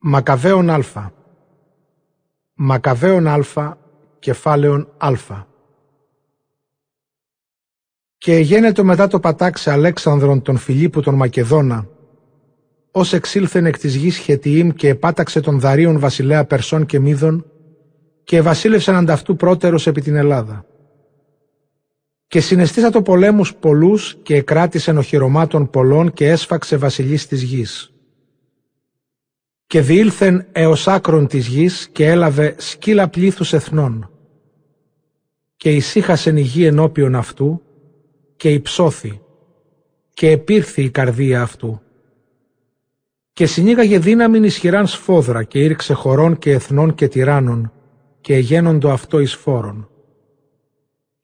Μακαβαίων Α. Μακαβαίων Α, κεφάλαιον Α. Και γένετο μετά το πατάξε Αλέξανδρον τον Φιλίππου τον Μακεδόνα, ως εξήλθεν εκ της γης Χετιήμ και επάταξε τον Δαρίων βασιλέα Περσών και Μίδων και βασίλευσαν ανταυτού πρώτερος επί την Ελλάδα. Και συναισθήσα το πολέμους πολλούς και εκράτησε οχυρωμάτων πολλών και έσφαξε βασιλείς της γης και διήλθεν έως άκρον της γης και έλαβε σκύλα πλήθους εθνών. Και ησύχασεν η γη ενώπιον αυτού και υψώθη και επήρθη η καρδία αυτού. Και συνήγαγε δύναμην ισχυράν σφόδρα και ήρξε χωρών και εθνών και τυράννων και εγένοντο αυτό εις φόρον.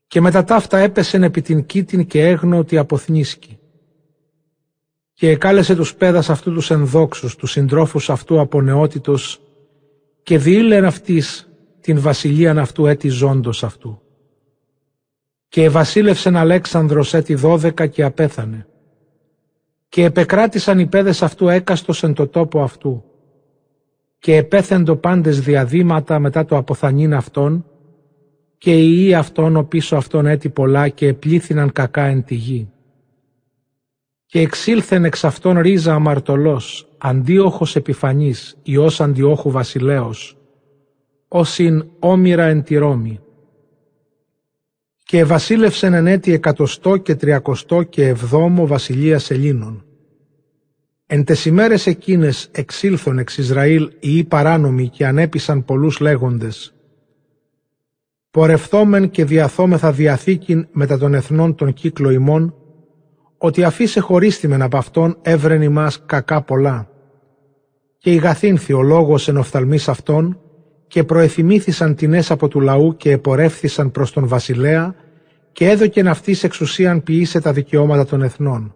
Και μετά ταύτα έπεσεν επί την κήτην και έγνω ότι αποθνίσκει και εκάλεσε τους πέδας αυτού τους ενδόξους, τους συντρόφους αυτού από νεότητος και διήλεν αυτής την βασιλείαν αυτού έτη ζώντος αυτού. Και ευασίλευσεν Αλέξανδρος έτη δώδεκα και απέθανε. Και επεκράτησαν οι πέδες αυτού έκαστος εν το τόπο αυτού. Και επέθεντο πάντες διαδήματα μετά το αποθανήν αυτών και οι ιοί αυτών ο πίσω αυτών έτη πολλά και επλήθυναν κακά εν τη γη και εξήλθεν εξ αυτών ρίζα αμαρτωλός, αντίοχος επιφανής, Υιός αντιόχου βασιλέως, όσιν όμοιρα εν τη Ρώμη. Και βασίλευσεν εν έτη εκατοστό και τριακοστό και εβδόμο βασιλείας Ελλήνων. Εν τες ημέρες εκείνες εξήλθον εξ Ισραήλ οι παράνομοι και ανέπισαν πολλούς λέγοντες. Πορευθόμεν και διαθόμεθα διαθήκην μετά των εθνών των κύκλο ημών, ότι αφήσε χωρίστημεν από αυτόν έβρενη μας κακά πολλά. Και ηγαθήνθη ο λόγος εν οφθαλμής αυτών και προεθυμήθησαν τινές από του λαού και επορεύθησαν προς τον βασιλέα και έδωκεν αυτής εξουσίαν ποιήσε τα δικαιώματα των εθνών.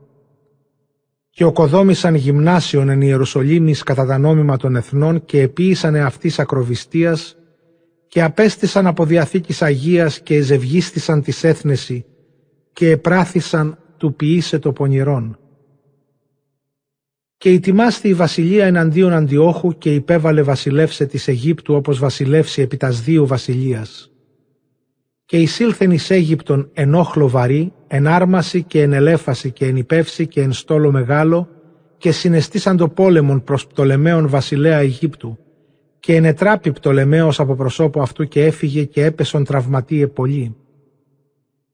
Και οκοδόμησαν γυμνάσιον εν Ιερουσαλήμης κατά τα νόμιμα των εθνών και επίησαν αυτής ακροβιστίας και απέστησαν από διαθήκης Αγίας και εζευγίστησαν της έθνεση και επράθησαν του ποιήσε το πονηρόν. Και ετοιμάστη η βασιλεία εναντίον Αντιόχου και υπέβαλε βασιλεύσε της Αιγύπτου όπως βασιλεύσει επί τας δύο βασιλείας. Και εισήλθεν εις Αίγυπτον εν όχλο βαρύ, εν άρμαση και εν ελέφαση και εν υπεύση και εν στόλο μεγάλο και συναισθήσαν το πόλεμον προς Πτολεμαίον βασιλέα Αιγύπτου και ενετράπη Πτολεμαίος από προσώπου αυτού και έφυγε και έπεσον τραυματίε πολύ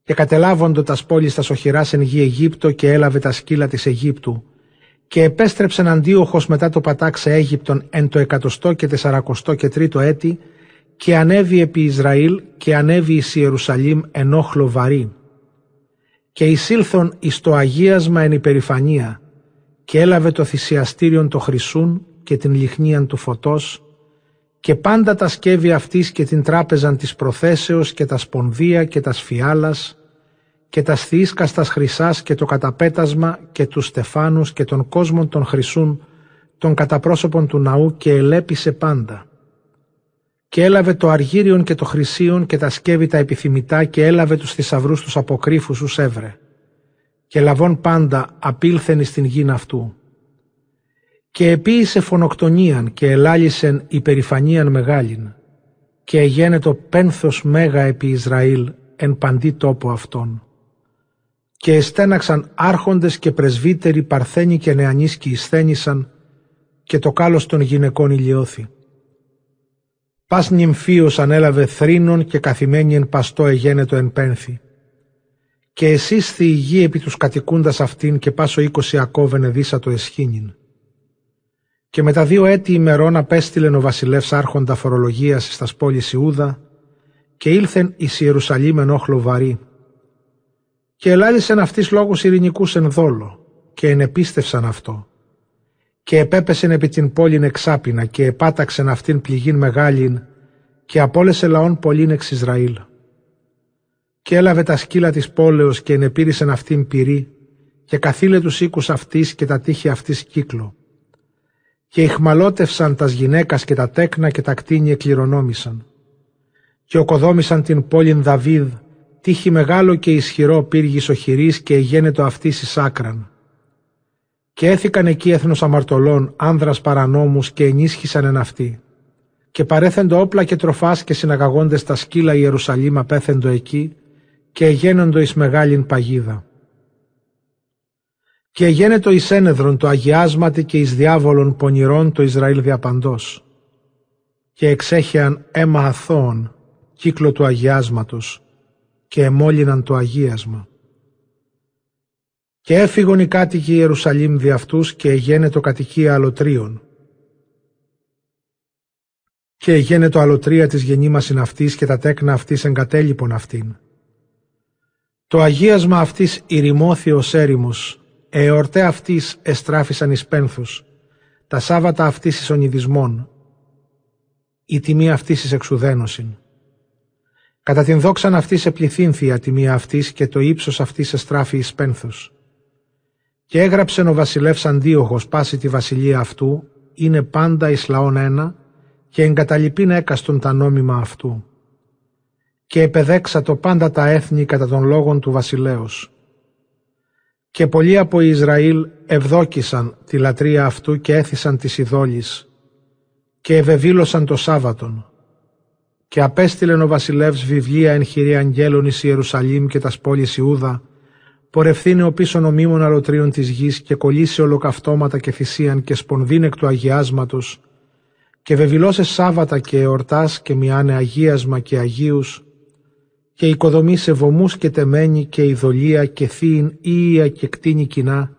και κατελάβοντο τας πόλεις τα σοχυράς εν γη Αιγύπτο και έλαβε τα σκύλα της Αιγύπτου και επέστρεψεν αντίοχος μετά το πατάξε Αίγυπτον εν το εκατοστό και τεσσαρακοστό και τρίτο έτη και ανέβη επί Ισραήλ και ανέβη εις Ιερουσαλήμ εν όχλο βαρύ. Και εισήλθον εις το αγίασμα εν υπερηφανία και έλαβε το θυσιαστήριον το χρυσούν και την λιχνίαν του φωτός και πάντα τα σκεύη αυτής και την τράπεζαν της προθέσεως και τα σπονδία και τα σφιάλας και τα θύσκαστας χρυσάς και το καταπέτασμα και τους στεφάνους και των κόσμων των χρυσούν των καταπρόσωπων του ναού και ελέπισε πάντα. Και έλαβε το αργύριον και το χρυσίον και τα σκεύη τα επιθυμητά και έλαβε τους θησαυρούς τους αποκρύφους ους έβρε. Και λαβών πάντα απήλθεν στην γην αυτού και επίησε φωνοκτονίαν και ελάλησεν υπερηφανίαν μεγάλην και εγένετο πένθος μέγα επί Ισραήλ εν παντή τόπο αυτών. Και εστέναξαν άρχοντες και πρεσβύτεροι παρθένοι και νεανείς και εισθένησαν και το κάλος των γυναικών ηλιώθη. Πας νυμφίος ανέλαβε θρήνων και καθημένη εν παστό εγένετο εν πένθη. Και εσείς η γη επί τους κατοικούντας αυτήν και πάσο είκοσι ακόβενε δίσατο εσχήνιν και μετά δύο έτη ημερών απέστειλεν ο βασιλεύς άρχοντα φορολογίας στα πόλεις Ιούδα και ήλθεν εις Ιερουσαλήμ εν όχλο βαρύ. Και ελάλησεν αυτής λόγους ειρηνικούς εν δόλο και ενεπίστευσαν αυτό. Και επέπεσεν επί την πόλην εξάπινα και επάταξεν αυτήν πληγήν μεγάλην και απόλεσε λαών πολλήν εξ Ισραήλ. Και έλαβε τα σκύλα της πόλεως και ενεπήρησεν αυτήν πυρή και καθήλε τους οίκους αυτής και τα τείχη αυτής κύκλο και ηχμαλώτευσαν τας γυναίκας και τα τέκνα και τα κτίνη εκληρονόμησαν. Και οκοδόμησαν την πόλην Δαβίδ, τύχη μεγάλο και ισχυρό πύργης οχυρής και εγένετο αυτής εις άκραν. Και έθηκαν εκεί έθνος αμαρτωλών, άνδρας παρανόμους και ενίσχυσαν εν αυτοί. Και παρέθεντο όπλα και τροφάς και συναγαγόντες τα σκύλα Ιερουσαλήμ απέθεντο εκεί και εγένοντο εις μεγάλην παγίδα. Και εγένετο εις ένεδρον το αγιάσματι και εις διάβολον πονηρών το Ισραήλ διαπαντός. Και εξέχεαν αίμα αθώων, κύκλο του αγιάσματος, και εμόλυναν το αγίασμα. Και έφυγον οι κάτοικοι Ιερουσαλήμ δι' αυτούς και εγένετο κατοικία αλωτρίων. Και εγένετο αλωτρία της γεννήμασιν αυτής και τα τέκνα αυτής εγκατέλειπον αυτήν. Το αγίασμα αυτής ηρημώθη ως έρημος, εορτέ αυτής εστράφησαν εις πένθους, τα Σάββατα αυτής εις ονειδισμών, η τιμή αυτής εις εξουδένωσιν. Κατά την δόξαν αυτής επληθύνθη η ατιμία αυτής και το ύψος αυτής εστράφη εις πένθους. Και έγραψε ο βασιλεύς Αντίοχος πάση τη βασιλεία αυτού, είναι πάντα εις λαόν ένα, και εγκαταλειπήν έκαστον τα νόμιμα αυτού. Και επεδέξα το πάντα τα έθνη κατά των λόγων του βασιλέως. Και πολλοί από Ισραήλ ευδόκησαν τη λατρεία αυτού και έθισαν τις ειδόλεις και ευεβήλωσαν το Σάββατον. Και απέστειλεν ο βασιλεύς βιβλία εν χειρή αγγέλων εις Ιερουσαλήμ και τας πόλεις Ιούδα, πορευθύνε ο πίσω νομίμων αλωτρίων της γης και κολλήσει ολοκαυτώματα και θυσίαν και σπονδύν εκ του αγιάσματος και βεβηλώσες Σάββατα και εορτάς και μιάνε αγίασμα και αγίους και οικοδομή σε βωμούς και τεμένη και ειδωλία και θείην ία και κτίνη κοινά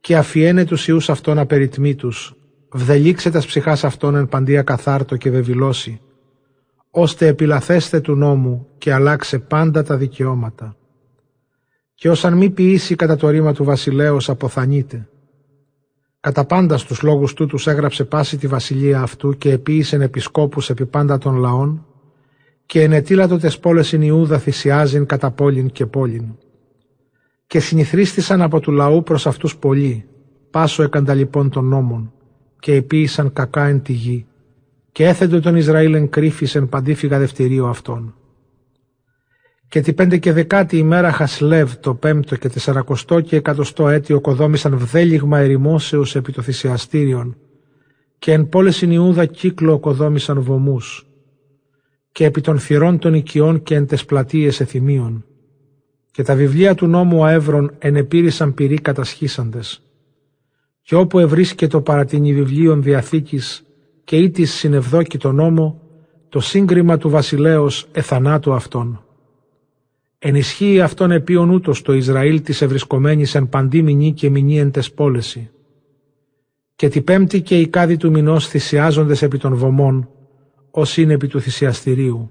και αφιένε τους ιούς αυτών απεριτμήτους, βδελίξε τας ψυχάς αυτών εν παντία καθάρτο και βεβηλώσει, ώστε επιλαθέστε του νόμου και αλλάξε πάντα τα δικαιώματα και όσαν μη ποιήσει κατά το ρήμα του βασιλέως αποθανείται. Κατά πάντα στους λόγους του τους έγραψε πάση τη βασιλεία αυτού και επίησεν επισκόπους επί πάντα των λαών και ενετήλατο τες πόλες in Ιούδα θυσιάζειν κατά πόλην και πόλην. Και συνηθρίστησαν από του λαού προς αυτούς πολλοί, πάσο έκαντα λοιπόν των νόμων, και επίησαν κακά εν τη γη, και έθεντο τον Ισραήλ εν κρύφης εν παντήφυγα δευτηρίου αυτών. Και τη πέντε και δεκάτη ημέρα Χασλεύ το πέμπτο και τεσσαρακοστό και εκατοστό έτη οκοδόμησαν βδέλιγμα ερημόσεως επί το θυσιαστήριον και εν πόλες Ιούδα κύκλο οκοδόμησαν βωμούς και επί των θυρών των οικειών και εν τες πλατείες εθιμίων. Και τα βιβλία του νόμου αεύρων ενεπήρησαν πυρή κατασχίσαντες. Και όπου ευρίσκεται παρατηνή βιβλίων διαθήκης και ή της συνευδόκη το νόμο το σύγκριμα του βασιλέως εθανάτου αυτών. Ενισχύει αυτόν επίον ούτως το Ισραήλ της ευρισκομένης εν παντή μηνύ και μηνύ εν τες πόλεση. Και τη πέμπτη και η κάδη του μηνός θυσιάζοντες επί των βωμών, ως είναι επί του θυσιαστηρίου.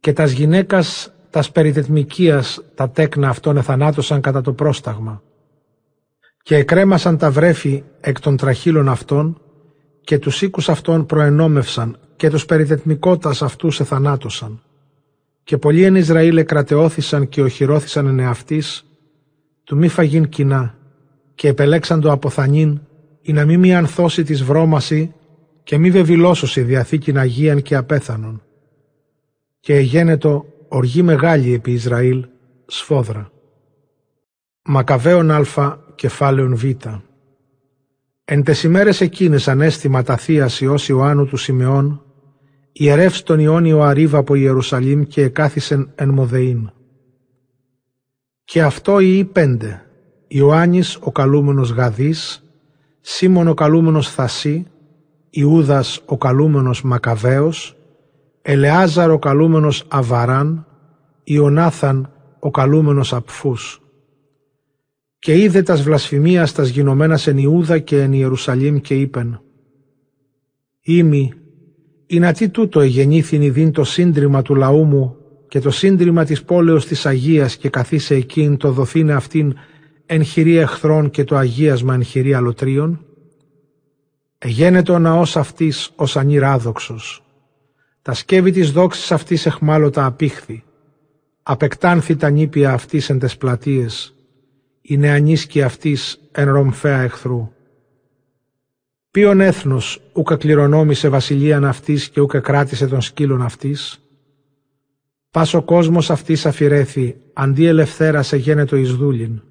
Και τας γυναίκας τας περιτετμικίας τα τέκνα αυτών εθανάτωσαν κατά το πρόσταγμα. Και εκρέμασαν τα βρέφη εκ των τραχύλων αυτών και τους οίκους αυτών προενόμευσαν και τους περιτετμικότας αυτούς εθανάτωσαν και πολλοί εν Ισραήλ εκρατεώθησαν και οχυρώθησαν εν εαυτής, του μη φαγήν κοινά, και επελέξαν το αποθανήν, ή να μη μη ανθώσει της βρώμαση, και μη βεβηλώσωση διαθήκην Αγίαν και απέθανον. Και εγένετο οργή μεγάλη επί Ισραήλ, σφόδρα. Μακαβαίων Α, κεφάλαιον Β. Εν τες ημέρες εκείνες ανέστημα θεία Υιός Ιωάννου του Σιμεών, ιερεύς τον Ιόνιο Αρίβα από Ιερουσαλήμ και εκάθισεν εν Μοδεήν. Και αυτό οι πέντε, Ιωάννης ο καλούμενος Γαδής, Σίμων ο καλούμενος Θασί, Ιούδας ο καλούμενος Μακαβαίος, Ελεάζαρ ο καλούμενος Αβαράν, Ιωνάθαν ο καλούμενος Απφούς. Και είδε τας βλασφημίας τας γινωμένας εν Ιούδα και εν Ιερουσαλήμ και είπεν «Ήμι είναι τι τούτο εγεννήθην ειδήν το σύντριμα του λαού μου και το σύντριμα της πόλεως της Αγίας και καθίσε εκείν το δοθήνε αυτήν εν χειρή εχθρών και το αγίασμα εν χειρή αλωτρίων. Εγένετο ο ναός αυτής ως ανήράδοξος. Τα σκεύη της δόξης αυτής εχμάλωτα απήχθη. Απεκτάνθη τα νήπια αυτής εν τες πλατείες. Η νεανίσκη αυτής εν ρομφαία εχθρού. Ποιον έθνος ούκα κληρονόμησε βασιλείαν αυτής και ούκα κράτησε τον σκύλων αυτής; Πας ο κόσμος αυτής αφηρέθη, αντί ελευθέρασε γένετο εις δούλην.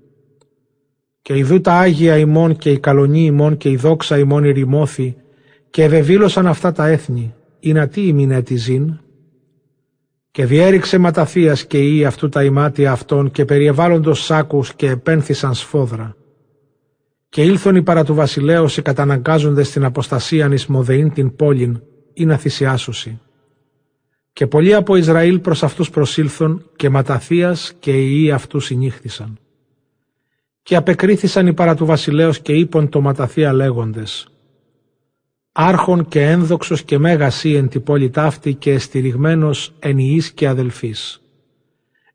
Και ιδού τα Άγια ημών και η καλονή ημών και η δόξα ημών ηρημώθη και ευεβήλωσαν αυτά τα έθνη, ή να τι ημινέ της ζήν; Και διέριξε ματαθίας και ή αυτού τα ημάτια αυτών και περιεβάλλοντος σάκους και επένθησαν σφόδρα. Και ήλθον οι παρά του βασιλέως οι καταναγκάζοντες στην αποστασία εις Μοδεήν την πόλην ή να θυσιάσουσι. Και πολλοί από Ισραήλ προς αυτούς προσήλθον και ματαθίας και οι ιοί αυτούς συνήχθησαν. Και απεκρίθησαν οι παρά του βασιλέως και είπον το ματαθία λέγοντες άρχον και ένδοξος και μέγας εν τη πόλη ταύτη και εστηριγμένος εν ιής και αδελφής.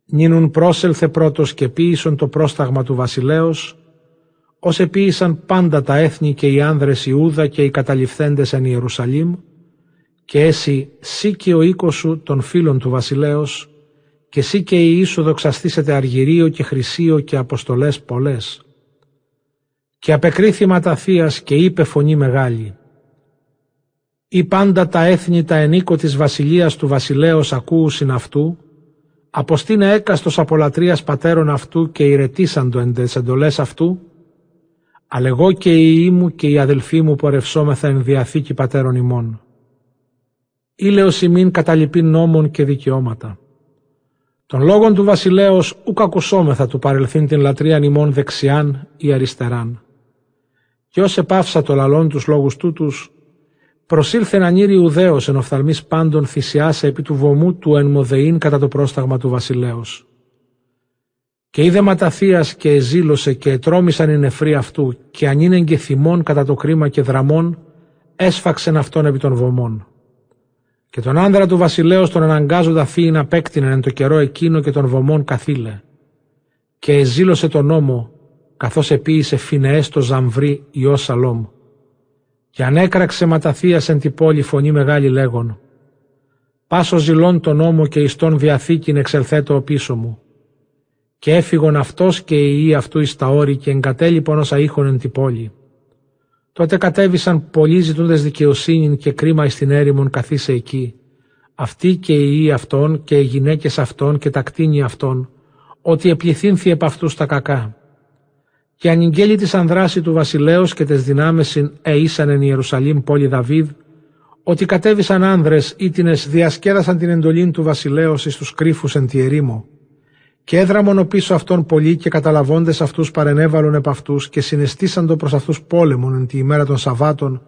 Νίνουν πρόσελθε πρώτος και ποίησον το πρόσταγμα του βασιλέως, ως επίησαν πάντα τα έθνη και οι άνδρες Ιούδα και οι καταληφθέντες εν Ιερουσαλήμ, και έσυ σύ και ο οίκος σου των φίλων του βασιλέως, και σύ και η Ιησού δοξαστήσετε αργυρίο και χρυσίο και αποστολές πολλές. Και απεκρίθη ματαθίας και είπε φωνή μεγάλη, ή πάντα τα έθνη τα ενίκο της βασιλείας του βασιλέως ακούουσιν αυτού, αποστήνε έκαστος από λατρείας πατέρων αυτού και ηρετήσαντο εν τες εντολές αυτού, αλλά εγώ και οι ιοί μου και οι αδελφοί μου πορευσόμεθα εν διαθήκη πατέρων ημών. Ήλεος ημίν καταλυπήν νόμων και δικαιώματα. Των λόγων του βασιλέως ουκ ακουσόμεθα του παρελθύν την λατρείαν ημών δεξιάν ή αριστεράν. Και ως επάυσα το λαλών τους λόγους τούτους, προσήλθε να νύρει ουδέως εν οφθαλμής πάντων θυσιάσε επί του βωμού του εν μοδεήν κατά το πρόσταγμα του βασιλέως. Και είδε ματαθίας και εζήλωσε και ετρώμησαν οι νεφροί αυτού και αν είναι και θυμών κατά το κρίμα και δραμών έσφαξεν αυτόν επί των βωμών. Και τον άνδρα του βασιλέως τον αναγκάζοντα φύγει να πέκτηνε εν το καιρό εκείνο και των βωμών καθήλε. Και εζήλωσε τον νόμο καθώς επίησε φινεές το ζαμβρί Υιό Σαλόμ και ανέκραξε ματαθίας εν τη πόλη φωνή μεγάλη λέγον «Πάσο ζηλών τον νόμο και εις τον διαθήκην εξελθέτω πίσω μου». Και έφυγον αυτός και οι ιοί αυτού εις τα όρη και εγκατέλειπον όσα ήχον εν τη πόλη. Τότε κατέβησαν πολλοί ζητούντες δικαιοσύνη και κρίμα εις την έρημον καθίσε εκεί. Αυτοί και οι ιοί αυτών και οι γυναίκες αυτών και τα κτίνη αυτών, ότι επληθύνθη επ' αυτούς τα κακά και ανηγγέλει της ανδράση του βασιλέως και τες δυνάμεσιν εήσαν εν Ιερουσαλήμ πόλη Δαβίδ, ότι κατέβησαν άνδρες ήτινες διασκέδασαν την εντολή του βασιλέως εις τους κρύφους εν τη ερήμο. Και έδραμον πίσω αυτών πολλοί και καταλαβώντες αυτούς παρενέβαλον επ' αυτούς και συναισθήσαντο προς αυτούς πόλεμον εν τη ημέρα των Σαββάτων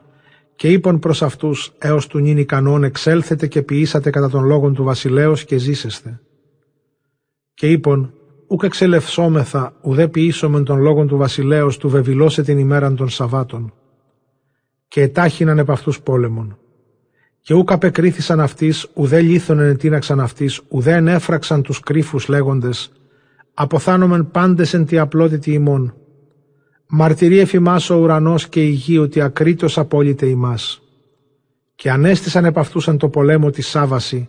και είπαν προς αυτούς έως του νυν ικανόν εξέλθετε και ποιήσατε κατά των λόγων του βασιλέως και ζήσεστε. Και είπαν ούκ εξελευσόμεθα, ουδέ ποιήσομεν των λόγων του βασιλέως του βεβηλώσε την ημέραν των Σαββάτων. Και ετάχυναν επ' αυτούς πόλεμον. Και ούκ απεκρίθησαν αυτής, ουδέ λίθον ενετίναξαν αυτής, ουδέ ενέφραξαν τους κρύφους λέγοντες, αποθάνομεν πάντες εν τη απλότητη ημών. Μαρτυρεί εφημάς ο ουρανός και η γη ότι ακρίτως απόλυτε ημάς. Και ανέστησαν επ' αυτούς εν το πολέμο τη Σάβαση,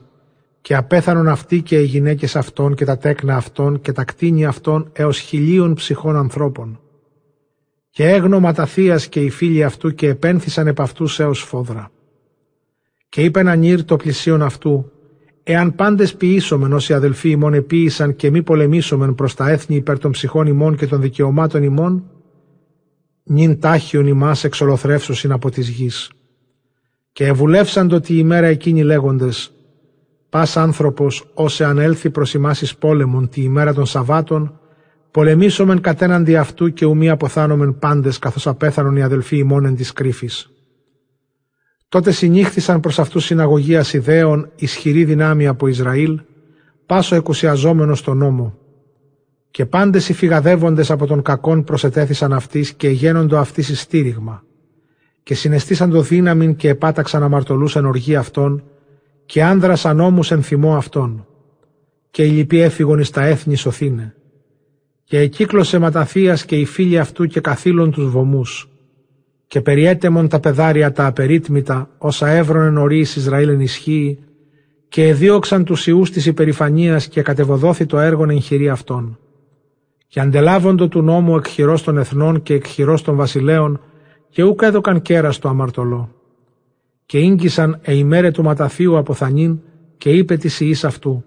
και απέθανον αυτοί και οι γυναίκες αυτών και τα τέκνα αυτών και τα κτίνια αυτών έως χιλίων ψυχών ανθρώπων. Και έγνωμα τα και οι φίλοι αυτού και επένθησαν επ' αυτούς έως φόδρα. Και είπεν ανήρ το πλησίον αυτού, εάν πάντες ποιήσομεν όσοι αδελφοί ημών επίησαν και μη πολεμήσομεν προς τα έθνη υπέρ των ψυχών ημών και των δικαιωμάτων ημών, νυν τάχιον ημάς εξολοθρεύσουσιν από της γης. Και το τη ημέρα εκείνη λέγοντες, Πας άνθρωπος, όσε ανέλθει προς ημάς πόλεμον τη ημέρα των Σαββάτων, πολεμήσομεν κατέναντι αυτού και ουμή αποθάνομεν πάντες καθώς απέθανον οι αδελφοί ημών εν της κρύφης. Τότε συνήχθησαν προς αυτούς συναγωγίας ιδέων ισχυρή δυνάμει από Ισραήλ, πάσο εκουσιαζόμενο στον νόμο. Και πάντες οι φυγαδεύοντες από τον κακόν προσετέθησαν αυτής και γένοντο αυτής εις στήριγμα. Και συναισθήσαν το δύναμιν και επάταξαν αμαρτωλούσαν οργή αυτών, και άνδρας ανώμους εν θυμό αυτών, και οι λοιποί έφυγον εις τα έθνη σωθήνε. Και εκύκλωσε ματαθίας και οι φίλοι αυτού και καθήλων τους βωμούς, και περιέτεμον τα πεδάρια τα απερίτμητα, όσα έβρωνε νωρίς Ισραήλ εν ισχύει, και εδίωξαν τους ιούς της υπερηφανίας και κατεβοδόθη το έργον εν χειρή αυτών. Και αντελάβοντο του νόμου εκχειρός των εθνών και εκχειρός των βασιλέων, και ούκ έδωκαν κέρα στο αμαρτωλό και ίγκυσαν εημέρε του ματαθίου από θανήν και είπε της ιής αυτού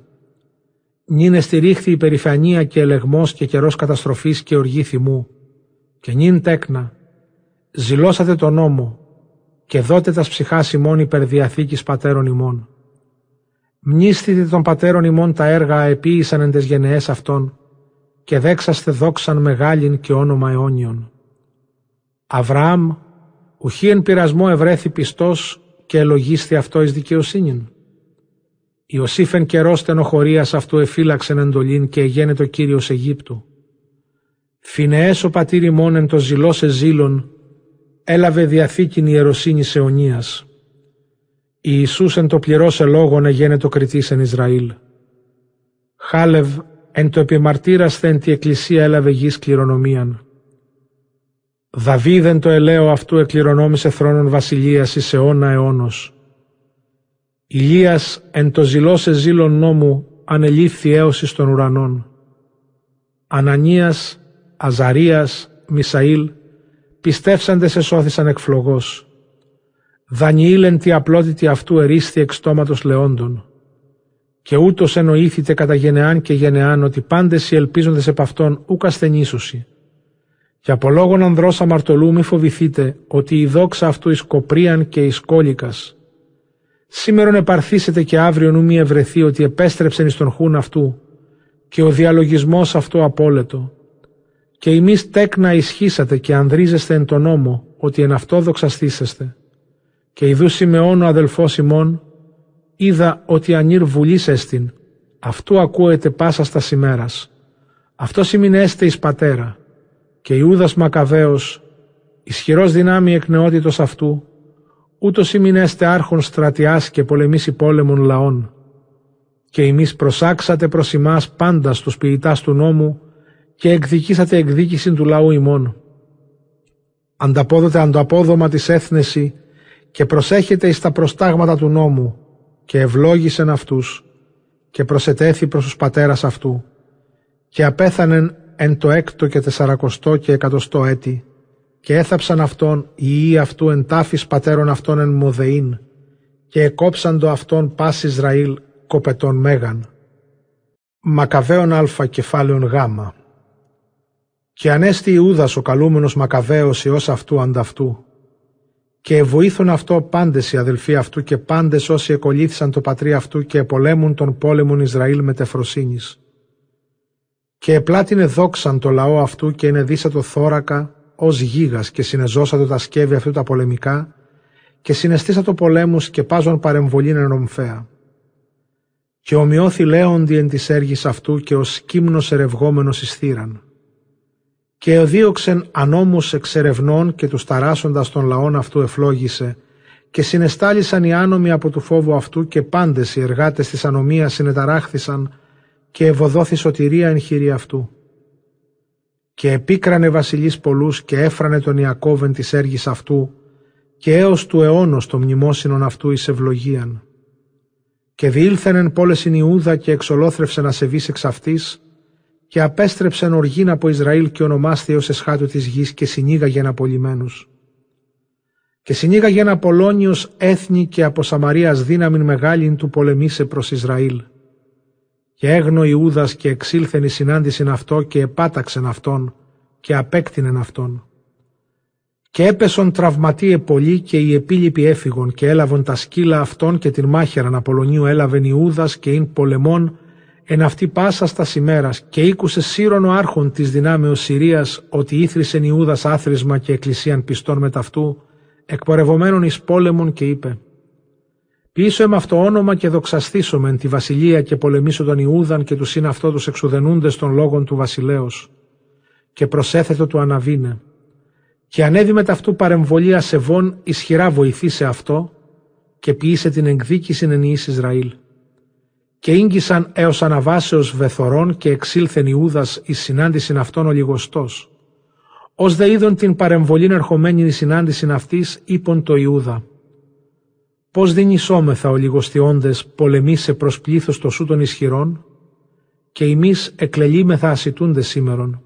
«Νίνε στηρίχθη η περηφανία και ελεγμός και καιρός καταστροφής και οργή θυμού Και νυν τέκνα, ζηλώσατε τον νόμο και δότε τας ψυχάς ημών υπερδιαθήκης πατέρων ημών. Μνήστητε των πατέρων ημών τα έργα επίησαν εν τες γενναίες αυτών και δέξαστε δόξαν μεγάλην και όνομα αιώνιον. Αβραάμ, ουχή εν πειρασμό ευρέθη πιστός και ελογίστη αυτό εις δικαιοσύνην. Ιωσήφεν καιρός στενοχωρίας αυτού εφύλαξεν εντολήν και εγένετο Κύριος Αιγύπτου. Φινεές ο πατήρ ημών εν το ζηλό σε ζήλων, έλαβε διαθήκην ιεροσύνης αιωνίας. Ιησούς εν το πληρώσε λόγον εγένετο κριτής εν Ισραήλ. Χάλευ εν το επιμαρτύρασθε εν τη εκκλησία έλαβε γης κληρονομίαν. Δαβίδ εν το ελαίο αυτού εκληρονόμησε θρόνων βασιλείας εις αιώνα αιώνος. Ηλίας εν το ζηλώσε ζήλων νόμου ανελήφθη έωση των ουρανών. Ανανίας, Αζαρίας, Μισαήλ, πιστεύσαντες εσώθησαν εκφλογός. Δανιήλ εν τη απλότητη αυτού ερίσθη εξ στόματος λεόντων. Και ούτως εννοήθητε κατά γενεάν και γενεάν ότι πάντες οι ελπίζοντες επ' αυτόν ούκ ασθενήσουσι. Και από λόγων ανδρός αμαρτωλού μη φοβηθείτε ότι η δόξα αυτού εις κοπρίαν και εις κόλικας Σήμερον επαρθήσετε και αύριο νου μη ευρεθεί ότι επέστρεψεν εις τον χούν αυτού και ο διαλογισμός αυτό απόλετο. Και εμείς τέκνα ισχύσατε και ανδρίζεστε εν τον νόμο ότι εν αυτό δοξαστήσεστε. Και ιδού Σιμεών ο αδελφός ημών είδα ότι ανήρ βουλής έστιν, αυτού ακούετε πάσα στα σημέρας. Αυτός σημεινέστε εις πατέρα. Και Ιούδας Μακαβαίος, ισχυρός δυνάμει εκ νεότητος αυτού, ούτως ημινέστε άρχον στρατιάς και πολεμήσει πόλεμων λαών. Και εμείς προσάξατε προς εμάς πάντα στους ποιητάς του νόμου και εκδικήσατε εκδίκηση του λαού ημών. Ανταπόδοτε ανταπόδομα της έθνεση και προσέχετε εις τα προστάγματα του νόμου και ευλόγησεν αυτούς και προσετέθη προς τους πατέρας αυτού και απέθανεν εν το έκτο και τεσσαρακοστό και εκατοστό έτη και έθαψαν αυτόν οι ιοί αυτού εν τάφης πατέρων αυτών εν Μοδεήν και εκόψαν το αυτόν πας Ισραήλ κοπετών Μέγαν. Μακαβαίων Α κεφάλαιον Γ. Και ανέστη Ιούδας ο καλούμενος Μακαβαίος Υιός αυτού ανταυτού. Και βοήθουν αυτό πάντες οι αδελφοί αυτού και πάντες όσοι εκολύθησαν το πατρί αυτού και επολέμουν τον πόλεμον Ισραήλ με τεφροσύνης. Και επλάτινε δόξαν το λαό αυτού και είναι το θώρακα ως γίγας και συνεζώσατε τα σκεύη αυτού τα πολεμικά και συναισθήσατε πολέμους και πάζον παρεμβολήν εν ομφαία. Και ομοιώθη λέοντι εν της έργης αυτού και ως κύμνο ερευγόμενος εις θύραν. Και εδίωξεν ανώμους εξερευνών και τους ταράσσοντα των λαών αυτού εφλόγησε και συνεστάλησαν οι άνομοι από του φόβου αυτού και πάντες οι εργάτες της ανομίας συνεταράχθησαν και ευωδόθη σωτηρία εν χειρή αυτού. Και επίκρανε βασιλείς πολλούς και έφρανε τον Ιακώβεν της έργης αυτού και έως του αιώνος το μνημόσυνον αυτού εις ευλογίαν. Και διήλθενεν πόλες in Ιούδα και εξολόθρευσεν ασεβείς εξ αυτής και απέστρεψεν οργήν από Ισραήλ και ονομάστη ως εσχάτου της γης και συνήγαγεν απολυμένους. Και συνήγαγεν Απολώνιος έθνη και από Σαμαρίας δύναμην μεγάλην του πολεμήσε προς Ισραήλ. Και έγνω Ιούδας και εξήλθεν η συνάντησιν αυτό και επάταξεν αυτόν και απέκτηνεν αυτόν. Και έπεσον τραυματίε πολύ και οι επίλοιποι έφυγον και έλαβον τα σκύλα αυτών και την μάχαιραν Απολωνίου έλαβεν Ιούδας και ειν πολεμών εν αυτή πάσα στα ημέρας και ήκουσε σύρον ο άρχον της δυνάμεως Συρίας ότι ήθρισεν Ιούδας άθροισμα και εκκλησίαν πιστών μεταυτού εκπορευομένων εις πόλεμον και είπε Πίσω εμ αυτό όνομα και δοξαστήσομεν τη βασιλεία και πολεμήσω τον Ιούδαν και τους είναι αυτό τους εξουδενούντες των λόγων του βασιλέως και προσέθετο του αναβίνε. Και ανέβη με ταυτού παρεμβολή ασεβών ισχυρά βοηθήσε αυτό και ποιήσε την εκδίκηση εν Ιης Ισραήλ. Και ίγκυσαν έως αναβάσεως βεθορών και εξήλθεν Ιούδας εις συνάντησιν αυτών ο λιγοστός. Ως δε είδον την παρεμβολήν ερχομένη η συνάντησιν αυτής, είπον το Ιούδα Πώς δυνησόμεθα ο λιγοστιώντες πολεμήσε προς πλήθος το σου των ισχυρών και εμείς εκλελίμεθα ασιτούνται σήμερον.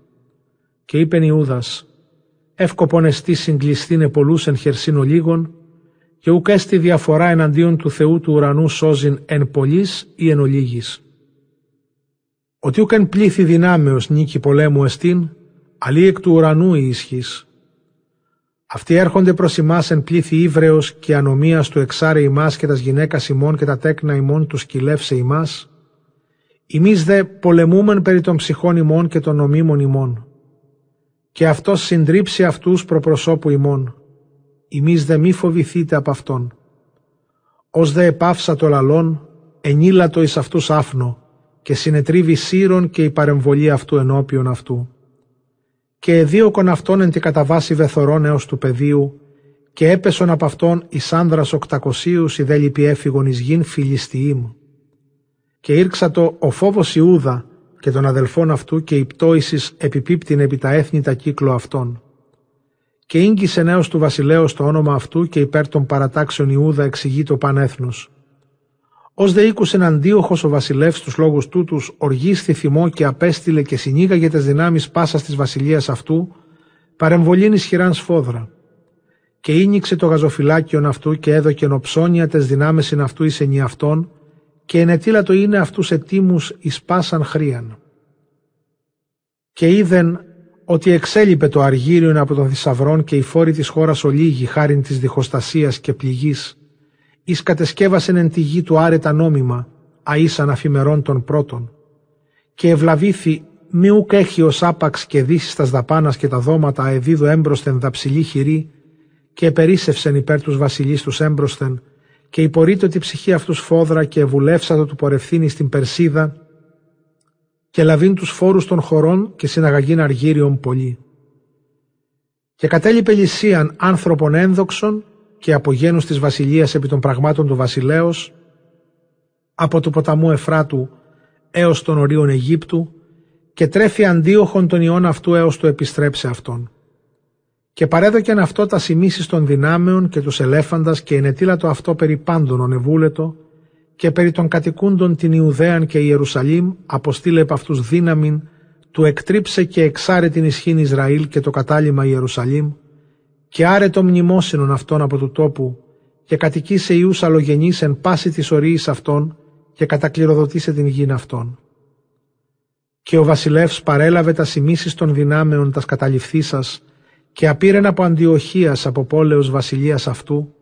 Και είπεν Ιούδας, εύκοπον εστί συγκλιστήνε πολλούς εν χερσίνο λίγων και ουκ έστι διαφορά εναντίον του Θεού του ουρανού σώζειν εν πολλής ή εν ολίγης. Ότι ουκ εν πλήθη δυνάμεως νίκη πολέμου εστίν, αλλή εκ του ουρανού η ισχύς. Αυτοί έρχονται προς εμάς εν πλήθη ύβρεως και ανομίας του εξάρε ημάς και τας γυναίκας ημών και τα τέκνα ημών τους σκυλεύσε ημάς. Εμείς δε πολεμούμεν περί των ψυχών ημών και των νομίμων ημών. Και αυτός συντρίψει αυτούς προπροσώπου ημών. Εμείς δε μη φοβηθείτε από αυτόν. Ως δε επάυσα το λαλόν, ενήλατο εις αυτούς άφνο, και συνετρίβει σύρων και η παρεμβολή αυτού ενώπιον αυτού. Και εδίωκον αυτόν εν τη καταβάση βεθορών έως του πεδίου, και έπεσον από αυτόν εις άνδρας οκτακοσίους η δέλυπη έφυγον εις γην Φιλιστιήμ. Και ήρξα το ο φόβος Ιούδα και των αδελφών αυτού και η πτώησης επιπίπτην επί τα έθνη τα κύκλο αυτών. Και ίγκυσε νέος του βασιλέως το όνομα αυτού και υπέρ των παρατάξεων Ιούδα εξηγεί το πανέθνος. Ω δε ήκουσε αντίοχο ο βασιλεύς του λόγους τούτους, οργίσθη θυμό και απέστειλε και συνήγαγε τις δυνάμεις πάσας της βασιλείας αυτού, παρεμβολήν ισχυράν σφόδρα. Και ίνιξε το γαζοφυλάκιον αυτού και έδωκε νοψόνια τες δυνάμεις είναι αυτού εις ενιαυτών, και ενετήλα το είναι αυτούς ετήμου εις πάσαν χρίαν. Και είδεν ότι εξέλιπε το αργύριον από τον θησαυρών και οι φόροι της χώρας ολίγη χάριν της διχοστασίας και πληγής, εις κατεσκεύασεν εν τη γη του άρετα νόμιμα, αΐσαν αφημερών των πρώτων. Και ευλαβήθη μη ουκ έχει ως άπαξ και δύσεις τας δαπάνας και τα δώματα αεδίδου έμπροσθεν δαψιλή χειρή, και επερίσευσεν υπέρ τους βασιλείς τους έμπροσθεν, και υπορείτω τη ψυχή αυτούς φόδρα και ευουλεύσατο του πορευθύνης στην Περσίδα, και λαβήν τους φόρους των χωρών και συναγαγήν αργύριον πολύ. Και κατέλειπε λυσίαν άνθρωπον ένδοξον και από γένους της βασιλείας επί των πραγμάτων του βασιλέως, από του ποταμού Εφράτου έως των ορίων Αιγύπτου και τρέφει αντίοχον τον ιών αυτού έως του επιστρέψει αυτόν. Και παρέδοκεν αυτό τα σημίσεις των δυνάμεων και τους ελέφαντας και ενετήλατο αυτό περί πάντων ονεβούλετο και περί των κατοικούντων την Ιουδαίαν και Ιερουσαλήμ αποστήλε επ' αυτούς δύναμην του εκτρίψε και εξάρε την ισχύν Ισραήλ και το κατάλημα Ιερουσαλήμ και άρε το μνημόσυνον αυτών από του τόπου και κατοικήσε ιούς αλλογενείς εν πάση της ορίης αυτών και κατακληροδοτήσε την γην αυτών. Και ο βασιλεύς παρέλαβε τα σημίσεις των δυνάμεων τας καταληφθήσας και απήρεν από αντιοχίας από πόλεως βασιλείας αυτού,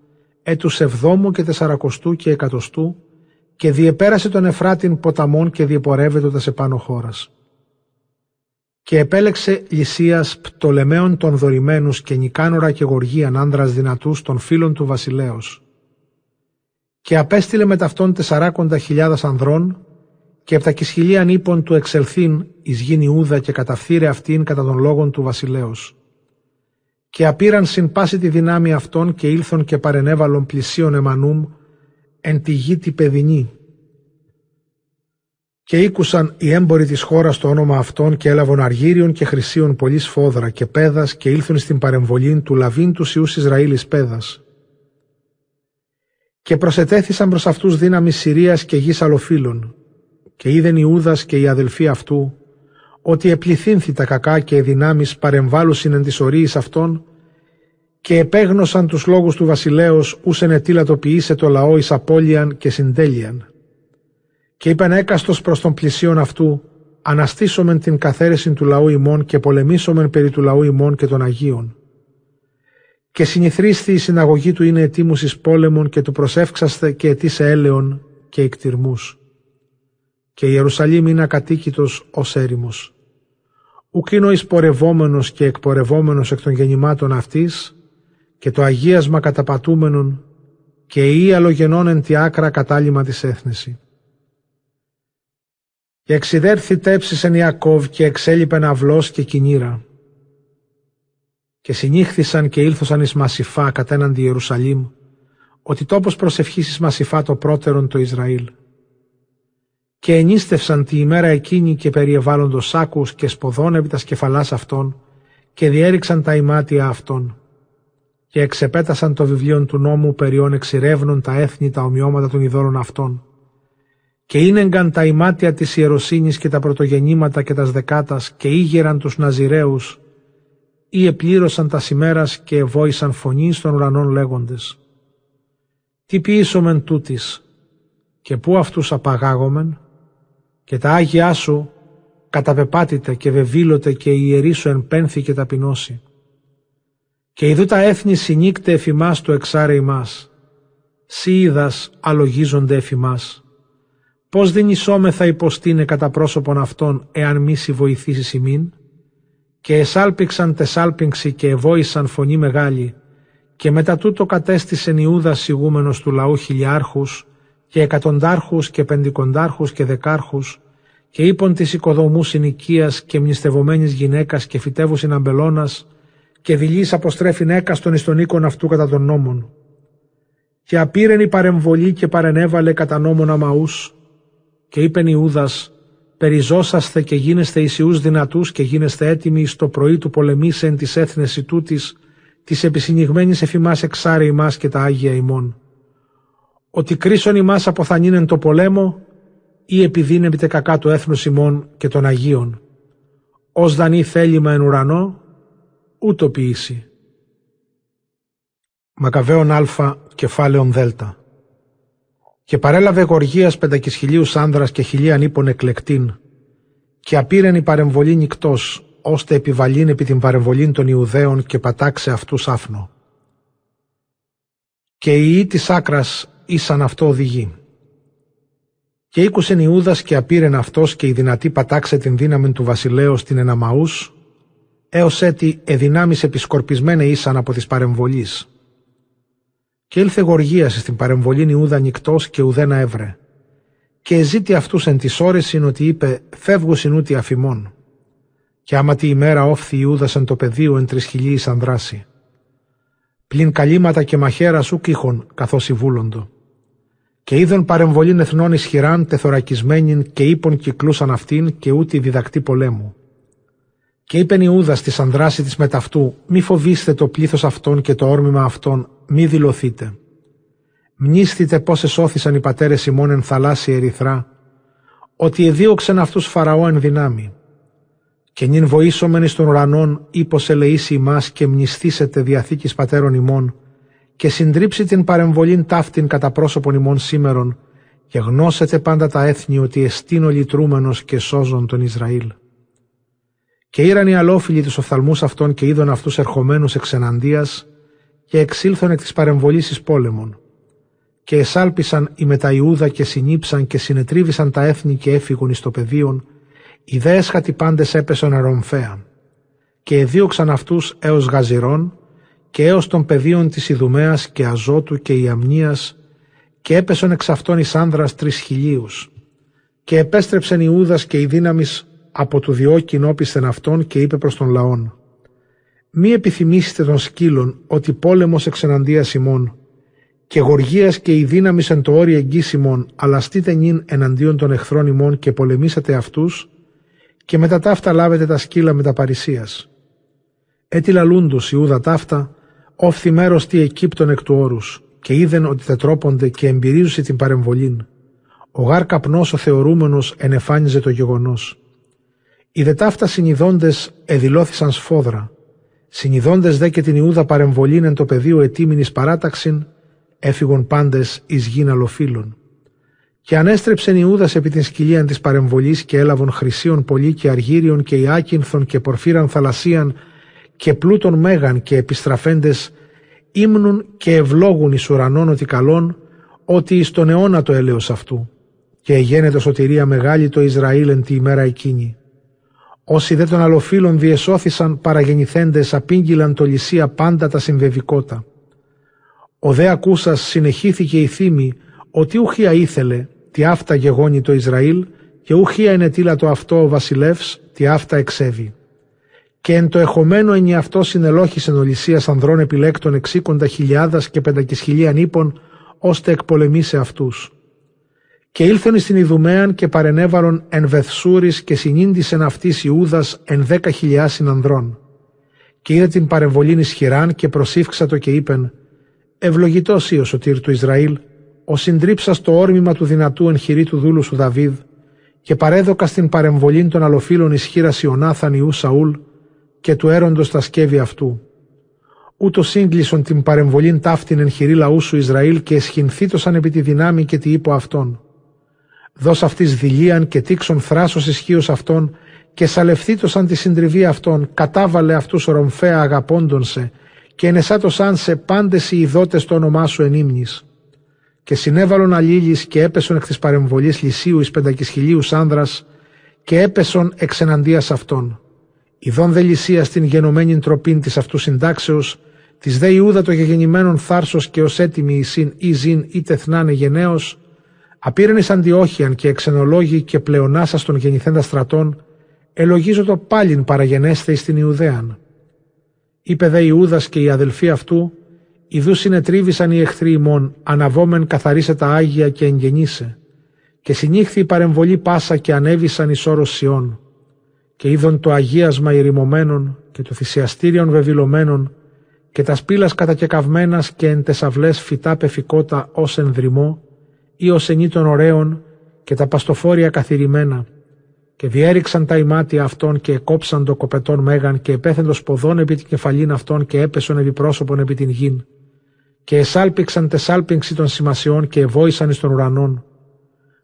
έτους εβδόμου και τεσσαρακοστού και εκατοστού, και διεπέρασε τον Εφράτην ποταμών και διεπορεύεται σε πάνω χώρας και επέλεξε Λυσίας Πτολεμαίων των δωρημένους και Νικάνορα και Γοργίαν άνδρας δυνατούς των φίλων του βασιλέως. Και απέστειλε με ταυτόν τεσσαράκοντα χιλιάδας ανδρών και από τα κυσχυλίαν ύπων του εξελθήν εις γίνει Ιούδα και καταφθείρε αυτήν κατά των λόγων του βασιλέως. Και απήραν συν πάση τη δυνάμει αυτών και ήλθον και παρενέβαλον πλησίον εμανούμ εν τη γη τη παιδινή και ήκουσαν οι έμποροι της χώρας το όνομα αυτών και έλαβαν αργύριων και χρυσίων πολύ σφόδρα και πέδας και ήλθουν στην παρεμβολή του λαβήν τους Ιούς Ισραήλης πέδας. Και προσετέθησαν προς αυτούς δύναμη Συρίας και γης αλλοφύλων και είδεν Ιούδας και οι αδελφοί αυτού ότι επληθύνθη τα κακά και οι δυνάμεις παρεμβάλλουσιν εν της ορίης αυτών και επέγνωσαν τους λόγους του βασιλέως ούσεν ετήλατοποιήσε το λαό εις απώλειαν και συντέλειαν και είπαν έκαστος προς τον πλησίον αυτού, αναστήσομεν την καθαίρεση του λαού ημών και πολεμήσομεν περί του λαού ημών και των Αγίων. Και συνηθρίστη η συναγωγή του είναι ετήμους εις πόλεμον και του προσεύξαστε και ετήσε έλεον και εκτιρμούς. Και η Ιερουσαλήμ είναι ακατοίκητος ως έρημος. Ουκ είναι ο εισπορευόμενος και εκπορευόμενος εκ των γεννημάτων αυτής και το αγίασμα καταπατούμενον και η αλογενών εν τη άκρα κατάλημα της έθνηση. Και εξιδέρθη τέψησεν Ιακώβ και εξέλιπεν αυλός και κινήρα. Και συνήχθησαν και ήλθωσαν εις Μασιφά κατέναντι Ιερουσαλήμ, ότι τόπος προσευχής εις Μασιφά το πρώτερον το Ισραήλ. Και ενίστευσαν τη ημέρα εκείνη και περιεβάλλοντος σάκους και σποδών επί τα σκεφαλάς αυτών και διέριξαν τα ημάτια αυτών. Και εξεπέτασαν το βιβλίο του νόμου περιών εξηρεύνων τα έθνη τα ομοιώματα των ειδόρων αυτών και ίνεγκαν τα ημάτια της ιεροσύνης και τα πρωτογεννήματα και τας δεκάτας και ήγεραν τους Ναζιραίους ή επλήρωσαν τα σημέρας και εβόησαν φωνή στον ουρανών λέγοντες «Τι ποιήσομεν τούτης και πού αυτούς απαγάγομεν και τα Άγιά Σου καταπεπάτητε και βεβήλωτε και η ιερή σου εν πένθη και ταπεινώσει. Και ειδού τα έθνη συνήκτε εφημάς το εξάρε ημάς. Σύ είδας αλογίζονται εφημάς. Πώς δεν ισόμεθα υποστήνε κατά πρόσωπον αυτών εάν μη σοι βοηθήσει ημίν; Και εσάλπιξαν τεσάλπιξη και εβόησαν φωνή μεγάλη και μετά τούτο κατέστησεν Ιούδας σιγούμενος του λαού χιλιάρχους και εκατοντάρχους και πεντικοντάρχους και δεκάρχους και είπον της οικοδομούς συνοικίας και μνηστευομένης γυναίκας και φυτεύουσιν αμπελώνας και δηλής αποστρέφην έκαστον εις τον οίκον αυτού κατά των νόμων. Και απήρεν η παρεμβολή και παρενέβαλε κατά νόμων αμαούς και είπεν Ιούδας «Περιζώσαστε και γίνεστε Ισιούς δυνατούς και γίνεστε έτοιμοι στο πρωί του πολεμήσεν της έθνεση τούτης της επισυνηγμένης εφημάς εξάρει ημάς και τα Άγια ημών. Ότι κρίσον ημάς αποθανίνεν το πολέμο ή επιδίνεται κακά του έθνους ημών και των Αγίων. Ως δανεί θέλημα εν ουρανό, ούτω ποιήσει. Μακαβαίων Α, κεφάλαιον Δ. Και παρέλαβε γοργίας πεντακισχυλίους άνδρας και χιλίαν ύπων εκλεκτήν, και απήρεν η παρεμβολή νυκτός, ώστε επιβαλήν επί την παρεμβολή των Ιουδαίων και πατάξε αυτούς άφνο. Και οι ή της άκρας ήσαν αυτό οδηγεί. Και ήκουσεν Ιούδας και απήρεν αυτός και η δυνατή πατάξε την δύναμη του βασιλέως την εναμαούς, έως έτι εδυνάμεις επισκορπισμένε ήσαν από της παρεμβολής. Και ήλθε γοργίας στην παρεμβολήν Ιούδα νυκτός και ουδένα έβρε. Και εζήτη αυτούς εν της ώρεσιν ότι είπε «Φεύγουσιν ούτι αφημών» και άμα τη ημέρα όφθη Ιούδας εν το πεδίο εν τρισχυλίης ανδράσει. Πλην καλύματα και μαχαίρα σου κύχων καθώς βούλοντο. Και είδον παρεμβολήν εθνών ισχυράν τεθωρακισμένην και ύπων κυκλούσαν αυτήν και ούτι διδακτή πολέμου. Και είπεν Ιούδα τη ανδράση της μεταυτού, μη φοβήστε το πλήθος αυτών και το όρμημα αυτών, μη δηλωθείτε. Μνήστητε πώς εσώθησαν οι πατέρες ημών εν θαλάσσια ερυθρά, ότι εδίωξαν αυτούς Φαραώ εν δυνάμει και νυν βοήσομεν εις των ουρανών ύπος ελεήσει ημάς και μνηστήσετε διαθήκης πατέρων ημών και συντρίψει την παρεμβολήν ταύτην κατά πρόσωπον ημών σήμερον και γνώσετε πάντα τα έθνη ότι εστίνω λυτρούμενος και σώζον τον Ισραήλ. Και ήραν οι αλόφιλοι τους οφθαλμούς αυτών και είδων αυτούς ερχομένους εξ εναντίας και εξήλθον εκ της παρεμβολής εις πόλεμον. Και εσάλπισαν οι μεταϊούδα και συνήψαν και συνετρίβησαν τα έθνη και έφυγον εις το πεδίον οι δε έσχατοι πάντες έπεσαν αρομφαία και εδίωξαν αυτούς έως γαζιρών και έως των πεδίων της Ιδουμέας και Αζότου και Ιαμνίας και έπεσαν εξ αυτών εις άνδρας τρεις χιλίους και επέστρεψεν Ιούδας και η δύναμη από του διώκην όπισθεν αυτόν και είπε προς τον λαόν «Μη επιθυμήσετε των σκύλων ότι πόλεμος εξ εναντίας ημών και γοργίας και η δύναμη εν το όρι εγγύσιμων αλλά στείτε νυν εναντίον των εχθρών ημών και πολεμήσατε αυτούς και μετά ταύτα λάβετε τα σκύλα με τα παρησίας. Έτι λαλούντος Ιούδα ταύτα, όφθη μέρος τι εκείπτων εκ του όρους, και είδεν ότι τετρόπονται και εμπειρίζουσι την παρεμβολήν. Ο γάρ καπνός ο θεωρούμενος ενεφάνιζε το γεγονός. Οι δε ταύτα συνειδώντες εδηλώθησαν σφόδρα. Συνειδώντες δε και την Ιούδα παρεμβολήν εν το πεδίο ετήμινης παράταξην, έφυγον πάντες εις γήν αλοφύλων. Και ανέστρεψεν Ιούδας επί την σκυλίαν της παρεμβολής και έλαβον χρυσίων πολύ και αργύριων και ιάκυνθων και πορφύραν θαλασσίαν και πλούτων μέγαν και επιστραφέντες ύμνουν και ευλόγουν εις ουρανών ότι καλών ότι εις τον αιώνα το έλεος αυτού και εγένετος σωτηρία μεγάλη το Ισραήλ εν τη ημέρα εκείνη. Όσοι δε των αλλοφύλων διεσώθησαν παραγεννηθέντες απήγγυλαν το λυσία πάντα τα συμβεβικότα. Ο δε ακούσας συνεχίθηκε η θύμη ότι ουχία ήθελε τι αυτά γεγόνει το Ισραήλ και ουχία ενετήλα το αυτό ο βασιλεύς τι αυτά εξέβη. Και εν το εχωμένο ενι αυτό συνελόχησεν ο Λυσίας ανδρών επιλέκτων εξήκοντα χιλιάδας και πεντακισχυλίαν ύπων, ώστε εκπολεμήσε αυτούς. Και ήλθεν στην Ιδουμαίαν και παρενέβαλον εν Βεθσούρης και συνήντησεν αυτής Ιούδας εν δέκα χιλιάσιν ανδρών. Και είδε την παρεμβολήν ισχυράν και προσήφξατο και είπεν «Ευλογητός ή ο σωτήρ του Ισραήλ, ο συντρίψας το όρμημα του δυνατού εν του δούλου σου Δαβίδ και παρέδοκα στην παρεμβολή των αλοφύλων ισχύρα Ιωνάθαν Ιού Σαούλ και του έροντος τα σκεύη αυτού. Ούτως σύγκλισον την παρεμβολήν ταύτην εν χειρή λαού σου Ισραήλ και εσχυνθήτωσαν επί τη δυνάμει και τη ύπο αυτών. Δώσ' αυτής δηλίαν και τίξον θράσος ισχύως αυτών και σαλευθήτωσαν τη συντριβή αυτών, κατάβαλε αυτούς ρομφαία αγαπώντων σε, και ενεσάτωσαν σε πάντες οι ειδότες το όνομά σου ενήμνης. Και συνέβαλον αλλήλεις και έπεσον εκ της παρεμβολής λυσίου εις πεντακισχυλίους άνδρας και έπεσον εξ εναντίας αυτών. Ιδών δε λυσίας στην γενομένη τροπήν της αυτού συντάξεως, της δε Ιούδα το γεγεννημένον θάρσος και ως έτοιμη εισήν ή ζήν ή τεθνάνε γενναίος, απήρεν εις αντιόχιαν και εξενολόγοι και πλεονάσας των γεννηθέντα στρατών, ελογίζω το πάλιν παραγενέστε στην Ιουδαίαν. Είπε δε Ιούδας και οι αδελφοί αυτού, Ιδού συνετρίβησαν οι εχθροί ημών, αναβόμεν καθαρίσε τα Άγια και εγγενήσε. Και συνήχθη η παρεμβολή πάσα και ανέβησαν εις όρος Σιών. Και είδον το αγίασμα ηρημωμένων και το θυσιαστήριον βεβηλωμένων και τα σπήλας κατακεκαυμένας και εν τεσαυλές φυτά πεφικότα ως ενδρυμό ή ως ενή των ωραίων και τα παστοφόρια καθυρημένα και διέριξαν τα ημάτια αυτών και εκόψαν το κοπετόν μέγαν και επέθεντο σποδών επί την κεφαλήν αυτών και έπεσον επί πρόσωπον επί την γην. Και εσάλπιξαν τεσάλπιξη των σημασιών και ευόησαν εις των ουρανών.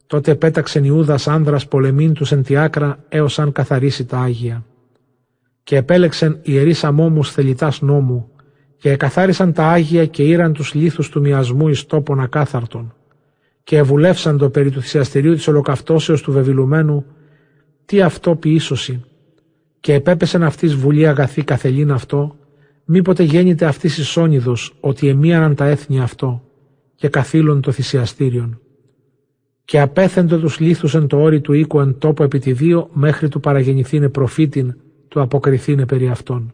Τότε επέταξεν Ιούδας άνδρας πολεμήν τους εν τη άκρα έως αν καθαρίσει τα Άγια. Και επέλεξεν ιερείς αμόμους θελητάς νόμου και εκαθάρισαν τα Άγια και ήραν τους λίθους του μιασμού εις τόπον ακάθαρτον. Και ευουλεύσαν το περί του θυσιαστηρίου της ολοκαυτώσεως του βεβηλουμένου τι αυτό ποιήσωση και επέπεσεν αυτής βουλή αγαθή καθελήν αυτό, μήποτε γέννηται αυτής εις όνειδος ότι εμίαναν τα έθνη αυτό και καθήλων το θυσιαστήριον. Και απέθεντο τους λίθους εν το όρι του οίκου εν τόπο επί τη δύο μέχρι του παραγεννηθήνε προφήτην του αποκριθήνε περί αυτών.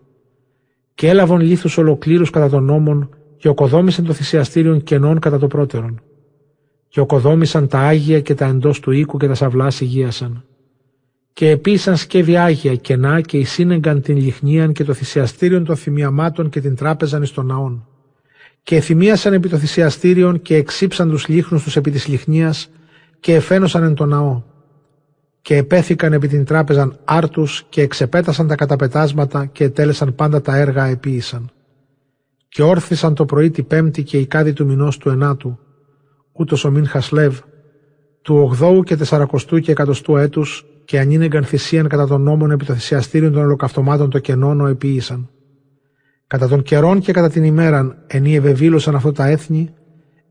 Και έλαβον λίθους ολοκλήρους κατά των νόμων και οκοδόμησαν το θυσιαστήριον κενών κατά το πρώτερον. Και οκοδόμησαν τα Άγια και τα εντός του οίκου και τα σαυλάς υγείασαν και επίσαν σκεύη Άγια κενά και εισύνεγκαν την λιχνίαν και το θυσιαστήριον των θυμιαμάτων και την τράπεζαν εις των ναών. Και εθυμίασαν επί το θυσιαστήριον και εξήψαν τους λίχνους τους επί της λιχνίας και εφαίνωσαν εν το ναό. Και επέθηκαν επί την τράπεζαν άρτους και εξεπέτασαν τα καταπετάσματα και ετέλεσαν πάντα τα έργα επίησαν. Και όρθισαν το πρωί τη πέμπτη και η κάδη του μηνός του ενάτου, ούτως ο Μιν Χασλεύ, του ογδόου και τεσσαρακοστού και εκατοστού έτους και ανήνεγκαν θυσίαν κατά των νόμων επί το θυσιαστήριο των ολοκαυτωμάτων το κενόνο επίησαν. Κατά των καιρών και κατά την ημέραν ενή ευεβήλωσαν αυτό τα έθνη,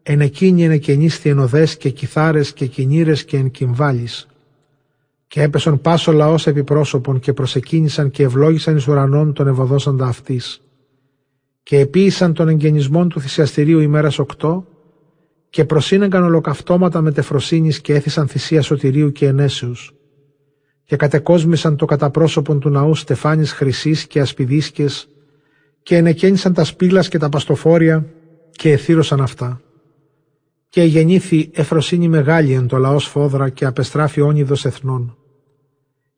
εν εκείνη εν εκενίσθη ενωδές και κιθάρες και κινήρες και εν κυμβάλεις. Και έπεσον πάσο λαός επί πρόσωπον και προσεκίνησαν και ευλόγησαν εις ουρανών τον ευωδόσαντα αυτής. Και επίησαν των εγγενισμών του θυσιαστηρίου ημέρας οκτώ και προσύνεγκαν ολοκαυτώματα με τεφροσύνης και έθισαν θυσία σωτηρίου και ενέσεως και κατεκόσμησαν το καταπρόσωπον του ναού στεφάνης χρυσής και ασπιδίσκες και ενεκένησαν τα σπήλας και τα παστοφόρια και εθύρωσαν αυτά. Και γεννήθη εφροσύνη μεγάλη εν το λαός φόδρα και απεστράφει όνειδος εθνών.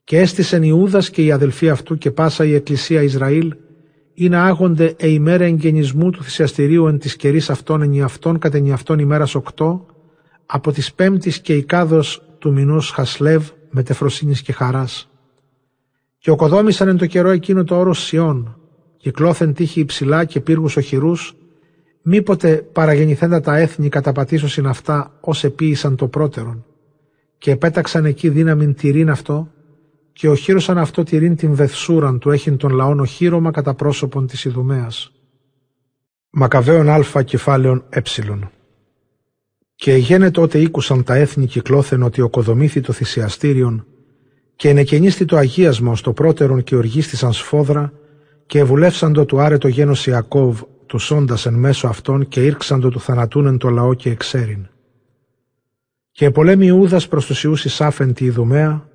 Και έστησεν Ιούδας και οι αδελφοί αυτού και πάσα η εκκλησία Ισραήλ ή να άγονται ε ημέρα εγγενισμού του θυσιαστηρίου εν της κερής αυτών εν αυτών κατ' εν αυτών ημέρας οκτώ από της πέμπτης και οικάδος του μηνός Χασλεύ μετεφροσύνης και χαράς. Και οκοδόμησαν εν το καιρό εκείνο το όρος Σιών, κυκλώθεν τύχη υψηλά και πύργους οχυρούς, μήποτε παραγεννηθέντα τα έθνη καταπατήσωσιν αυτά ως επίησαν το πρώτερον. Και επέταξαν εκεί δύναμην τυρήν αυτό, και οχύρωσαν αυτό τυρήν την βεθσούραν του έχειν των λαών οχύρωμα κατά πρόσωπον της Ιδουμαίας. Μακαβαίων Α κεφάλαιον ε. Και γένε τότε ήκουσαν τα έθνη κυκλώθεν ότι οκοδομήθη το θυσιαστήριον και ενεκαινίστη το αγίασμα ως το πρώτερον και οργίστησαν σφόδρα και ευουλεύσαντο του άρετο γένος Ιακώβ του σώντας εν μέσω αυτών και ήρξαντο του θανατούν εν το λαό και εξέριν. Και πολέμη Ιούδας προς τους Ιούς Ισάφεν τη Ιδουμαία,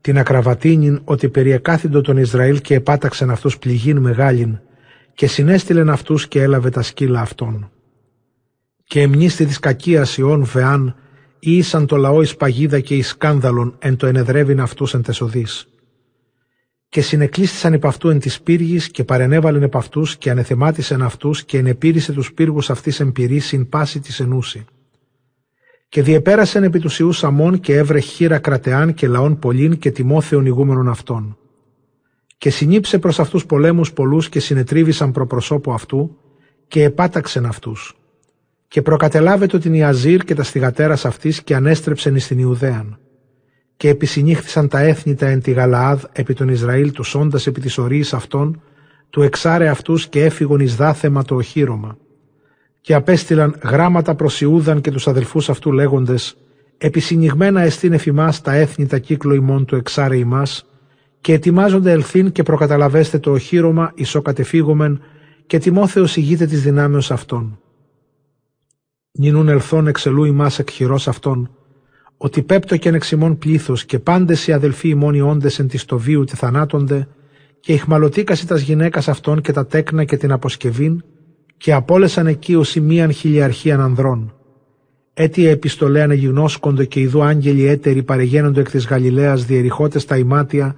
την ακραβατίνην ότι περιεκάθυντο τον Ισραήλ και επάταξεν αυτούς πληγήν μεγάλην και συνέστηλεν αυτούς και έλαβε τα σκύλα αυτών και εμνίστη της κακίας Ιών Βεάν ήσαν το λαό εις παγίδα και εις σκάνδαλον εν το ενεδρεύειν αυτούς εν τεσοδείς. Και συνεκλίστησαν επ' αυτού εν της πύργης και παρενέβαλεν επ' αυτούς και ανεθεμάτισεν αυτούς και ενεπήρησε τους πύργους αυτής εμπειρή συν πάση της ενούση. Και διεπέρασεν επί τους Ιούς Αμών και έβρε χείρα κρατεάν και λαών πολλήν και τιμόθεων ηγούμενων αυτών. Και συνήψε προς αυτούς πολέμους πολλούς και συνετρίβησαν προπροσώπου αυτού και επάταξεν αυτούς και προκατελάβετο την Ιαζήρ και τα στιγατέρας αυτής και ανέστρεψεν εις την Ιουδαίαν. και επισυνήχθησαν τα έθνη τα εν τη Γαλαάδ επί τον Ισραήλ του όντα επί της ορίης αυτών, του εξάρε αυτούς και έφυγον εις δάθεμα το οχύρωμα. Και απέστειλαν γράμματα προς Ιούδαν και τους αδελφούς αυτού λέγοντες «Επισυνηγμένα εστίν εφημάς τα έθνη τα κύκλο ημών του εξάρε ημάς και ετοιμάζονται ελθύν και προκαταλαβέστε το οχύρωμα ισοκατεφύγομεν και Τιμόθεος ηγείται της δυνάμεως αυτών. Νινούν ελθόν εξελού ημάς εκχειρός αυτών, ότι πέπτο και εξημών πλήθος και πάντες οι αδελφοί ημών οι όντε εν της τοβίου τη θανάτονται, και ηχμαλωτήκαση τας γυναίκας αυτών και τα τέκνα και την αποσκευήν, και απόλεσαν εκεί ω μίαν χιλιαρχίαν ανδρών. Έτσι επιστολέ ανεγιγνώσκονται και ειδού άγγελοι έτεροι παρεγαίνονται εκ της Γαλιλαίας διεριχώτες τα ημάτια,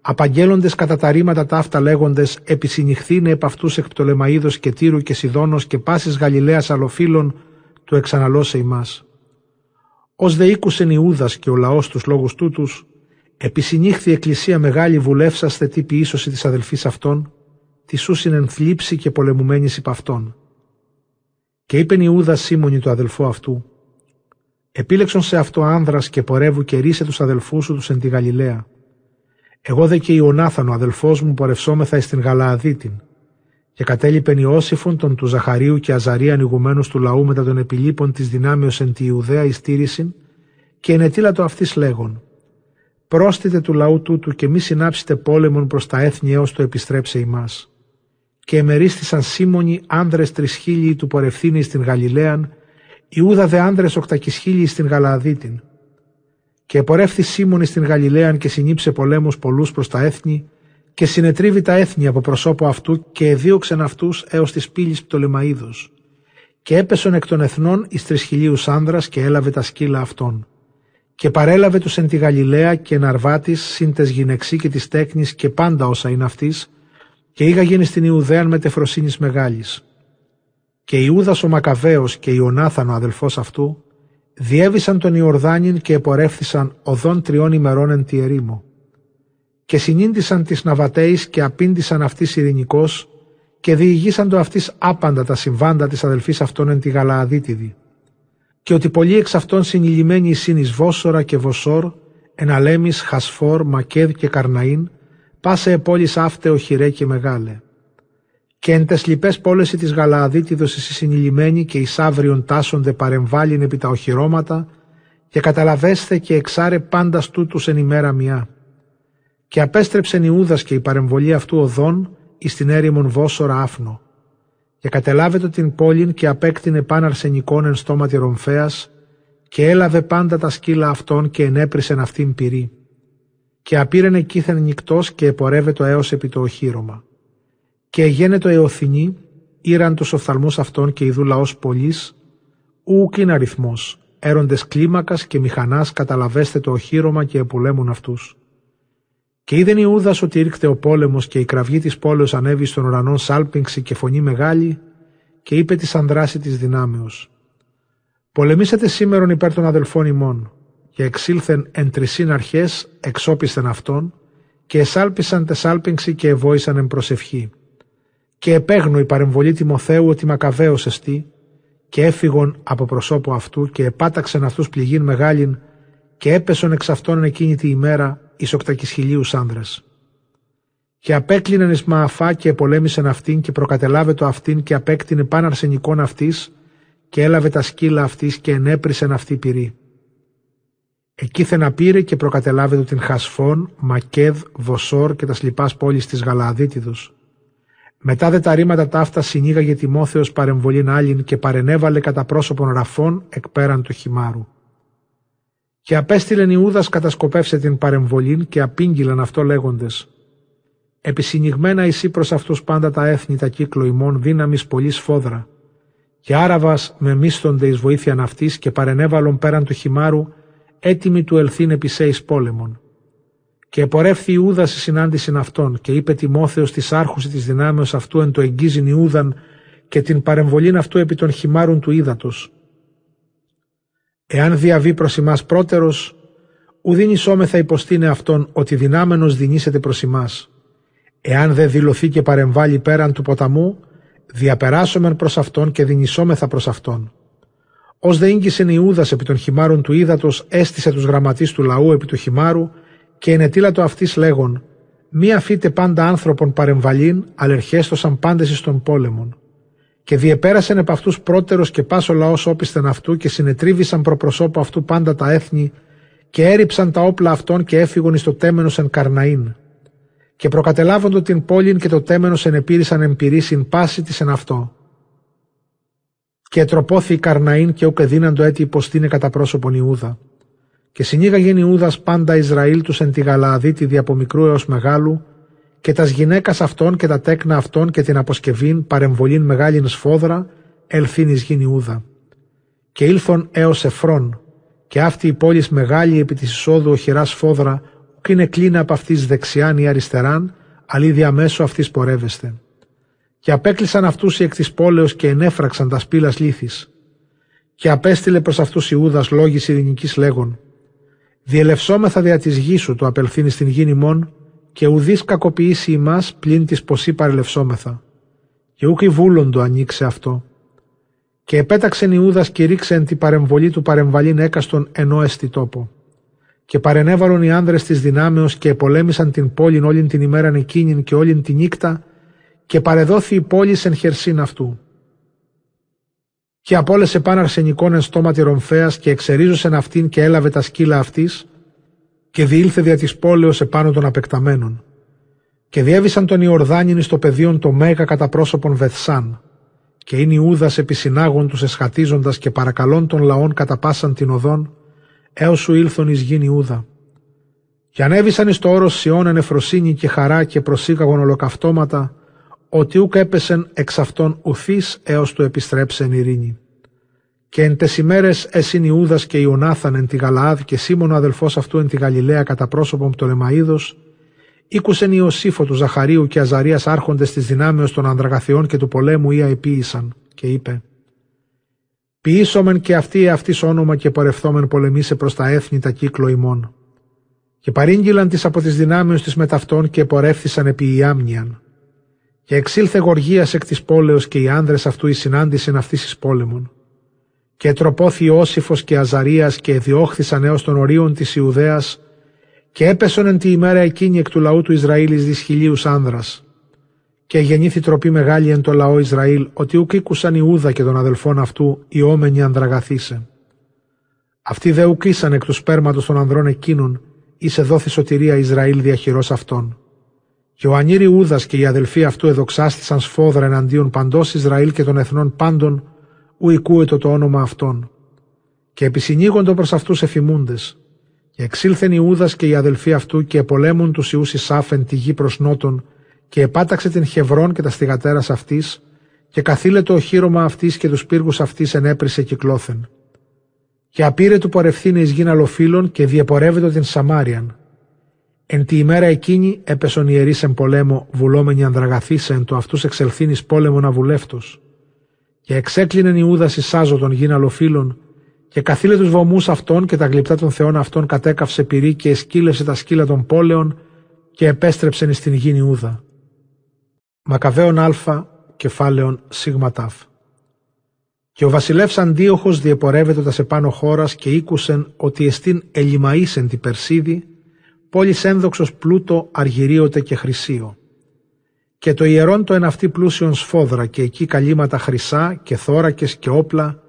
απαγγέλλοντες κατά τα ρήματα ταύτα λέγοντες επισυνηχθήνε επ' αυτούς εκ Πτολεμαίδο και Τύρου και Σιδόνο και πάσης Γαλιλαίας αλλοφύλων, του εξαναλώσε ημάς. Ω δε ήκουσεν Ιούδας και ο λαός τους λόγους τούτους, επισυνήχθη η εκκλησία μεγάλη βουλεύσαστε τύπη ίσωση της αδελφής αυτών, τη σούσιν θλίψη και πολεμουμένης υπ' αυτών. Και είπεν Ιούδα Σίμωνη το αδελφό αυτού, Επίλεξον σε αυτό άνδρας και πορεύου και ρίσε τους αδελφούς σου τους εν τη Γαλιλαία. Εγώ δε και Ιωνάθαν ο αδελφός μου πορευσόμεθα εις την Γαλααδίτην. Και κατέλειπεν Ιώσифον τον του Ζαχαρίου και Αζαρία ανοιγουμένου του λαού μετά των επιλείπων της δυνάμεως εν τη Ιουδαία εις και ενετήλατο αυτής λέγον. Πρόστιτε του λαού τούτου και μη συνάψετε πόλεμον προς τα έθνη έως το επιστρέψε ημάς. Και εμερίστησαν Σίμωνοι άνδρες τρισχίλιοι του πορευθύνη στην Γαλιλαίαν, Ιούδα δε άνδρες οκτακισχίλιοι στην Γαλαδίτην. Και επορεύθη Σίμωνη στην Γαλιλαίαν και συνήψε πολέμους πολλούς προς τα έθνη, και συνετρίβει τα έθνη από προσώπου αυτού και εδίωξεν αυτούς έως της πύλης Πτολεμαίδος. Και έπεσον εκ των εθνών εις τρισχυλίους άνδρας και έλαβε τα σκύλα αυτών. Και παρέλαβε τους εν τη Γαλιλαία και εναρβάτης συν τες γυναιξή και της τέκνης και πάντα όσα είναι αυτής και γίνει στην Ιουδαίαν με τεφροσύνης μεγάλης. Και Ιούδας ο Μακαβαίος και Ιωνάθαν ο αδελφός αυτού διέβησαν τον Ιορδάνιν και επορεύθησαν οδόν τριών ημερών εν τη ερήμο και συνήντησαν τις Ναβατέης και απήντησαν αυτής ειρηνικώ και διηγήσαν το αυτής άπαντα τα συμβάντα της αδελφής αυτών εν τη Γαλααδίτιδη. Και ότι πολλοί εξ αυτών συνειλημμένοι εισήν εις Βόσορα και Βοσόρ, Εναλέμις, Χασφόρ, Μακέδ και Καρναΐν, πάσε επόλης άφτεο χειρέ και μεγάλε. Και εν τες λοιπές πόλεση της Γαλααδίτιδος εις συνειλημμένοι και εις αύριον τάσσονται παρεμβάλλην επί τα οχυρώματα και καταλαβέστε και εξάρε πάντα τούτους εν ημέρα μια και απέστρεψεν Ιούδας και η παρεμβολή αυτού οδών εις την έρημον Βόσορα Άφνο. Και κατελάβετο την πόλην και απέκτηνε πάν αρσενικών εν στόματι ρομφέας και έλαβε πάντα τα σκύλα αυτών και ενέπρισεν αυτήν πυρή. Και απήρεν εκείθεν νυκτός και επορεύετο έως επί το οχύρωμα. Και εγένετο εωθινή, ήραν τους οφθαλμούς αυτών και ειδού λαός πολλής, ούκ είναι αριθμός, έροντες κλίμακας και μηχανάς καταλαβέστε το οχύρωμα και επουλέμουν αυτούς. Και είδεν Ιούδας ότι ήρκτε ο πόλεμος και η κραυγή της πόλεως ανέβη στον ουρανό σάλπιγξη και φωνή μεγάλη, και είπε της ανδράση της δυνάμεως. Πολεμήσατε σήμερον υπέρ των αδελφών ημών, και εξήλθεν εν τρισίν αρχές, εξόπισθεν αυτών, και εσάλπισαν τεσάλπιγξη και εβόησαν εν προσευχή. Και επέγνω η παρεμβολή Τιμοθέου ότι μακαβαίος εστί, και έφυγον από προσώπου αυτού και επάταξεν αυτούς πληγήν μεγάλην, και έπεσον εξ αυτών εκείνη τη ημέρα εις οκτακισχυλίους άνδρας. Και απέκλειναν εις Μααφά και επολέμησαν αυτήν και προκατελάβε αυτήν και απέκτηνε πάν αρσενικών αυτής και έλαβε τα σκύλα αυτής και ενέπρισεν αυτή πυρή. Εκείθεν πήρε και προκατελάβε την Χασφόν, Μακέδ, Βοσόρ και τα σλιπάς πόλης της Γαλαδίτιδος. Μετά δε τα ρήματα ταύτα συνήγαγε Τιμόθεος παρεμβολήν άλλην και παρενέβαλε κατά πρόσωπον ραφών εκ πέραν του χυμάρου. Και απέστειλεν Ιούδας κατασκοπεύσε την παρεμβολήν και απήγγειλαν αυτό λέγοντες. Επισυνηγμένα εσύ προς αυτούς πάντα τα έθνη τα κύκλο ημών δύναμης πολύ σφόδρα. Και Άραβας με μίσθονται εις βοήθειαν αυτής και παρενέβαλον πέραν του χυμάρου έτοιμοι του ελθύν επισέης πόλεμον. Και επορεύθη Ιούδα σε συνάντηση αυτών και είπε Τιμόθεος της άρχουση της δυνάμεως αυτού εν το εγγίζειν Ιούδαν και την παρεμβολήν αυτού επί των χυμάρων του ύδατος Εάν διαβεί προς εμάς πρώτερος, ουδήν ισόμεθα υποστήνε αυτόν ότι δυνάμενος δινήσεται προς εμάς. Εάν δεν δηλωθεί και παρεμβάλλει πέραν του ποταμού, διαπεράσομεν προς αυτόν και δυνησόμεθα προς αυτόν. Ω δε ίγκυσεν Ιούδας επί των χυμάρων του ύδατος, έστησε τους γραμματείς του λαού επί του χυμάρου, και ενετήλατο αυτής λέγον: Μη αφήτε πάντα άνθρωπον παρεμβαλήν, αλερχέστοσαν πάντες εις των πόλεμων. Και διεπέρασεν επ' αυτούς πρώτερο και πάσο λαός όπισθεν αυτού, και συνετρίβησαν προπροσώπου αυτού πάντα τα έθνη, και έριψαν τα όπλα αυτών και έφυγον εις το τέμενος εν Καρναήν. Και προκατελάβοντο την πόλην και το τέμενος εν επίρησαν εμπειρήσιν πάση της εν αυτό και τροπόθη Καρναήν και ούκ δίναντο έτη υποστήνε κατά πρόσωπον Ιούδα. Και συνήγαγεν Ιούδας πάντα Ισραήλ τους εν τη Γαλααδίτη δι' από μικρού έως μεγάλου, και τας γυναίκας αυτών και τα τέκνα αυτών και την αποσκευήν παρεμβολήν μεγάλην σφόδρα, ελθύν εις γην Ιούδα. Και ήλθον έως Εφρών, και αυτή η πόλη μεγάλη επί της εισόδου οχυρά σφόδρα, ουκ είναι κλίνα από αυτής δεξιάν ή αριστεράν, αλλή διαμέσου αυτής πορεύεστε. Και απέκλεισαν αυτούς οι εκ της πόλεως και ενέφραξαν τας σπήλα λύθη. Και απέστειλε προς αυτούς Ιούδας λόγη ειρηνική λέγον. Διελευσόμεθα δια της γης σου το απελθύνει στην γη νημών, και ουδής κακοποιήσει ημάς πλην της ποσή παρελευσόμεθα. Και ούκ βούλοντο ανοίξε αυτό. Και επέταξεν Ιούδας και ρίξε εν τη παρεμβολή του παρεμβαλήν έκαστον ενώ εστι τόπο. Και παρενέβαλον οι άνδρες της δυνάμεως και επολέμησαν την πόλη όλη την ημέραν εκείνην και όλη την νύχτα, και παρεδόθη η πόλη εν χερσίν αυτού. Και απόλεσε πάνω αρσενικών εν στόματι ρομφέας και εξερίζωσεν αυτήν και έλαβε τα σκύλα αυτής και διήλθε δια της πόλεως επάνω των απεκταμένων. Και διέβησαν τον Ιορδάνιν στο πεδίον το μέγα κατά πρόσωπον Βεθσάν και είναι Ιούδας επί συνάγων τους εσχατίζοντας και παρακαλών των λαών κατά πάσαν την οδόν έως σου ήλθον εις γην Ιούδα. Και ανέβησαν εις το όρος Σιών εν εφροσύνη και χαρά και προσήγαγον ολοκαυτώματα ότι ούκ έπεσεν εξ αυτών ουθείς έως του επιστρέψεν ειρήνη. Και εν τες ημέρες εσύν Ιούδας και Ιωνάθαν εν τη Γαλαάδ και Σίμων ο αδελφός αυτού εν τη Γαλιλαία κατά πρόσωπον Πτολεμαίδος, ήκουσεν Ιωσήφο του Ζαχαρίου και Αζαρίας άρχοντες της δυνάμεως των ανδραγαθιών και του πολέμου ή αηποίησαν και είπε «Ποιήσομεν και αυτή αυτής όνομα και πορευθόμεν πολεμήσε προς τα έθνη τα κύκλο ημών». Και παρήγγειλαν τις από τις δυνάμεως της μεταυτών και πορεύθησαν επί Ιάμνιαν και εξήλθε γοργίας εκ της πόλεως και οι άνδρες αυτού η συνάντησιν αυτής εις πόλεμον. Και τροπόθη Όσυφος και Αζαρίας και διώχθησαν έως των ορίων της Ιουδαίας και έπεσον εν τη ημέρα εκείνη εκ του λαού του Ισραήλ εις δυσχυλίους άνδρας. Και γεννήθη τροπή μεγάλη εν το λαό Ισραήλ ότι ουκ ήκουσαν Ιούδα και των αδελφών αυτού οι όμενοι ανδραγαθήσε. Αυτοί δε ουκ εκ του σπέρματος των ανδρών εκείνων ή σε δόθη σωτηρία Ισραήλ διαχειρός αυτών. Και ο Ανήρη Ούδας και οι αδελφοί αυτού εδοξάστησαν σφόδρα εναντίον παντός Ισραήλ και των εθνών πάντων, ου οικούετο το όνομα αυτών. Και επισυνήγοντο προς αυτούς εφημούντες. Και εξήλθεν Ιούδα και οι αδελφοί αυτού και επολέμουν τους Ιούς Ισάφεν τη γη προς νότον, και επάταξε την Χευρών και τα στιγατέρας αυτής, και καθήλε το οχύρωμα αυτής και τους πύργους αυτής ενέπρισε κυκλώθεν. Και απήρε του πορευθύνη εις γη και διεπορεύεται την Σαμάριαν, Εν τη ημέρα εκείνη έπεσον ιερείς εν πολέμο βουλόμενοι ανδραγαθήσεν το αυτούς εξελθύνης πόλεμον αβουλεύτος. Και εξέκλεινεν Ιούδας εισάζω των γίνα αλοφύλων και καθήλε τους βωμούς αυτών και τα γλυπτά των θεών αυτών κατέκαυσε πυρή και εσκύλευσε τα σκύλα των πόλεων και επέστρεψεν εις την γήν Ιούδα. Μακαβαίων Α, κεφάλαιον σίγμα τάφ. Και ο βασιλεύς Αντίοχος διεπορεύεται τας σε πάνω χώρας και ήκουσεν ότι εστίν ελιμαΐσεν τη Περσίδη πόλης ένδοξος πλούτο αργυρίωτε και χρυσίο. Και το ιερόν το εν αυτή πλούσιον σφόδρα και εκεί καλύματα χρυσά και θώρακες και όπλα,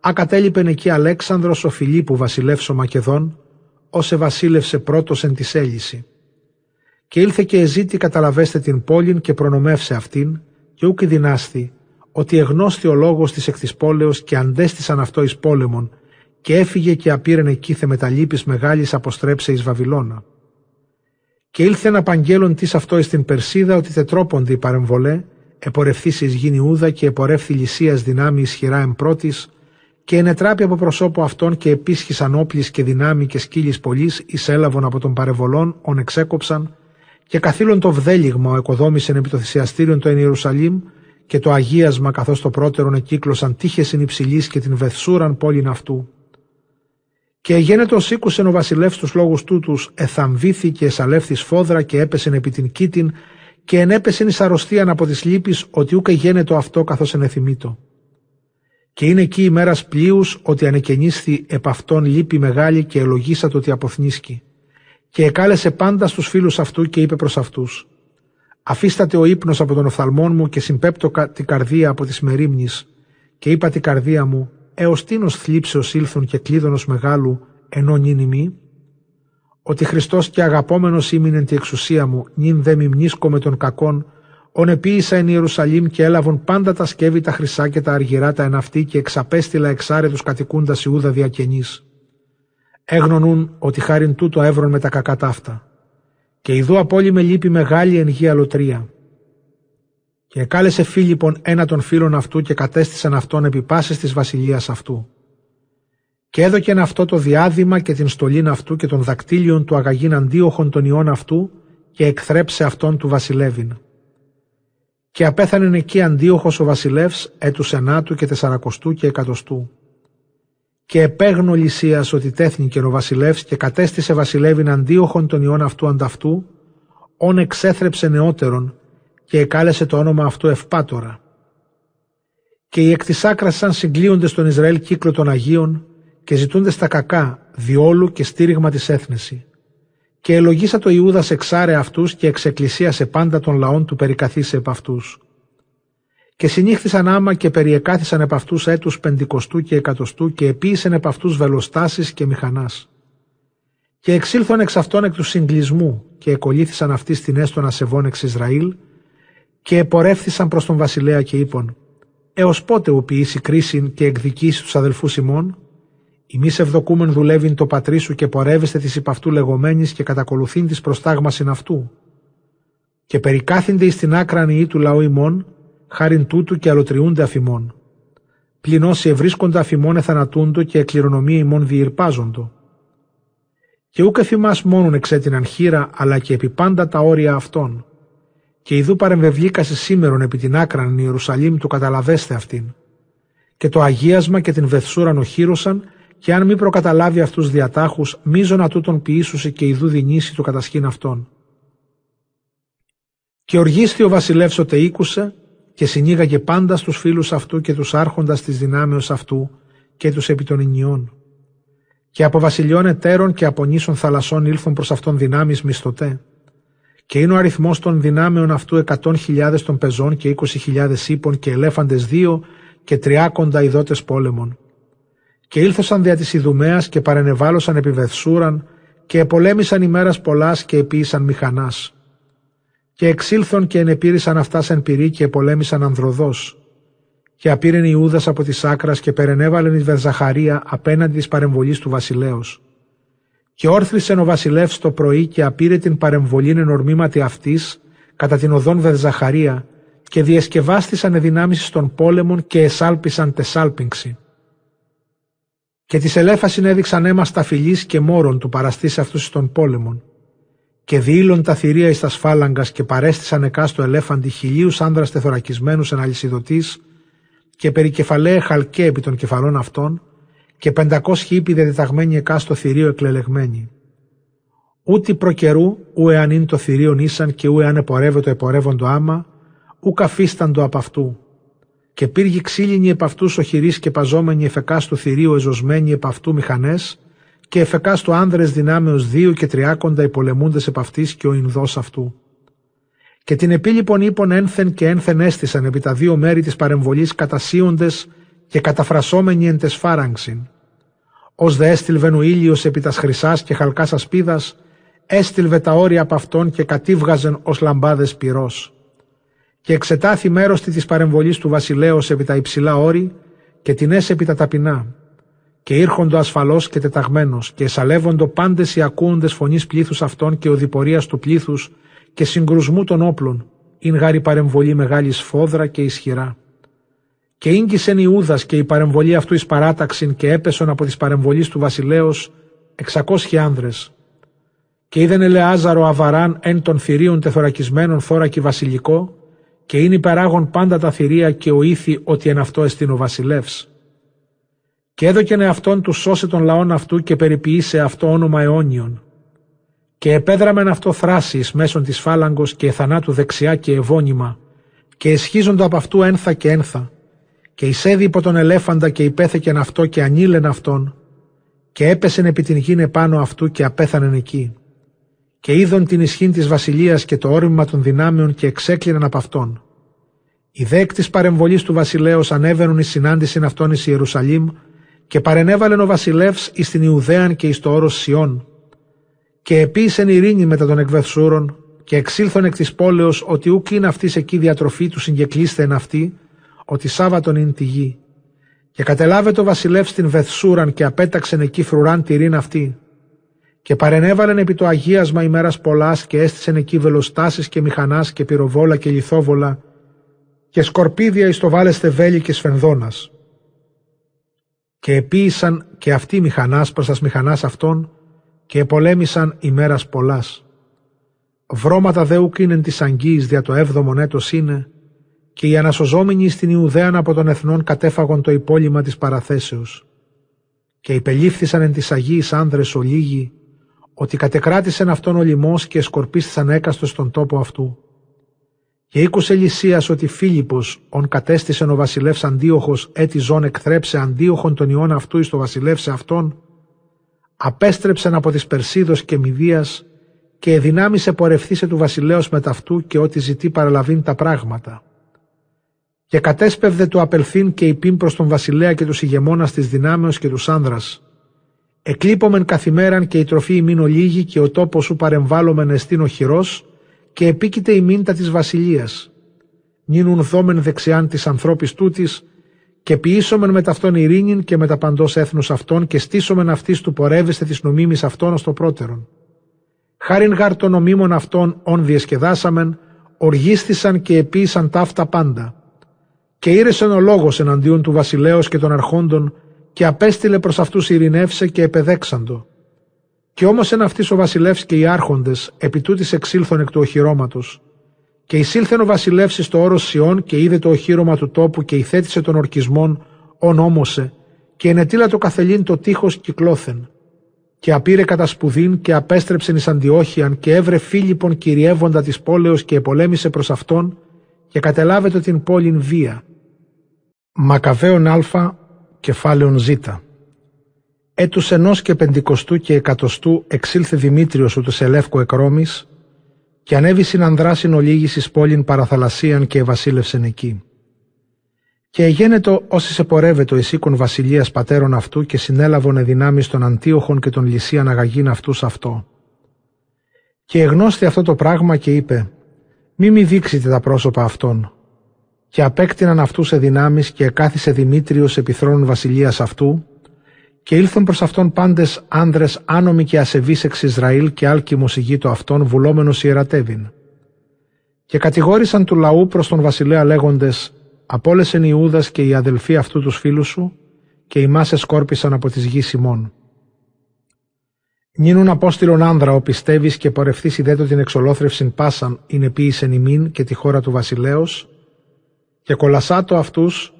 ακατέλειπεν εκεί Αλέξανδρος ο Φιλίππου βασιλεύσο Μακεδόν, όσε βασίλευσε πρώτος εν της έλυση. Και ήλθε και εζήτη καταλαβέστε την πόλην και προνομεύσε αυτήν, και ούκη δυνάστη, ότι εγνώστη ο λόγος της εκ της πόλεως και αντέστησαν αυτό εις πόλεμον, και έφυγε και απήρεν εκεί θεμεταλήπης μεγάλης αποστρέψε εις Βαβυλώνα. Και ήλθε να παγγέλων της αυτό εις την Περσίδα ότι τετρόπονται οι παρεμβολέ, επορευθείς εις γήν Ιούδα και επορεύθη λυσίας δυνάμει ισχυρά εμπρότη, και ενετράπη από προσώπου αυτών και επίσχυσαν όπλης και δυνάμει και σκύλης πολλής, εισέλαβον από τον παρεμβολών, ον εξέκοψαν, και καθήλων το βδέλιγμα ο εκοδόμησεν επί το θυσιαστήριον το εν Ιερουσαλήμ, και το αγίασμα καθώς το πρώτερον εκύκλωσαν τύχε υψηλής και την βεθσούραν πόλην αυτού. Και γένετο σήκουσεν ο βασιλεύς τους λόγους τούτους, εθαμβήθηκε, εσαλεύθη φόδρα και έπεσεν επί την κήτην, και ενέπεσεν εις αρρωστίαν από της λύπης ότι ούκε γένετο αυτό καθώς ενεθυμίτο. Και είναι εκεί η μέρα πλοίου ότι ανεκαινίσθη επ' αυτόν λύπη μεγάλη και ελογίσατο ότι αποθνίσκει. Και εκάλεσε πάντα στους φίλους αυτού και είπε προς αυτούς: Αφίστατε ο ύπνος από τον οφθαλμόν μου και συμπέπτω την καρδία από της μερίμνης, και είπα την καρδία μου, έως τίνος θλίψεως ήλθον και κλείδωνος μεγάλου, ενώ νυν μη, ότι Χριστός και αγαπόμενος ήμεινε τη εξουσία μου, νυν δε μνήσκω με τον κακόν, ον επίησα εν Ιερουσαλήμ και έλαβον πάντα τα σκεύη τα χρυσά και τα αργυρά τα εναυτή και εξαπέστειλα εξάρετους κατοικούντας Ιούδα διακαινής. Έγνωνουν ότι χάριν τούτο έβρον με τα κακά ταύτα. Και ειδού απόλυ με λύπη μεγάλη εν γη αλωτρία. Και εκάλεσε Φίλιππον ένα των φίλων αυτού και κατέστησαν αυτόν επί πάσης της βασιλείας αυτού. Και έδωκεν αυτό το διάδημα και την στολήν αυτού και των δακτύλιων του αγαγήν αντίοχων των ιών αυτού και εκθρέψε αυτόν του βασιλεύειν. Και απέθανε εκεί αντίοχος ο βασιλεύς έτους ενάτου και τεσσαρακοστού και εκατοστού. Και επέγνω Λυσίας ότι τέθνηκε ο βασιλεύς και κατέστησε βασιλεύειν αντίοχων των ιών αυτού ανταυτού, όν εξέθρεψε νεότερον και εκάλεσε το όνομα αυτού Ευπάτορα. Και οι εκ της άκρας σαν συγκλείονται στον Ισραήλ κύκλο των Αγίων και ζητούνται στα κακά, διόλου και στήριγμα της έθνεση. Και ελογίσα το Ιούδας εξάρε αυτούς και εξεκκλησίασε πάντα των λαών του περικαθίσε επ' αυτούς. Και συνήχθησαν άμα και περιεκάθησαν επ' αυτούς έτους πεντηκοστού και εκατοστού και επίησαν επ' αυτούς βελοστάσεις και μηχανάς. Και εξήλθον εξ αυτών εκ του συγκλισμού και εκολύθησαν αυτοί στην έστωνα σεβών εξ Ισραήλ και επορεύθησαν προς τον βασιλέα και είπον «Έως πότε ο ποιήσει κρίσιν και εκδικήσεις τους αδελφούς ημών» Ημί ευδοκούμεν δουλεύειν το πατρί σου και πορεύεστε της υπ' αυτού λεγόμενης και κατακολουθήν της προστάγμασιν αυτού. Και περικάθυνται εις την άκρα ή του λαού ημών, χάριν τούτου και αλωτριούνται αφημών. Πλην όσοι ευρίσκονται αφημών εθανατούντο και εκληρονομία ημών διηρπάζοντο. Και ούκ εφημάς μόνον εξέτειναν χείρα, αλλά και επί πάντα τα όρια αυτών. Και ιδού παρεμβευλίκασε σήμερον επί την άκραν Ιερουσαλήμ του καταλαβέστε αυτήν. Και το αγίασμα και την βεθσούραν οχύρωσαν και αν μη προκαταλάβει αυτούς διατάχους, μίζωνα τούτον ποιήσουσε και ιδού δινήσει το κατασχήν αυτών. Και οργίστη ο βασιλεύς οτε ήκουσε και συνήγαγε πάντα στους φίλους αυτού και τους άρχοντας της δυνάμεως αυτού και τους επί των ενιών. Και από βασιλιών εταίρων και από νήσων θαλασσών ήλθον προς αυτόν δυνάμεις μισθωτέ. Και είναι ο αριθμός των δυνάμεων αυτού εκατόν χιλιάδες των πεζών και είκοσι χιλιάδες ύπων και ελέφαντες δύο και τριάκοντα ειδότες πόλεμων και ήλθωσαν δια της Ιδουμαίας και παρενεβάλλωσαν επί Βεθσούραν και επολέμησαν ημέρας πολλάς και επίησαν μηχανάς. Και εξήλθον και ενεπήρησαν αυτά εν πυρή και επολέμησαν ανδροδός. Και απήρεν Ιούδας από της άκρας και περενέβαλεν η Βερζαχαρία απέναντι της παρεμβολής του βασιλέως. Και όρθρισεν ο βασιλεύς το πρωί και απήρε την παρεμβολήν ενορμήματι αυτής κατά την οδόν Βερζαχαρία και διεσκευάστησαν εδυνάμιση των πόλεμων και εσάλπισαν τεσάλπιγξη. Και της ελέφα συνέδειξαν αίμα στα φιλής και μόρων του παραστής αυτούς των πόλεμων. Και διήλων τα θηρία εις τας σφάλαγγα και παρέστησαν εκάστο ελέφαντι χιλίους άνδρας τεθωρακισμένους εν αλυσιδωτής, και περικεφαλαίε χαλκέ επί των κεφαλών αυτών, και πεντακόσχοι ύπη διατεταγμένοι εκάστο θηρίο εκλελεγμένοι. Ούτε προκαιρού, ου εάν είναι το θηρίο ήσαν και ου εάν επορεύεται επορεύοντο άμα, ου καφίσταντο από αυτού, και πύργη ξύλινοι επ' αυτούς οχυρεί και παζόμενοι εφεκά του θηρίου εζωσμένοι επ' αυτού μηχανές, και εφεκά του άνδρες δυνάμεως δύο και τριάκοντα οι πολεμούντε επ' αυτής και ο Ινδός αυτού. Και την επίλοιπον ύπον ένθεν και ένθεν έστησαν επί τα δύο μέρη της παρεμβολής κατασύοντε και καταφρασόμενοι εν τεσφάραγξιν. Ω δε έστειλβεν ο ήλιος επί τας χρυσάς και χαλκάς ασπίδας, έστειλβε τα όρια από αυτόν και κατήβγαζεν ως λαμπάδες πυρός και εξετάθη μέρος της παρεμβολής του βασιλέως επί τα υψηλά όρη και την έσαι επί τα ταπεινά. Και ήρχοντο ασφαλώς και τεταγμένος, και εσαλεύοντο πάντες οι ακούοντες φωνής πλήθους αυτών και οδηπορίας του πλήθους και συγκρουσμού των όπλων, ειν γάρη παρεμβολή μεγάλης σφόδρα και ισχυρά. Και ίγκυσεν Ιούδας και η παρεμβολή αυτού εις παράταξην και έπεσον από τη παρεμβολή του βασιλέως εξακόσχοι άνδρες. Και είδεν Ελεάζαρο Αβαράν εν των θηρίων τεθωρακισμένων θώρακι βασιλικό, και είναι υπεράγων πάντα τα θηρία και ο ήθη ότι εν αυτό εστίν ο βασιλεύς. Και έδωκεν αυτόν του σώσε των λαών αυτού και περιποιήσε αυτό όνομα αιώνιον. Και επέδραμεν αυτό θράσεις μέσω της φάλαγκος και θανάτου δεξιά και ευώνυμα και εσχίζοντο από αυτού ένθα και ένθα. Και εισέδη υπό τον ελέφαντα και υπέθεκεν αυτό και ανήλεν αυτόν και έπεσεν επί την γη επάνω αυτού και απέθανεν εκεί. Και είδον την ισχύν της βασιλείας και το όρμημα των δυνάμεων και εξέκλειναν από αυτόν. Οι δέκ της παρεμβολής του βασιλέως ανέβαινουν εις συνάντησιν αυτόν εις Ιερουσαλήμ και παρενέβαλεν ο βασιλεύς εις την Ιουδαίαν και εις το όρος Σιών. Και επίησεν ειρήνη μετά των εκβεθσούρων και εξήλθον εκ της πόλεως ότι ούκ είναι αυτής εκεί διατροφή του συγκεκλείστε εν αυτή, ότι Σάββατον είναι τη γη. Και κατελάβε το βασιλεύς στην Βεθσούραν και απέταξεν εκεί φρουράν τυρήν αυτή. Και παρενέβαλεν επί το αγίασμα ημέρας πολλάς και έστησεν εκεί βελοστάσεις και μηχανάς και πυροβόλα και λιθόβολα και σκορπίδια εις το βάλεστε βέλη και σφενδόνας. Και επίησαν και αυτοί μηχανάς προς τας μηχανάς αυτών και επολέμησαν ημέρας πολλάς. Βρώματα δε είναι της αγγίης δια το έβδομον έτος είναι και οι ανασωζόμενοι στην Ιουδαίαν από των εθνών κατέφαγον το υπόλοιμα της παραθέσεως. Και υπελήφθησαν εν της Αγίης άνδρες ολίγοι, ότι κατεκράτησαν αυτόν ο λοιμός και σκορπίστησαν έκαστος στον τόπο αυτού. Και οίκουσε Λυσίας ότι Φίλιππος, ον κατέστησεν ο βασιλεύς Αντίοχος, έτη ζών εκθρέψε Αντίοχον τον ιών αυτού εις το βασιλεύσε αυτόν, απέστρεψεν από της Περσίδος και Μηδίας και εδυνάμισε πορευθήσε του βασιλέως μεταυτού και ότι ζητεί παραλαβήν τα πράγματα και κατέσπευδε το απελθύν και υπήν προς τον βασιλέα και τους ηγεμόνας της δυνάμεως και τους άνδρας. Εκλείπομεν καθημέραν και η τροφή ημίν ολίγη και ο τόπος σου παρεμβάλλομεν εστίν οχυρός και επίκειται ημίν τα της βασιλείας. Νίνουν δόμεν δεξιάν της ανθρώπης τούτης και ποιήσομεν με ταυτόν ειρήνην και με τα παντός έθνους αυτών και στήσομεν αυτής του πορεύεστε της νομίμης αυτών ως το πρώτερον. Χάριν γάρ των νομίμων αυτών όν διεσκεδάσαμεν, οργίστησαν και επίησαν ταύτα πάντα και ήρεσεν ο λόγος εναντίον του βασιλέως και των αρχόντων και απέστειλε προς αυτούς ειρηνεύσε και επεδέξαντο. Και όμως εν αυτής ο βασιλεύς και οι άρχοντες επί τούτης εξήλθον εκ του οχυρώματος. Και εισήλθεν ο βασιλεύς στο όρος Σιών και είδε το οχύρωμα του τόπου και ηθέτησε των ορκισμών ον όμωσε και ενετήλα το καθελήν το τείχος κυκλώθεν. Και απήρε κατά σπουδήν και απέστρεψεν εις Αντιόχιαν και έβρε Φίλιππον κυριεύοντα της πόλεως και επολέμησε προς αυτόν και κατελάβετε την πόλην βία Μακαβαίων Α, κεφάλαιον Ζ. Έτους ενός και πεντηκοστού και εκατοστού εξήλθε Δημήτριος ούτως σε Λεύκο εκρόμης και ανέβη συνανδράσιν ολίγης εις πόλην παραθαλασσίαν και βασίλευσεν εκεί. Και εγένετο όσοι σε πορεύετο εις οίκον βασιλείας πατέρων αυτού και συνέλαβον εδυνάμεις των Αντίοχων και των Λυσίαν αγαγήν αυτούς αυτό. Και εγνώστη αυτό το πράγμα και είπε «Μη μη δείξετε τα πρόσωπα αυτών, και απέκτηναν αυτού σε δυνάμεις και εκάθισε Δημήτριος επιθρόνων βασιλείας αυτού, και ήλθαν προς αυτόν πάντες άνδρες άνομοι και ασεβείς εξ Ισραήλ και άλκημος ηγείτο αυτών, βουλόμενο ιερατεύειν. Και κατηγόρησαν του λαού προς τον βασιλέα λέγοντες: Απόλεσεν Ιούδας και οι αδελφοί αυτού τους φίλους σου, και οι μάσε σκόρπισαν από της γης Σιμών. Νίνουν απόστηλον άνδρα ο πιστεύεις και πορευθείς ιδέτο την εξολόθρευσιν πάσαν, είναι ποιησεν ημίν και τη χώρα του βασιλέως, και κολασάτο αυτούς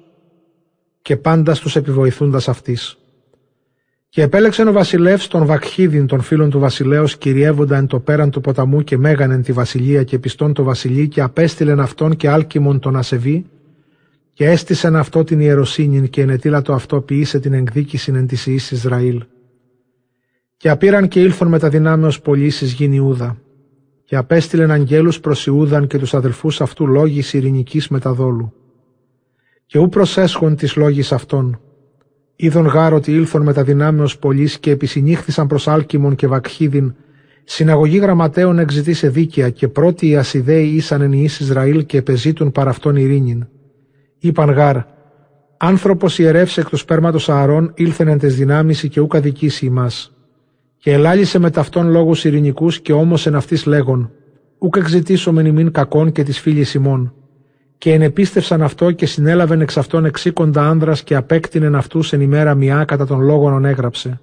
και πάντα στους επιβοηθούντας αυτής. Και επέλεξε ο βασιλεύς τον Βακχίδιν των φίλων του βασιλέως κυριεύοντα εν το πέραν του ποταμού και μέγανεν τη βασιλεία και πιστών το βασιλεί και απέστειλεν αυτόν και άλκημον τον ασεβή και έστησεν αυτό την ιεροσύνην και ενετήλατο αυτό ποιήσε την εκδίκηση εν της Ιης Ισραήλ. Και απήραν και ήλθον με τα δυνάμεως πωλήσεις γην Ιούδα και απέστειλεν αγγέλους προς Ιούδαν και τους αδελφούς αυτού λόγης ειρηνικής μεταδόλου και ού προσέσχον τις λόγης αυτών. Είδον γάρο ότι ήλθον με τα δυνάμεως πολλής και επισυνήχθησαν προς Άλκημον και Βακχίδιν, συναγωγή γραμματέων εξητήσε δίκαια και πρώτοι οι Ασιδαίοι ήσαν εν Ιης Ισραήλ και επεζήτουν παρά αυτόν ειρήνην. Είπαν γάρ, άνθρωπος ιερεύσε εκ του σπέρματος Ααρών ήλθεν εν τες δυνάμεις και ούκα δικήσει ημάς. Και ελάλησε με ταυτόν λόγους ειρηνικούς και όμως εν αυτής λέγον, ούκα εξητήσομεν ημίν κακών και τις φίλης ημών και ενεπίστευσαν αυτό και συνέλαβεν εξ αυτών εξήκοντα άνδρας και απέκτηνεν αυτούς εν ημέρα μιά κατά των λόγων έγραψε.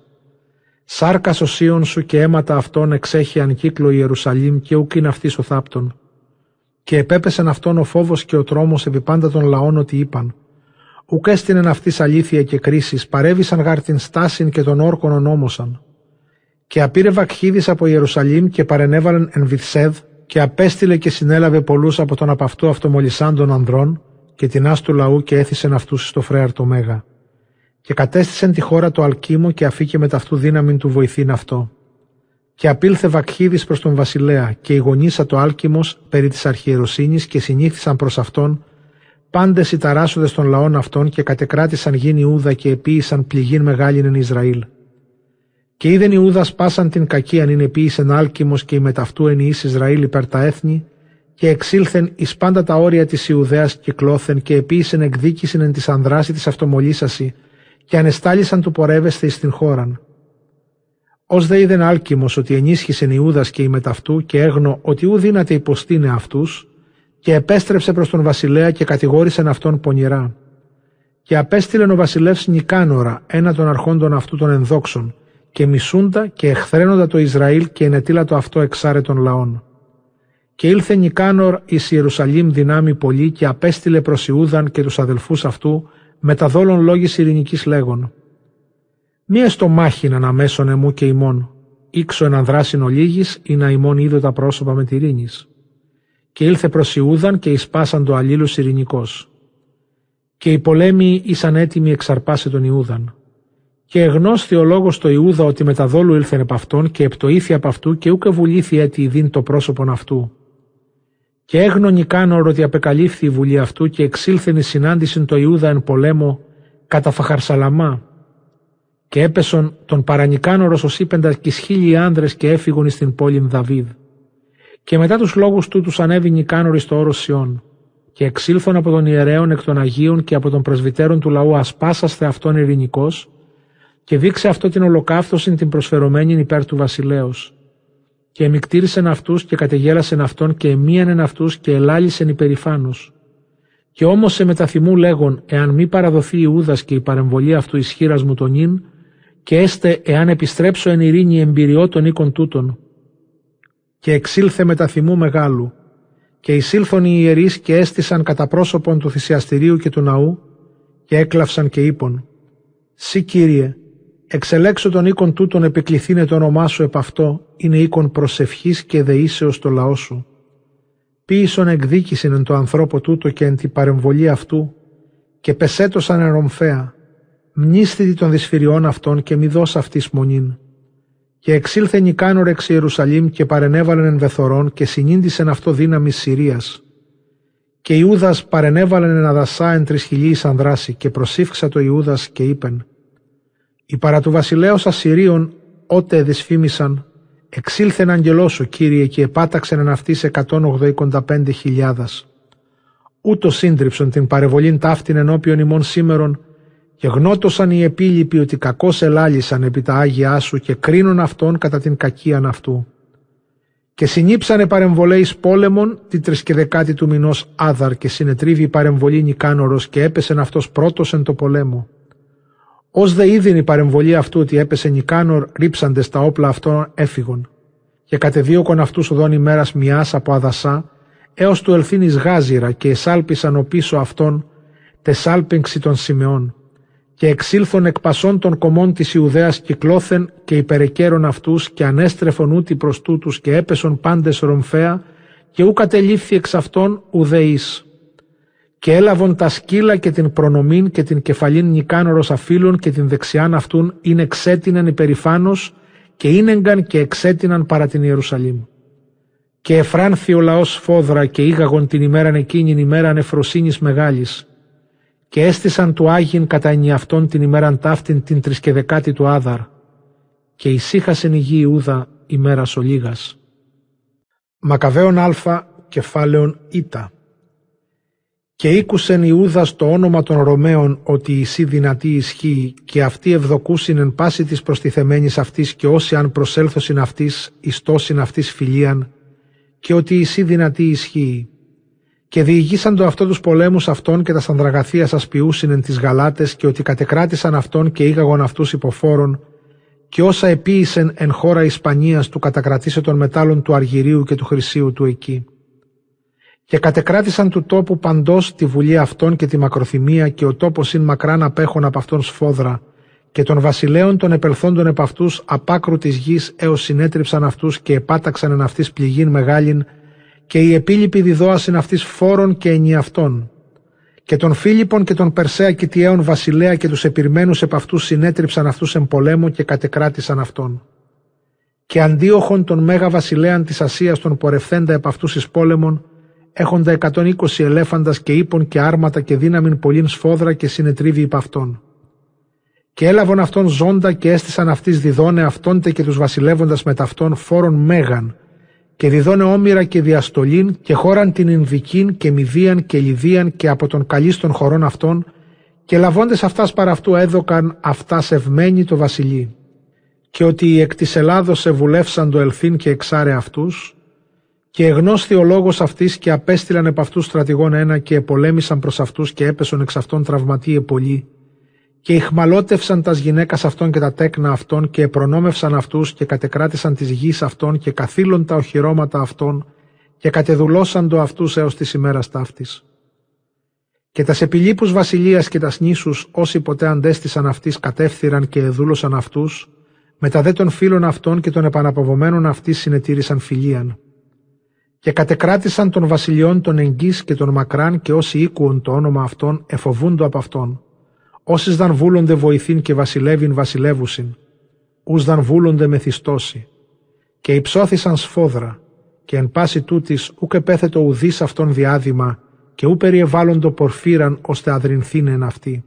Σάρκας οσίων σου και αίματα αυτών εξέχει κύκλο Ιερουσαλήμ και ουκ είναι αυτής ο θάπτων. Και επέπεσεν αυτόν ο φόβος και ο τρόμος επί πάντα των λαών ότι είπαν. Ουκ έστεινεν αυτής αλήθεια και κρίσεις, παρέβησαν γάρ την στάσιν και των όρκων ονόμωσαν. Και απήρε βακχίδης από Ιερουσαλήμ και παρενέβαλεν εν Βυθσέδ και απέστειλε και συνέλαβε πολλούς από τον απ' αυτού αυτομολυσάντων ανδρών και την άστου λαού και έθισεν αυτούς στο φρέαρ το μέγα. Και κατέστησεν τη χώρα το Αλκίμο και αφήκε με ταυτού δύναμη του βοηθήν αυτό. Και απήλθε Βακχίδης προς τον βασιλέα και η γονίσα το Άλκημος περί της αρχιεροσύνης και συνήθισαν προς αυτόν πάντες οι ταράσσοδες των λαών αυτών και κατεκράτησαν γην Ιούδα και επίησαν πληγήν μεγάλην εν Ισραήλ. Και είδεν Ιούδας πάσαν την κακία αν είναι επίησεν Άλκημος και η μεταυτού εν Ιης Ισραήλ υπέρ τα έθνη και εξήλθεν εις πάντα τα όρια της Ιουδαίας κυκλώθεν και επίησεν εκδίκησεν εν της ανδράση της αυτομολύσαση και ανεστάλησαν του πορεύεστε εις την χώραν. Ως δε είδεν άλκημος ότι ενίσχυσεν Ιούδας και η μεταυτού και έγνω ότι ου δύναται υποστήνε αυτούς και επέστρεψε προς τον βασιλέα και κατηγόρησεν αυτόν πονηρά. Και απέστειλεν ο βασιλεύς Νικάνορα, ένα των αρχόντων αυτού των ενδόξων, και μισούντα και εχθρένοντα το Ισραήλ και ενετήλα το αυτό εξάρετων λαών. Και ήλθε Νικάνορ εις Ιερουσαλήμ δυνάμει πολύ και απέστειλε προς Ιούδαν και τους αδελφούς αυτού με τα δόλων λόγης ειρηνικής λέγον. Μη εστω μάχην αναμέσων εμού και ημών, ήξω εν ανδράσιν ολίγης ή να ημών είδω τα πρόσωπα με τυρίνης. Και ήλθε προς Ιούδαν και εισπάσαν το αλλήλους ειρηνικός. Και οι πολέμοι ήσαν έτοιμοι εξαρπάσει τον Ιούδαν. Και εγνώσθη ο λόγος το Ιούδα ότι μεταδόλου ήλθεν επ' αυτόν και επτοήθη από αυτού και ούκε βουλήθη έτη ειδήν το πρόσωπον αυτού. Και έγνω Νικάνορ ότι απεκαλύφθη η βουλή αυτού και εξήλθεν η συνάντηση το Ιούδα εν πολέμο κατά Φαχαρσαλαμά. Και έπεσον τον παρανικάνορος ως είπεντα κι χίλιοι άνδρες και έφυγον εις την πόλη Δαβίδ. Και μετά τους λόγους του τους ανέβη Νικάνορ στο όρος Σιών. Και εξήλθον από τον ιερέων εκ των Αγίων και από τον πρεσβυτέρων του λαού ασπάσαστε αυτόν ειρηνικός, και δείξε αυτό την ολοκαύτωση την προσφερωμένη υπέρ του βασιλέως και εμικτήρισεν αυτούς και κατεγέλασεν αυτόν και εμίανεν αυτούς και ελάλησεν υπερηφάνους. Και όμως σε μεταθυμού λέγον, εάν μη παραδοθεί Ιούδας και η παρεμβολή αυτού ισχύρα μου τον ίν, και έστε εάν επιστρέψω εν ειρήνη εμπειριό των οίκων τούτων. Και εξήλθε μεταθυμού μεγάλου, και εισήλθον οι ιερείς και έστησαν κατά πρόσωπον του θυσιαστηρίου και του ναού, και έκλαυσαν και είπον, «Σύ Κύριε, Εξελέξω τον οίκον τούτον επικληθήνε το όνομά σου επ' αυτό, είναι οίκον προσευχής και δεήσεως το λαό σου. Ποιησον εκδίκησιν εν το ανθρώπο τούτο και εν την παρεμβολή αυτού, και πεσέτωσαν εν ρομφαία, μνήστητη των δυσφυριών αυτών και μη δώσ' αυτής μονήν. Και εξήλθε Νικάνορ εξ Ιερουσαλήμ και παρενέβαλεν εν βεθορών και συνήντησεν αυτό δύναμη Συρίας. Και Ιούδας παρενέβαλεν εν αδασά εν τρισχυλίης ανδράση και προσήφξα το Ιούδας και είπεν οι παρά του βασιλέως Ασσυρίων ότε δυσφήμισαν εξήλθεν αγγελός σου Κύριε και επάταξεν εν αυτής 185.000. Ούτως σύντριψον την παρεβολήν ταύτην ενώπιον ημών σήμερον και γνώτωσαν οι επίλοιποι ότι κακώς ελάλησαν επί τα Άγια σου και κρίνουν αυτόν κατά την κακίαν αυτού. Και συνήψανε παρεμβολέης πόλεμον την τρισκεδεκάτη του μηνός Άδαρ και συνετρίβει η παρεμβολή Νικάνορος και έπεσεν αυτός πρώτος εν το πολέμο. Ω δε είδην η παρεμβολή αυτού ότι έπεσε Νικάνορ, ρίψαντε τα όπλα αυτών έφυγον. Και κατεδίωκον αυτούς οδόν ημέρας μιας από αδασά, έως του ελθύνη γάζιρα και εσάλπισαν ο πίσω αυτών τεσάλπιγξη των σημεών. Και εξήλθον εκ πασών των κομμών της Ιουδαίας κυκλώθεν και υπερεκέρων αυτούς και ανέστρεφον ούτι προς τούτους και έπεσον πάντες ρομφαία και ου κατελήφθη εξ αυτών ουδεής και έλαβον τα σκύλα και την προνομήν και την κεφαλήν νικάνορος αφήλων και την δεξιάν αυτούν είναι εξέτειναν υπερηφάνος και ίνεγκαν και εξέτειναν παρά την Ιερουσαλήμ. Και εφράνθη ο λαός φόδρα και ήγαγον την ημέραν εκείνην ημέραν εφροσύνης μεγάλης και έστησαν του Άγιν κατά ενιαυτόν την ημέραν ταύτην την τρισκεδεκάτη του Άδαρ και ησύχασεν η γη Ιούδα ημέρας ολίγας. Μακαβαίων Α κεφάλαιον Ήτα και ήκουσεν Ιούδας το όνομα των Ρωμαίων ότι η σύ δυνατή ισχύει και αυτοί ευδοκούσιν εν πάση της προστιθεμένης αυτής και όσοι αν προσέλθωσιν αυτής ιστόσιν αυτής φιλίαν και ότι η σύ δυνατή ισχύει. Και διηγήσαν το αυτό τους πολέμους αυτών και τα σανδραγαθία σας ποιούσιν εν τις γαλάτες και ότι κατεκράτησαν αυτόν και ήγαγον αυτούς υποφόρων και όσα επίησεν εν χώρα Ισπανίας του κατακρατήσε των μετάλλων του αργυρίου και του χρυσίου του εκεί και κατεκράτησαν του τόπου παντός τη βουλή αυτών και τη μακροθυμία και ο τόπος είναι μακράν απέχων από αυτόν σφόδρα και των βασιλέων των επελθόντων επ' αυτούς απάκρου της γης έως συνέτριψαν αυτούς και επάταξαν εν αυτής πληγήν μεγάλην και οι επίλοιποι διδόασιν αυτής φόρων και ενιαυτών. Και τον Φίλιππον και τον Περσέα Κιτιαίων βασιλέα και τους επιρμένους επ' αυτούς συνέτριψαν αυτούς εν πολέμο και κατεκράτησαν αυτόν. Και αντίοχον τον Μέγα Βασιλέαν της Ασίας τον πορευθέντα επ' αυτούς εις πόλεμον, έχοντα 120 ελέφαντας και ύπων και άρματα και δύναμην πολλήν σφόδρα και συνετρίβει υπ' αυτόν. Και έλαβον αυτόν ζώντα και έστησαν αυτή διδώνε αυτόντε και τους βασιλεύοντας με ταυτόν φόρον μέγαν, και διδώνε όμοιρα και διαστολήν και χώραν την Ινδικήν και Μηδίαν και Λιδίαν και από τον καλίστων χωρών αυτών και λαβώντες αυτάς παρά αυτού έδωκαν αυτάς ευμένοι το βασιλεί. Και ότι εκ της Ελλάδος ευουλεύσαν το ελθύν και εξάρε αυτούς και εγνώσθη ο λόγος αυτής και απέστειλαν επ' αυτούς στρατηγών ένα και επολέμησαν προς αυτούς και έπεσον εξ αυτών τραυματίε πολλοί και ηχμαλώτευσαν τας γυναίκας αυτών και τα τέκνα αυτών και επρονόμευσαν αυτούς και κατεκράτησαν της γης αυτών και καθήλων τα οχυρώματα αυτών και κατεδουλώσαν το αυτούς έως της ημέρας ταύτης. Και τας επιλείπους βασιλείας και τας νήσους όσοι ποτέ αντέστησαν αυτής κατεύθυραν και εδούλωσαν αυτούς, μετά δε των φίλων αυτών και των επαναποβωμένων αυτής συνετήρησαν φιλίαν. Και κατεκράτησαν των βασιλιών των εγγύς και των μακράν και όσοι οίκουον το όνομα αυτών εφοβούντο από αυτόν Όσοι δαν βούλονται βοηθήν και βασιλεύειν βασιλεύουσιν, ους δαν βούλονται μεθυστώσει. Και υψώθησαν σφόδρα, και εν πάση τούτης ούκ επέθετο ουδής αυτόν διάδημα, και ού περιεβάλλοντο πορφύραν ώστε αδρυνθήν εν αυτή.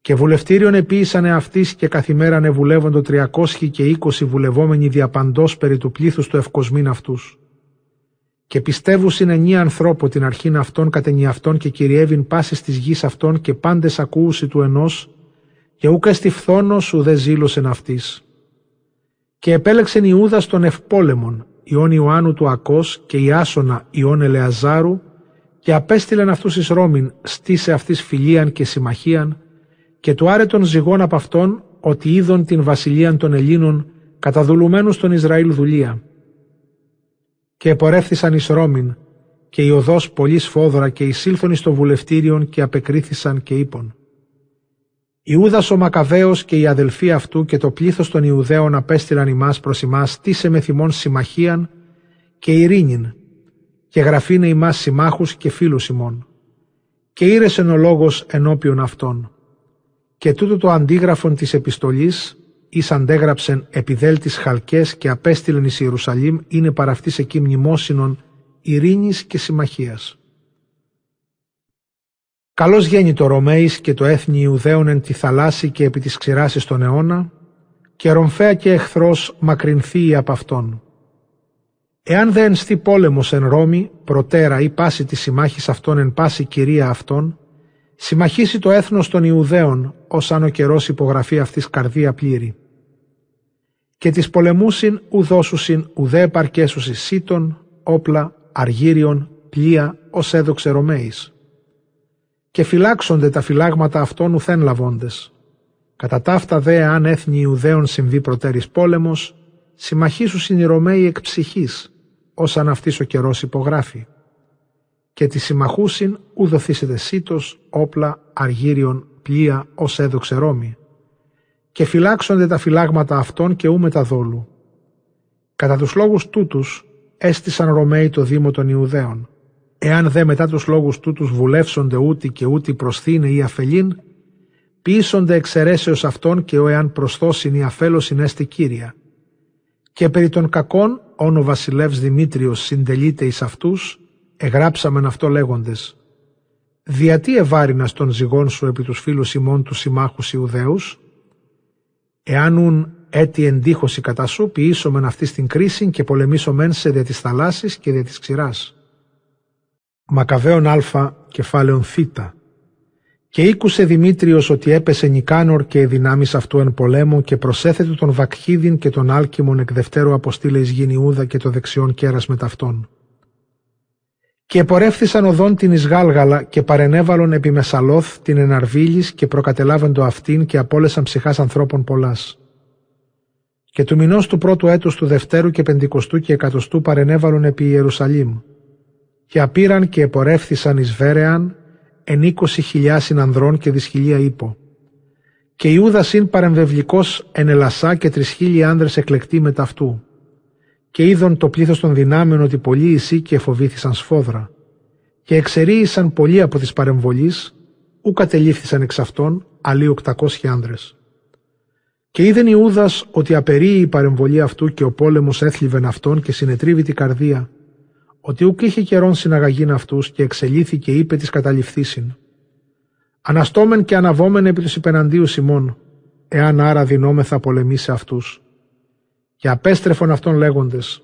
Και βουλευτήριον επίησανε αυτής και καθημέραν ευουλεύοντο τριακόσχοι και είκοσι βουλευόμενοι διαπαντός περί του πλήθους του ευκοσμήν αυτούς και πιστεύουσιν εννιά ανθρώπου την αρχήν αυτών κατενιαυτών και κυριεύειν πάσης της γης αυτών και πάντες ακούουσι του ενός και ούκα στη φθόνος ουδέ ζήλωσεν αυτής. Και επέλεξεν Ιούδας των ευπόλεμων, Ιών Ιωάννου του Ακός και Ιάσονα Ιών Ελεαζάρου και απέστειλεν αυτούς εις Ρώμην στήσε αυτής φιλίαν και συμμαχίαν και του άρε των ζυγών από αυτόν ότι είδον την βασιλείαν των Ελλήνων καταδουλουμένους στον Ισραήλ δουλεία και επορεύθησαν εις Ρώμην, και η οδός πολύ σφόδρα και εισήλθον εις το βουλευτήριον και απεκρίθησαν και είπον. Ιούδας ο Μακαβαίος και οι αδελφοί αυτού και το πλήθος των Ιουδαίων απέστειλαν ημάς προς ημάς τίσε με θυμών συμμαχίαν και ειρήνην και γραφήνε ημάς συμμάχους και φίλους ημών. Και ήρεσεν ο λόγος ενώπιον αυτών. Και τούτο το αντίγραφον της επιστολής εις αντέγραψεν επιδέλτης χαλκές και απέστειλεν εις Ιερουσαλήμ είναι παραυτής εκεί μνημόσυνον ειρήνης και συμμαχίας. Καλώς γέννη το Ρωμαίης και το έθνη Ιουδαίων εν τη θαλάσση και επί της ξηράσης των αιώνα και ρομφέα και εχθρός μακρινθεί από αυτόν. Εάν δε ενστεί πόλεμος εν Ρώμη, προτέρα ή πάση της συμμάχης αυτών εν πάση κυρία αυτών, συμμαχήσει το έθνος των Ιουδαίων, ως αν ο καιρός υπογραφεί αυτής καρδία πλήρη και τις πολεμούσιν ουδόσουσιν ουδέ επαρκέσουσι σύτων, όπλα, αργύριον, πλοία, ως έδοξε Ρωμαίης. Και φυλάξονται τα φυλάγματα αυτών ουθέν λαβώντες. Κατά ταύτα δε αν έθνη Ιουδαίων συμβεί προτέρης πόλεμος, συμμαχήσουσιν οι Ρωμαίοι εκ ψυχής, ως αν αυτής ο καιρός υπογράφει. Και τη συμμαχούσιν ουδοθήσετε σύτος, όπλα, αργύριον, πλοία, ως έδοξε Ρώμη και φυλάξονται τα φυλάγματα αυτών και ού μεταδόλου. Κατά τους λόγους τούτους έστησαν Ρωμαίοι το Δήμο των Ιουδαίων. Εάν δε μετά τους λόγους τούτους βουλεύσονται ούτι και ούτι προσθήνε ή αφελήν, πείσονται εξαιρέσεως αυτών και ο εάν προσθώσιν ή αφέλωσιν έστη κύρια. Και περί των κακών, όν ο βασιλεύς Δημήτριος συντελείται εις αυτούς, εγράψαμεν αυτό λέγοντες. Διατί ευάρινας των ζυγών σου επί τους φίλους ημών του συμμάχους Ιουδαίους, Εάν ουν έτη εντύχωση κατά σου, ποιήσομεν αυτής στην κρίση και πολεμήσομεν σε δια της θαλάσσης και δια της ξηράς. Μακαβαίων Α, κεφάλαιον Θ. Και ήκουσε Δημήτριος ότι έπεσε Νικάνορ και οι δυνάμεις αυτού εν πολέμου και προσέθετο τον Βακχίδιν και τον Άλκημον εκ δευτέρου αποστήλε εις Γινιούδα και το δεξιόν κέρας με ταυτόν. Και επορεύθησαν οδόν την Ισγάλγαλα και παρενέβαλον επί Μεσαλόθ την Εναρβίλης και προκατελάβεντο αυτήν και απόλεσαν ψυχάς ανθρώπων πολλάς. Και του μηνός του πρώτου έτους του Δευτέρου και Πεντηκοστού και Εκατοστού παρενέβαλον επί Ιερουσαλήμ. Και απήραν και επορεύθησαν εις Βέρεαν εν είκοσι χιλιάσιν ανδρών και δυσχυλία ύπο. Και Ιούδας είναι παρεμβευλικός εν Ελασσά και τρισχίλιοι άνδρες εκλεκτοί μετά και είδον το πλήθος των δυνάμεων ότι πολλοί ισοί και φοβήθησαν σφόδρα. και εξερίησαν πολλοί από τις παρεμβολείς, ου κατελήφθησαν εξ αυτών, αλλοί οκτακόσχοι άνδρες. Και είδεν Ιούδας ότι απερίει η παρεμβολή αυτού και ο πόλεμος έθλιβεν αυτόν και συνετρίβει την καρδία, ότι ούκ είχε καιρόν συναγαγήν αυτούς και εξελίθη και είπε της καταληφθήσιν. Αναστόμεν και αναβόμεν επί τους υπεναντίου Σιμών, εάν άρα δυνόμεθα πολεμήσει αυτούς. Και απέστρεφον αυτών λέγοντες,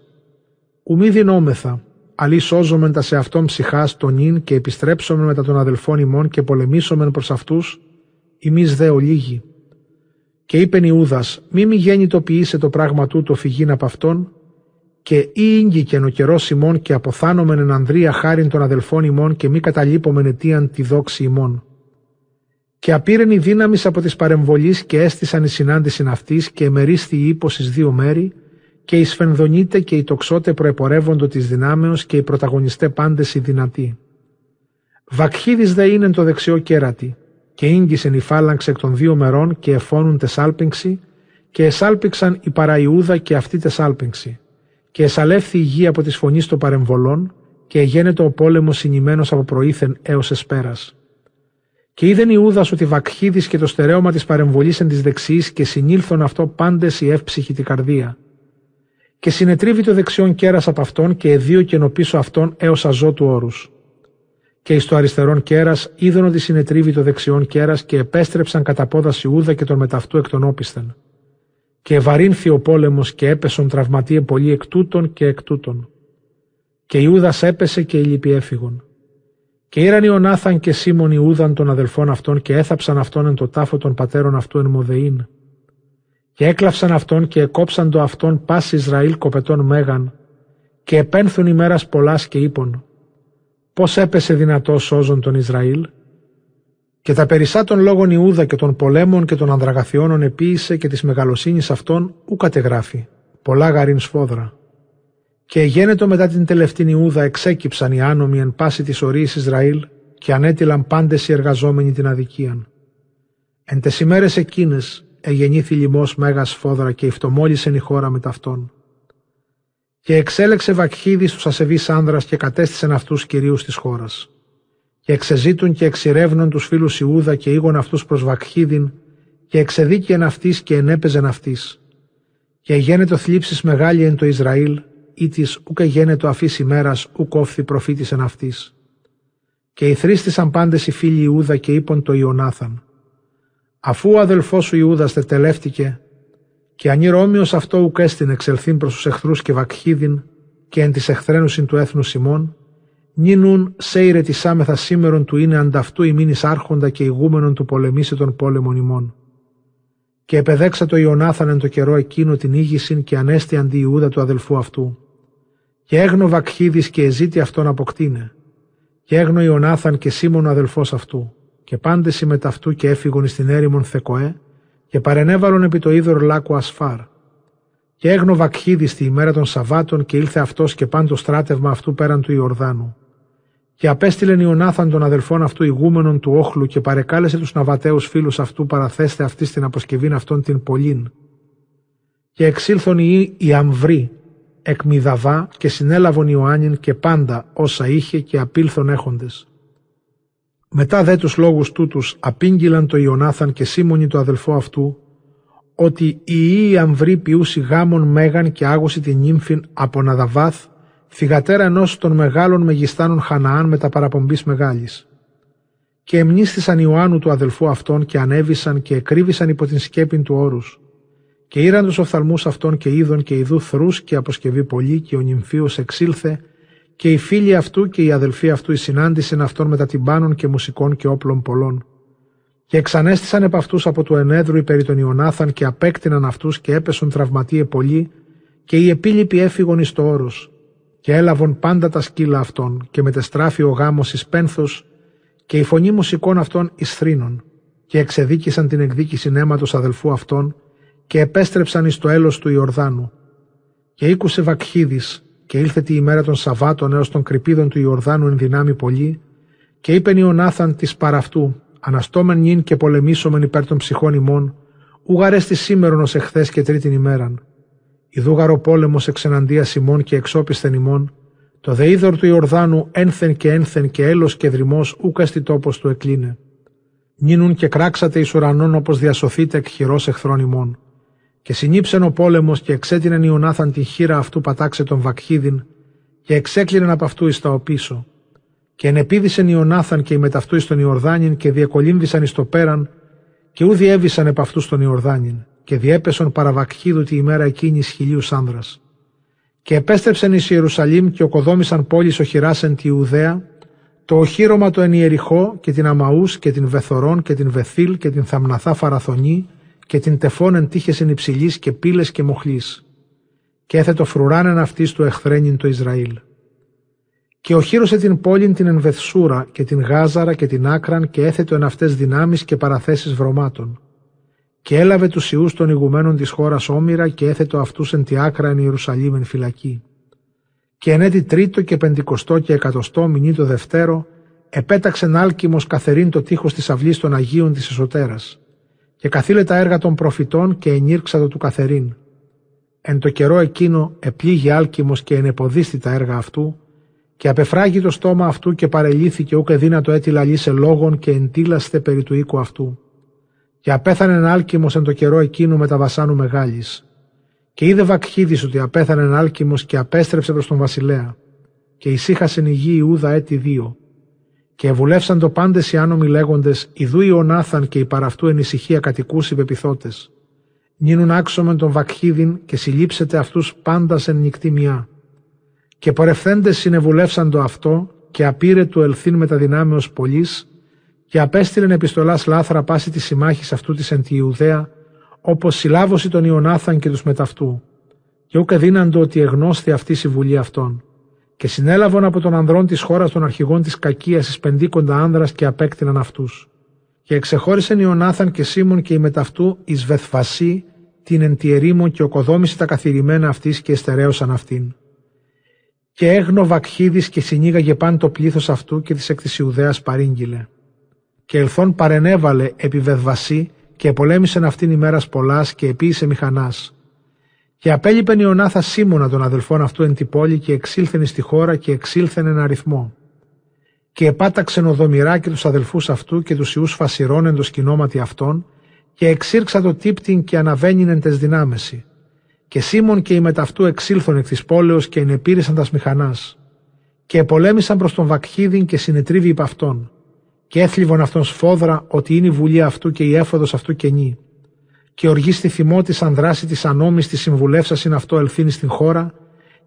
ουμή δυνόμεθα, αλλή σώζομεν τας σε αυτόν ψυχάς τον νυν και επιστρέψομεν μετά των αδελφών ημών και πολεμήσομεν προς αυτούς, ημείς δε ολίγοι. Και είπεν Ιούδας, μη μη γέννητοποιήσε το πράγμα τούτο φυγήν από αυτόν, και ή ήγγικεν ο καιρός ημών και αποθάνομεν εν ανδρεία χάριν των αδελφών ημών και μη καταλείπομεν αιτίαν τη δόξη ημών. Και απήρεν η δύναμης από τη παρεμβολή και έστησαν η συνάντηση αυτή και εμερίστη η ύπο δύο μέρη, και οι σφενδονίτε και οι τοξότε προεπορεύοντο της δυνάμεως και οι πρωταγωνιστέ πάντες οι δυνατοί. Βακχίδης δε είναι το δεξιό κέρατη, και ίγγισεν η φάλαγξ εκ των δύο μερών και εφώνουν τεσάλπιγξη, και εσάλπιξαν η παραϊούδα και αυτή τεσάλπιγξη. Και εσαλεύθη η γη από τη φωνής των παρεμβολών, και εγένετο ο πόλεμος συνημένος από προήθεν έως εσπέρας. Και είδεν Ιούδας ότι βακχίδης και το στερέωμα της παρεμβολής εν της δεξή και συνήλθον αυτό πάντες η εύψυχη τη καρδία. Και συνετρίβει το δεξιόν κέρας από αυτόν και εδίο και πίσω αυτόν έως αζώ του όρους. Και εις το αριστερόν κέρας είδον ότι συνετρίβει το δεξιόν κέρας και επέστρεψαν κατά πόδας Ιούδα και τον μεταυτού εκ των όπισθεν. Και ευαρύνθη ο πόλεμος και έπεσον τραυματίε πολύ εκ τούτων και εκ τούτων. Και Ιούδας έπεσε και οι λυπη έφυγον. Και ήραν Ιωνάθαν και Σίμων Ιούδαν των αδελφών αυτών και έθαψαν αυτόν εν το τάφο των πατέρων αυτού εν Μοδεήν. Και έκλαυσαν αυτόν και εκόψαν το αυτόν πάση Ισραήλ κοπετών μέγαν και επένθουν ημέρας πολλάς και είπων πώς έπεσε δυνατό σώζον τον Ισραήλ; Και τα περισσά των λόγων Ιούδα και των πολέμων και των ανδραγαθιώνων επίησε και της μεγαλοσύνης αυτών ου κατεγράφει, πολλά γαρίν σφόδρα. Και γένετο μετά την τελευταία Ιούδα εξέκυψαν οι άνομοι εν πάση της ορίης Ισραήλ και ανέτειλαν πάντες οι εργαζόμενοι την αδικίαν. Εν τες ημέρες εκείνες εγεννήθη λοιμός μέγας σφόδρα και υφτομόλησεν η χώρα με ταυτόν. Και εξέλεξε βακχίδης τους ασεβείς άνδρας και κατέστησεν αυτούς κυρίους της χώρας και εξεζήτουν και εξηρεύνουν τους φίλους Ιούδα και ήγον αυτούς προς Βακχίδιν και εξεδίκαιεν αυτής και ενέπαιζεν αυτής. Και γένετο θλίψης μεγάλη εν το Ισραήλ, ή της ούκ γένετο αφής ημέρας ουκ όφθη προφήτης εν αυτής. Και ηθρίστησαν πάντες οι φίλοι Ιούδα και είπαν το Ιωνάθαν. Αφού ο αδελφός σου Ιούδας τετελεύτηκε, και αν Ρώμιος αυτό ουκ έστειν εξελθήν προς τους εχθρούς και Βακχίδιν και εν της εχθρένουσιν του έθνου Σιμών, Νίνουν σέιρε της άμεθα σήμερον του είναι ανταυτού ημίνης άρχοντα και ηγούμενον του πολεμήσει των πόλεμων ημών. Και επεδέξα το Ιωνάθαν εν το καιρό εκείνο την ήγησιν και ανέστη αντί Ιούδα του αδελφού αυτού. Και έγνω Βακχίδης και εζήτη αυτόν αποκτήνε. Και έγνω Ιωνάθαν και Σίμων ο αδελφός αυτού. Και πάντες συμμεταυτού και έφυγον εις την έρημον Θεκοέ και παρενέβαλον επί το είδωρ λάκου Ασφάρ. Και έγνω Βακχίδης τη ημέρα των Σαββάτων και ήλθε αυτός και πάντο στράτευμα αυτού πέραν του Ιορδάνου και απέστειλεν Ιωνάθαν των αδελφών αυτού ηγούμενων του όχλου και παρεκάλεσε τους ναβατέους φίλους αυτού παραθέστε αυτή στην αποσκευήν αυτών την πολλήν. Και εξήλθον οι, οι αμβροί εκ Μιδαβά και συνέλαβον Ιωάννην και πάντα όσα είχε και απήλθον έχοντες. Μετά δε τους λόγους τούτους απήγγειλαν το Ιωνάθαν και Σίμωνη το αδελφό αυτού ότι οι ιοί αμβροί ποιούσι γάμων μέγαν και άγωση την νύμφην από Ναδαβάθ θυγατέρα ενός των μεγάλων μεγιστάνων Χαναάν με τα παραπομπής μεγάλης. Και εμνίστησαν Ιωάννου του αδελφού αυτών και ανέβησαν και εκρύβησαν υπό την σκέπη του όρους. Και ήραν τους οφθαλμούς αυτών και είδων και ειδού θρούς και αποσκευή πολύ και ο νυμφίος εξήλθε. Και οι φίλοι αυτού και οι αδελφοί αυτού η συνάντησαν αυτών μετά τυμπάνων και μουσικών και όπλων πολλών. Και εξανέστησαν επ' αυτούς από του ενέδρου υπέρ των Ιωνάθαν και απέκτηναν αυτούς και έπεσον τραυματίε πολλοί. Και οι επίλοιποι έφυγον εις το όρος και έλαβον πάντα τα σκύλα αυτών και μετεστράφει ο γάμος εις πένθος και η φωνή μουσικών αυτών εις θρήνων. Και εξεδίκησαν την εκδίκηση αίματος αδελφού αυτών και επέστρεψαν εις το έλος του Ιορδάνου. Και ήκουσε Βακχίδης και ήλθε τη ημέρα των Σαββάτων έως των κρυπίδων του Ιορδάνου εν δυνάμει πολύ και είπεν Ιωνάθαν της παραυτού αναστόμεν νυν και πολεμήσομεν υπέρ των ψυχών ημών ουγαρέστη σήμερον ως εχθές και τρίτην ημέραν Ιδούγαρο πόλεμος εξεναντία ημών και εξόπισθεν ημών, Το δεΐδωρ του Ιορδάνου ένθεν και ένθεν και έλος και δρυμός ούκα στη τόπος του εκλίνε. Νίνουν και κράξατε εις ουρανών όπως διασωθείτε εκ χειρός εχθρών ημών. Και συνήψεν ο πόλεμος και εξέτεινεν Ιωνάθαν την χείρα αυτού πατάξε τον Βακχίδιν και εξέκλεινεν από αυτού εις τα οπίσω. Και ενεπίδησεν Ιωνάθαν και οι μεταυτού εις τον Ιορδάνιν και διεκολύμβησαν εις το πέραν και ούδι έβησαν επ' αυτούς στον Ιορδάνιν και διέπεσον παραβακχίδου τη ημέρα εκείνης χιλίου άνδρας. Και επέστρεψαν εις Ιερουσαλήμ και οκοδόμησαν πόλεις οχυράσεν τη Ιουδαία, το οχύρωμα το ενιεριχό και την Αμαούς και την Βεθορών και την Βεθήλ και την Θαμναθά Φαραθονή και την Τεφών εν τύχεσεν υψηλής και πύλες και μοχλής. Και έθετο φρουράνεν αυτής του εχθρένην το Ισραήλ. Και οχύρωσε την πόλην την Ενβεθσούρα και την Γάζαρα και την Άκραν και έθετο εν αυτές δυνάμεις και παραθέσεις βρωμάτων και έλαβε τους ιούς των ηγουμένων της χώρας όμοιρα και έθετο αυτούς εν τη άκρα εν Ιερουσαλήμ εν φυλακή. Και εν έτη τρίτο και πεντηκοστό και εκατοστό μηνύ το δευτέρο, επέταξεν άλκημος καθερήν το τείχος της αυλής των Αγίων της Εσωτέρας και καθήλε τα έργα των προφητών και ενήρξατο του καθερήν. Εν το καιρό εκείνο επλήγει άλκημος και ενεποδίστη τα έργα αυτού και απεφράγει το στόμα αυτού και παρελήθηκε ούκε δύνατο έτη λαλή σε λόγων και εντύλαστε περί του οίκου αυτού και απέθανε άλκημος εν το καιρό εκείνου με τα βασάνου μεγάλης. Και είδε Βακχίδης ότι απέθανε άλκημος και απέστρεψε προς τον βασιλέα. Και ησύχασεν η γη Ιούδα έτη δύο. Και ευουλεύσαν το πάντες οι άνομοι λέγοντες, Ιδού Ιωνάθαν και η παραυτού εν ησυχία κατοικούς υπεπιθώτες. Νίνουν άξομεν τον Βακχίδιν και συλλήψετε αυτούς πάντας εν νυχτή μια. Και πορευθέντες συνεβουλεύσαν το αυτό και απήρε του ελθύν με τα δυνάμεως πολλής και απέστειλεν επιστολάς λάθρα πάση της συμμάχης αυτού της εν τη Ιουδαία, όπως συλλάβωση των Ιωνάθαν και τους μεταυτού. Και ούκε δίναντο ότι εγνώσθη αυτή η βουλή αυτών. Και συνέλαβαν από τον ανδρών της χώρας των αρχηγών της κακίας εις πεντήκοντα άνδρας και απέκτηναν αυτούς. Και εξεχώρισαν Ιωνάθαν και Σίμων και οι μεταυτού εις Βεθβασί, την εν τη ερήμο και οκοδόμησε τα καθηρημένα αυτής και εστερέωσαν αυτήν. Και έγνο Βακχίδης και συνήγαγε παν το πλήθος αυτού και της εκ της Ιουδαίας παρήγγειλε και ελθόν παρενέβαλε επί Βεδβασί και πολέμησεν αυτήν ημέρας πολλάς και επίησε μηχανάς. Και απέλειπεν Ιωνάθας Σίμωνα των αδελφών αυτού εν τη πόλη και εξήλθεν στη χώρα και εξήλθεν εν αριθμό. Και επάταξεν ο Δομηρά και τους αδελφούς αυτού και τους ιούς φασιρών εν το σκηνόματι αυτών και εξήρξα το τύπτην και αναβαίνειν εν τες δυνάμεση. Και Σίμων και οι μεταυτού εξήλθον εκ της πόλεως και ενεπήρησαν τας μηχανάς. Και επολέμησαν προς τον Βακχίδιν και συνετρίβει υπ' αυτόν και έθλιβον αυτόν σφόδρα ότι είναι η βουλή αυτού και η έφοδος αυτού κενή. Και οργή στη θυμό της αν δράση της ανώμη της συμβουλεύσας είναι αυτό ελθύνη στην χώρα,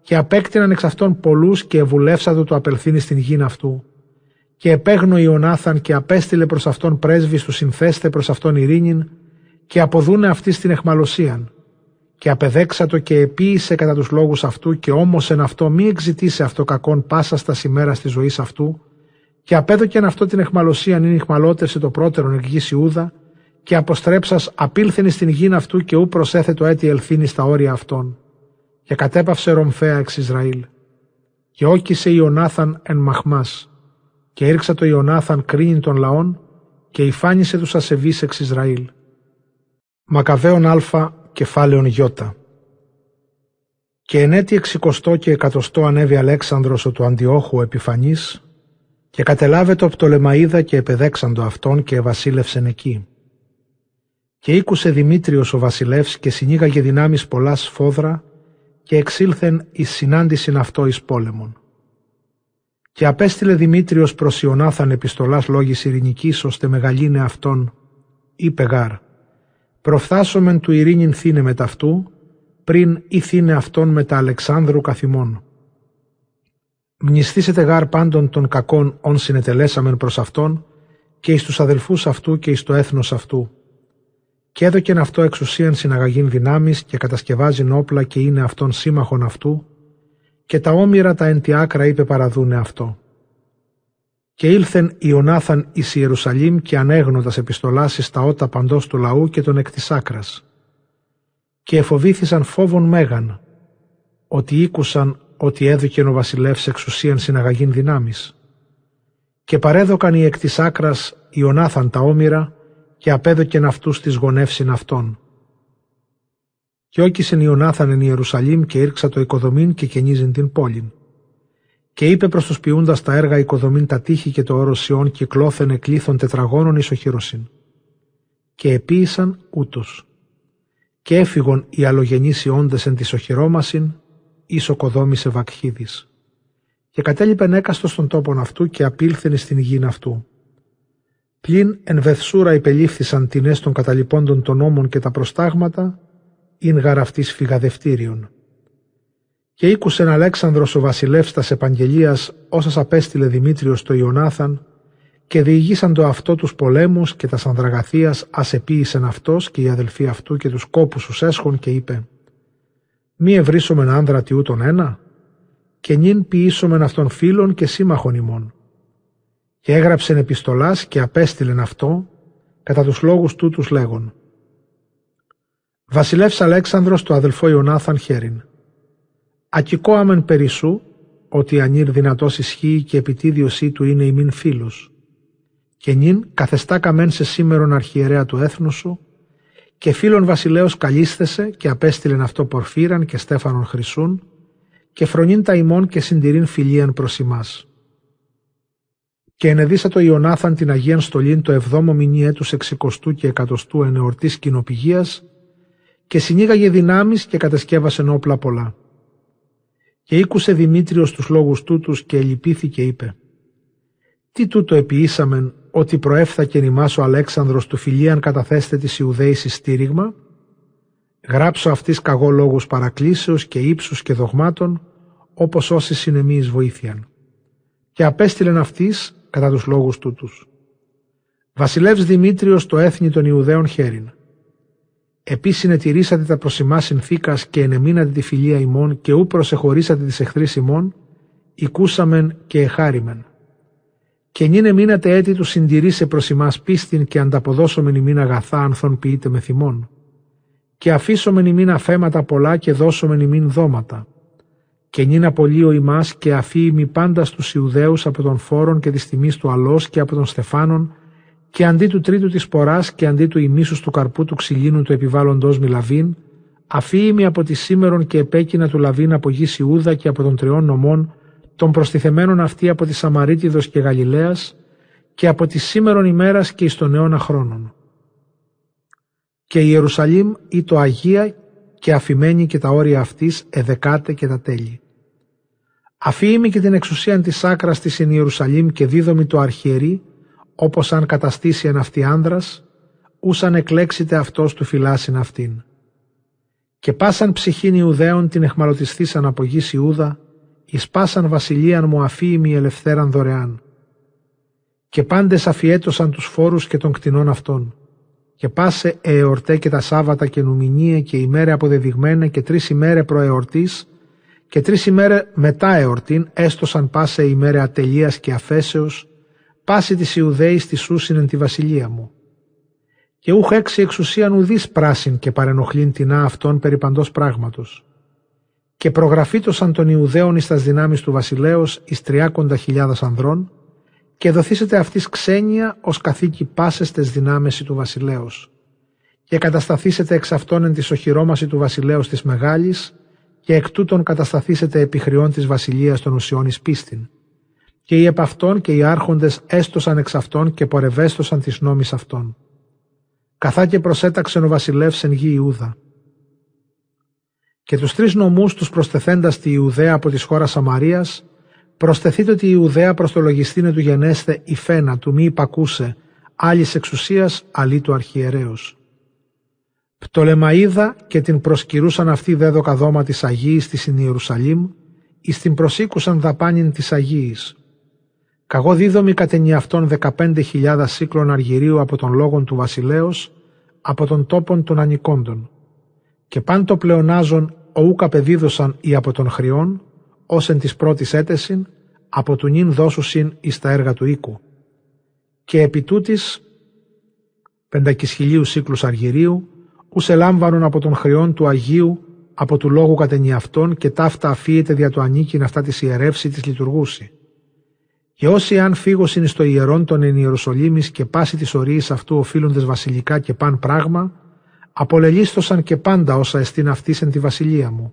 και απέκτηναν εξ αυτών πολλούς και ευουλεύσατο το απελθύνη στην γήν αυτού. Και επέγνω Ιωνάθαν και απέστειλε προς αυτόν πρέσβη του συνθέστε προς αυτόν ειρήνην, και αποδούνε αυτή στην εχμαλωσίαν. Και απεδέξατο και επίησε κατά τους λόγους αυτού, και όμως εν αυτό μη εξητήσει αυτό κακόν πάσα στα ημέρα τη ζωή αυτού, και απέδωκεν αυτό την εχμαλωσία είναι ηχμαλότερση το πρώτερον εκ γης Ιούδα και αποστρέψας απήλθενη στην γήν αυτού και ου προσέθετο έτη ελθύνη στα όρια αυτών και κατέπαυσε ρομφαία εξ Ισραήλ και όκησε Ιωνάθαν εν μαχμάς και ήρξα το Ιωνάθαν κρίνην των λαών και υφάνισε τους ασεβείς εξ Ισραήλ. Μακαβαίων Α κεφάλαιον Ι. Και εν έτη εξικοστό και εκατοστό ανέβη Αλέξανδρος ο του Αντιόχου επιφανής και κατελάβε το Πτολεμαίδα και επεδέξαντο αυτόν και βασίλευσεν εκεί. Και ήκουσε Δημήτριος ο βασιλεύς και συνήγαγε δυνάμεις πολλά σφόδρα και εξήλθεν εις συνάντησιν αυτό εις πόλεμον. Και απέστειλε Δημήτριος προς Ιωνάθαν επιστολάς λόγης ειρηνικής ώστε μεγαλύνε αυτόν, είπε γάρ, προφθάσομεν του ειρήνην θύνε μεταυτού, πριν ή θύνε αυτόν μετά Αλεξάνδρου καθημών Μνηστήσετε γάρ πάντων των κακών όν συνετελέσαμεν προς Αυτόν και εις τους αδελφούς αυτού και εις το έθνος αυτού. Και έδωκεν αυτό εξουσίαν συναγαγήν δυνάμεις και κατασκευάζει όπλα και είναι αυτόν σύμμαχον αυτού και τα όμοιρα τα εν τη άκρα είπε παραδούνε αυτό. Και ήλθεν Ιωνάθαν εις Ιερουσαλήμ και ανέγνωτας επιστολάσεις τα ότα παντός του λαού και τον εκ της άκρας. Και εφοβήθησαν φόβον μέγαν, ότι ήκουσαν ότι έδωκεν ο βασιλεύς εξουσίαν συναγαγήν δυνάμεις. Και παρέδωκαν οι εκ της άκρας Ιωνάθαν τα όμοιρα και απέδωκεν αυτούς της γονεύσιν αυτών. Και όκισεν Ιωνάθαν εν Ιερουσαλήμ και ήρξα το οικοδομήν και κενίζειν την πόλην. Και είπε προς τους ποιούντας τα έργα οικοδομήν τα τείχη και το όρος Σιών και κλώθεν εκλήθων τετραγώνων ισοχύρωσιν. Και επίησαν ούτως. Και έφυγον οι αλλογενείς ιόντες εν της οχυρόμασιν, ισοκοδόμησε βακχίδης. Και κατέλειπεν έκαστος στον τόπον αυτού και απήλθεν στην υγιήν αυτού. Πλην εν βεθσούρα υπελήφθησαν τινές των καταλοιπώντων των νόμων και τα προστάγματα, ειν γαραφτής φυγαδευτήριον. Και ήκουσεν Αλέξανδρος ο βασιλεύς τας επαγγελίας όσας απέστειλε Δημήτριος στο Ιωνάθαν και διηγήσαν το αυτό τους πολέμους και τας Ανδραγαθίας ασεπίησεν αυτός και οι αδελφοί αυτού και τους κόπους τους έσχον και είπε «Μη ευρύσομεν άνδρα τι ούτων ένα, και νυν ποιήσομεν αυτών φίλων και σύμμαχων ημών». Και έγραψεν επιστολάς και απέστειλεν αυτό κατά τους λόγους τούτους λέγον «Βασιλεύς Αλέξανδρος το αδελφό Ιωνάθαν χέριν. Ακικό άμεν περισσού, ότι ανήρ δυνατός ισχύει και επιτίδιωσή του είναι ημίν φίλος. Και νυν καθεστά καμέν σε σήμερον αρχιερέα του έθνους σου, και φίλων βασιλέως καλίσθεσε και απέστειλεν αυτό Πορφύραν και Στέφανον Χρυσούν, και φρονήν τα ημών και συντηρήν φιλίαν προς ημάς. Και ενεδίσα το Ιωνάθαν την Αγίαν Στολήν το εβδόμο μηνύ έτους εξικοστού και εκατοστού ενεορτής κοινοπηγίας και συνήγαγε δυνάμεις και κατασκεύασε όπλα πολλά. Και ήκουσε Δημήτριος τους λόγους τούτους και λυπήθηκε είπε «Τι τούτο επιήσαμεν ότι προέφθακε ημάς ο Αλέξανδρος του φιλίαν καταθέστε της Ιουδαίης στήριγμα» Γράψω αυτής καγό λόγους παρακλήσεως και ύψους και δογμάτων, όπως όσοι συνεμείς βοήθειαν. Και απέστειλεν αυτής κατά τους λόγους τούτους. Βασιλεύς Δημήτριος το έθνη των Ιουδαίων χέριν. Επίσης συνετηρήσατε τα προσιμά συνθήκας και ενεμείνατε τη φιλία ημών και ού προσεχωρήσατε τις εχθρείς ημών, οικούσαμεν και εχάριμεν. Και νυν εμείνατε έτη τους συντηρήσε προς ημάς πίστην και ανταποδώσομεν ημίν αγαθά ανθών ποιείτε με θυμών. Και αφήσομεν υμίν αφέματα πολλά και δώσομεν υμίν δόματα. Και νυν απολύω υμάς και αφίημι πάντας τους Ιουδαίους από των φόρων και της τιμής του αλός και από των στεφάνων και αντί του τρίτου της σποράς και αντί του ημίσους του καρπού του ξυλίνου του επιβάλλοντος μοι λαβείν, αφίημι από της σήμερον και επέκεινα του λαβείν από γης Ιούδα και από των τριών νομών, των προστιθεμένων αυτή από της Σαμαρίτιδος και Γαλιλαίας και από της σήμερον ημέρας και εις τον αιώνα χρόνον. Και η Ιερουσαλήμ ή το Αγία και αφημένη και τα όρια αυτής εδεκάτε και τα τέλη. Αφήιμη και την εξουσία της άκρας της in Ιερουσαλήμ και δίδομη το αρχιερή, όπως αν καταστήσει εν αυτή άνδρας, ούσαν εκλέξετε αυτός του φυλάσιν αυτήν. Και πάσαν ψυχήν Ιουδαίων την εχμαλωτιστήσαν από γης Ιούδα, εις πάσαν βασιλείαν μου αφήιμη ελευθέραν δωρεάν. Και πάντες αφιέτωσαν τους φόρους και των κτηνών αυτών. Και πάσε εορτέ και τα Σάββατα και νουμινίε και ημέρε αποδεδειγμένε και τρεις ημέρε προεορτής και τρεις ημέρε μετά εορτήν έστωσαν πάσε ημέρε ατελείας και αφέσεως πάση της Ιουδαίης τη σούσιν εν τη βασιλεία μου. Και ούχ έξι εξουσίαν ουδής πράσιν και παρενοχλήν τεινά αυτών περί παντός πράγματος. Και προγραφήτωσαν των Ιουδαίων εις τας δυνάμεις του βασιλέως εις τριάκοντα χιλιάδας ανδρών και δοθήσετε αυτής ξένια ως καθήκη πάσεστες δυνάμεση του βασιλέως. Και κατασταθήσετε εξ αυτών εν της οχυρώμαση του βασιλέως της μεγάλης και εκ τούτων κατασταθήσετε επιχριών της βασιλείας των ουσιών εις πίστην και οι επ' αυτών και οι άρχοντες έστωσαν εξ αυτών και πορευέστωσαν τις νόμεις αυτών. Καθά και προσέταξεν ο βασιλεύς εν γη Ιούδα. Και τους τρεις νομούς τους προσθεθέντας τη Ιουδαία από της χώρας Σαμαρίας, προσθεθείτε ότι η Ιουδαία προς το λογιστήνε του γενέστε η φένα του μη υπακούσε, άλλης εξουσίας αλή του αρχιερέως. Πτολεμαίδα και την προσκυρούσαν αυτή δέδοκα δώμα της Αγίης της Ιερουσαλήμ, εις την προσήκουσαν δαπάνην της Αγίης, Καγώ δίδομη κατενι αυτών δεκαπέντε χιλιάδα σύκλων αργυρίου από τον λόγον του βασιλέως, από τον τόπον των ανικόντων. Και παν το πλεονάζον οούκα παιδίδωσαν ή από τον χριών, ως εν της πρώτης έτεσιν, από του νυν δώσουσιν εις τα έργα του οίκου. Και επί τούτης, πεντακισχυλίου σύκλους αργυρίου, ους ελάμβανον από τον χριών του Αγίου, από του λόγου κατενι αυτών και ταύτα αφίεται δια το ανήκειν αυτά της ιερεύση της λειτουργούση και όσοι αν φύγωσιν στο ιερόν των εν Ιερουσαλήμης και πάση της ορίης αυτού οφείλοντες βασιλικά και παν πράγμα, απολελίστωσαν και πάντα όσα εστίν αυτής εν τη βασιλεία μου.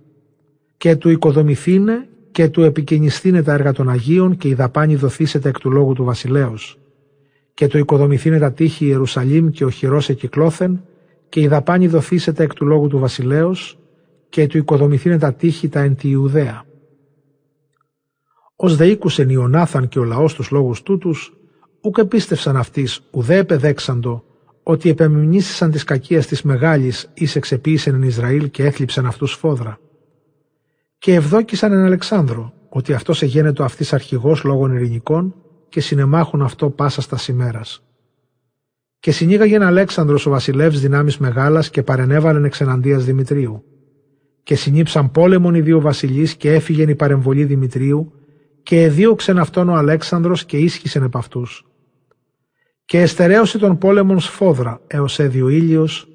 Και του οικοδομηθήνε και του επικαινιστήνε τα έργα των Αγίων και η δαπάνη δοθήσεται εκ του λόγου του βασιλέως. Και του οικοδομηθήνε τα τείχη Ιερουσαλήμ και ο χειρός εκυκλώθεν και η δαπάνη δοθήσεται εκ του λόγου του βασιλέως και του οικοδομηθήνε τα τείχη τα εν τη Ιουδαία. Ως δε ήκουσεν Ιωνάθαν και ο λαός τους λόγους τούτους, ούκ επίστευσαν αυτής ουδέ επεδέξαντο, ότι επεμνήσισαν της κακίας της μεγάλης εις εξεποίησεν εν Ισραήλ και έθλιψαν αυτούς φόδρα. Και ευδόκησαν εν Αλεξάνδρο, ότι αυτός εγένετο αυτής αρχηγός λόγων ειρηνικών και συνεμάχουν αυτό πάσα στα ημέρας. Και συνήγαγεν Αλέξανδρος ο βασιλεύς δυνάμεις μεγάλας και παρενέβαλεν εξεναντίας Δημητρίου. Και συνήψαν πόλεμον οι δύο βασιλείς και έφυγεν η παρεμβολή Δημητρίου και εδίωξεν αυτόν ο Αλέξανδρος και ίσχυσεν επ' αυτούς. Και εστερέωσε τον πόλεμον σφόδρα έως έδει ο ήλιος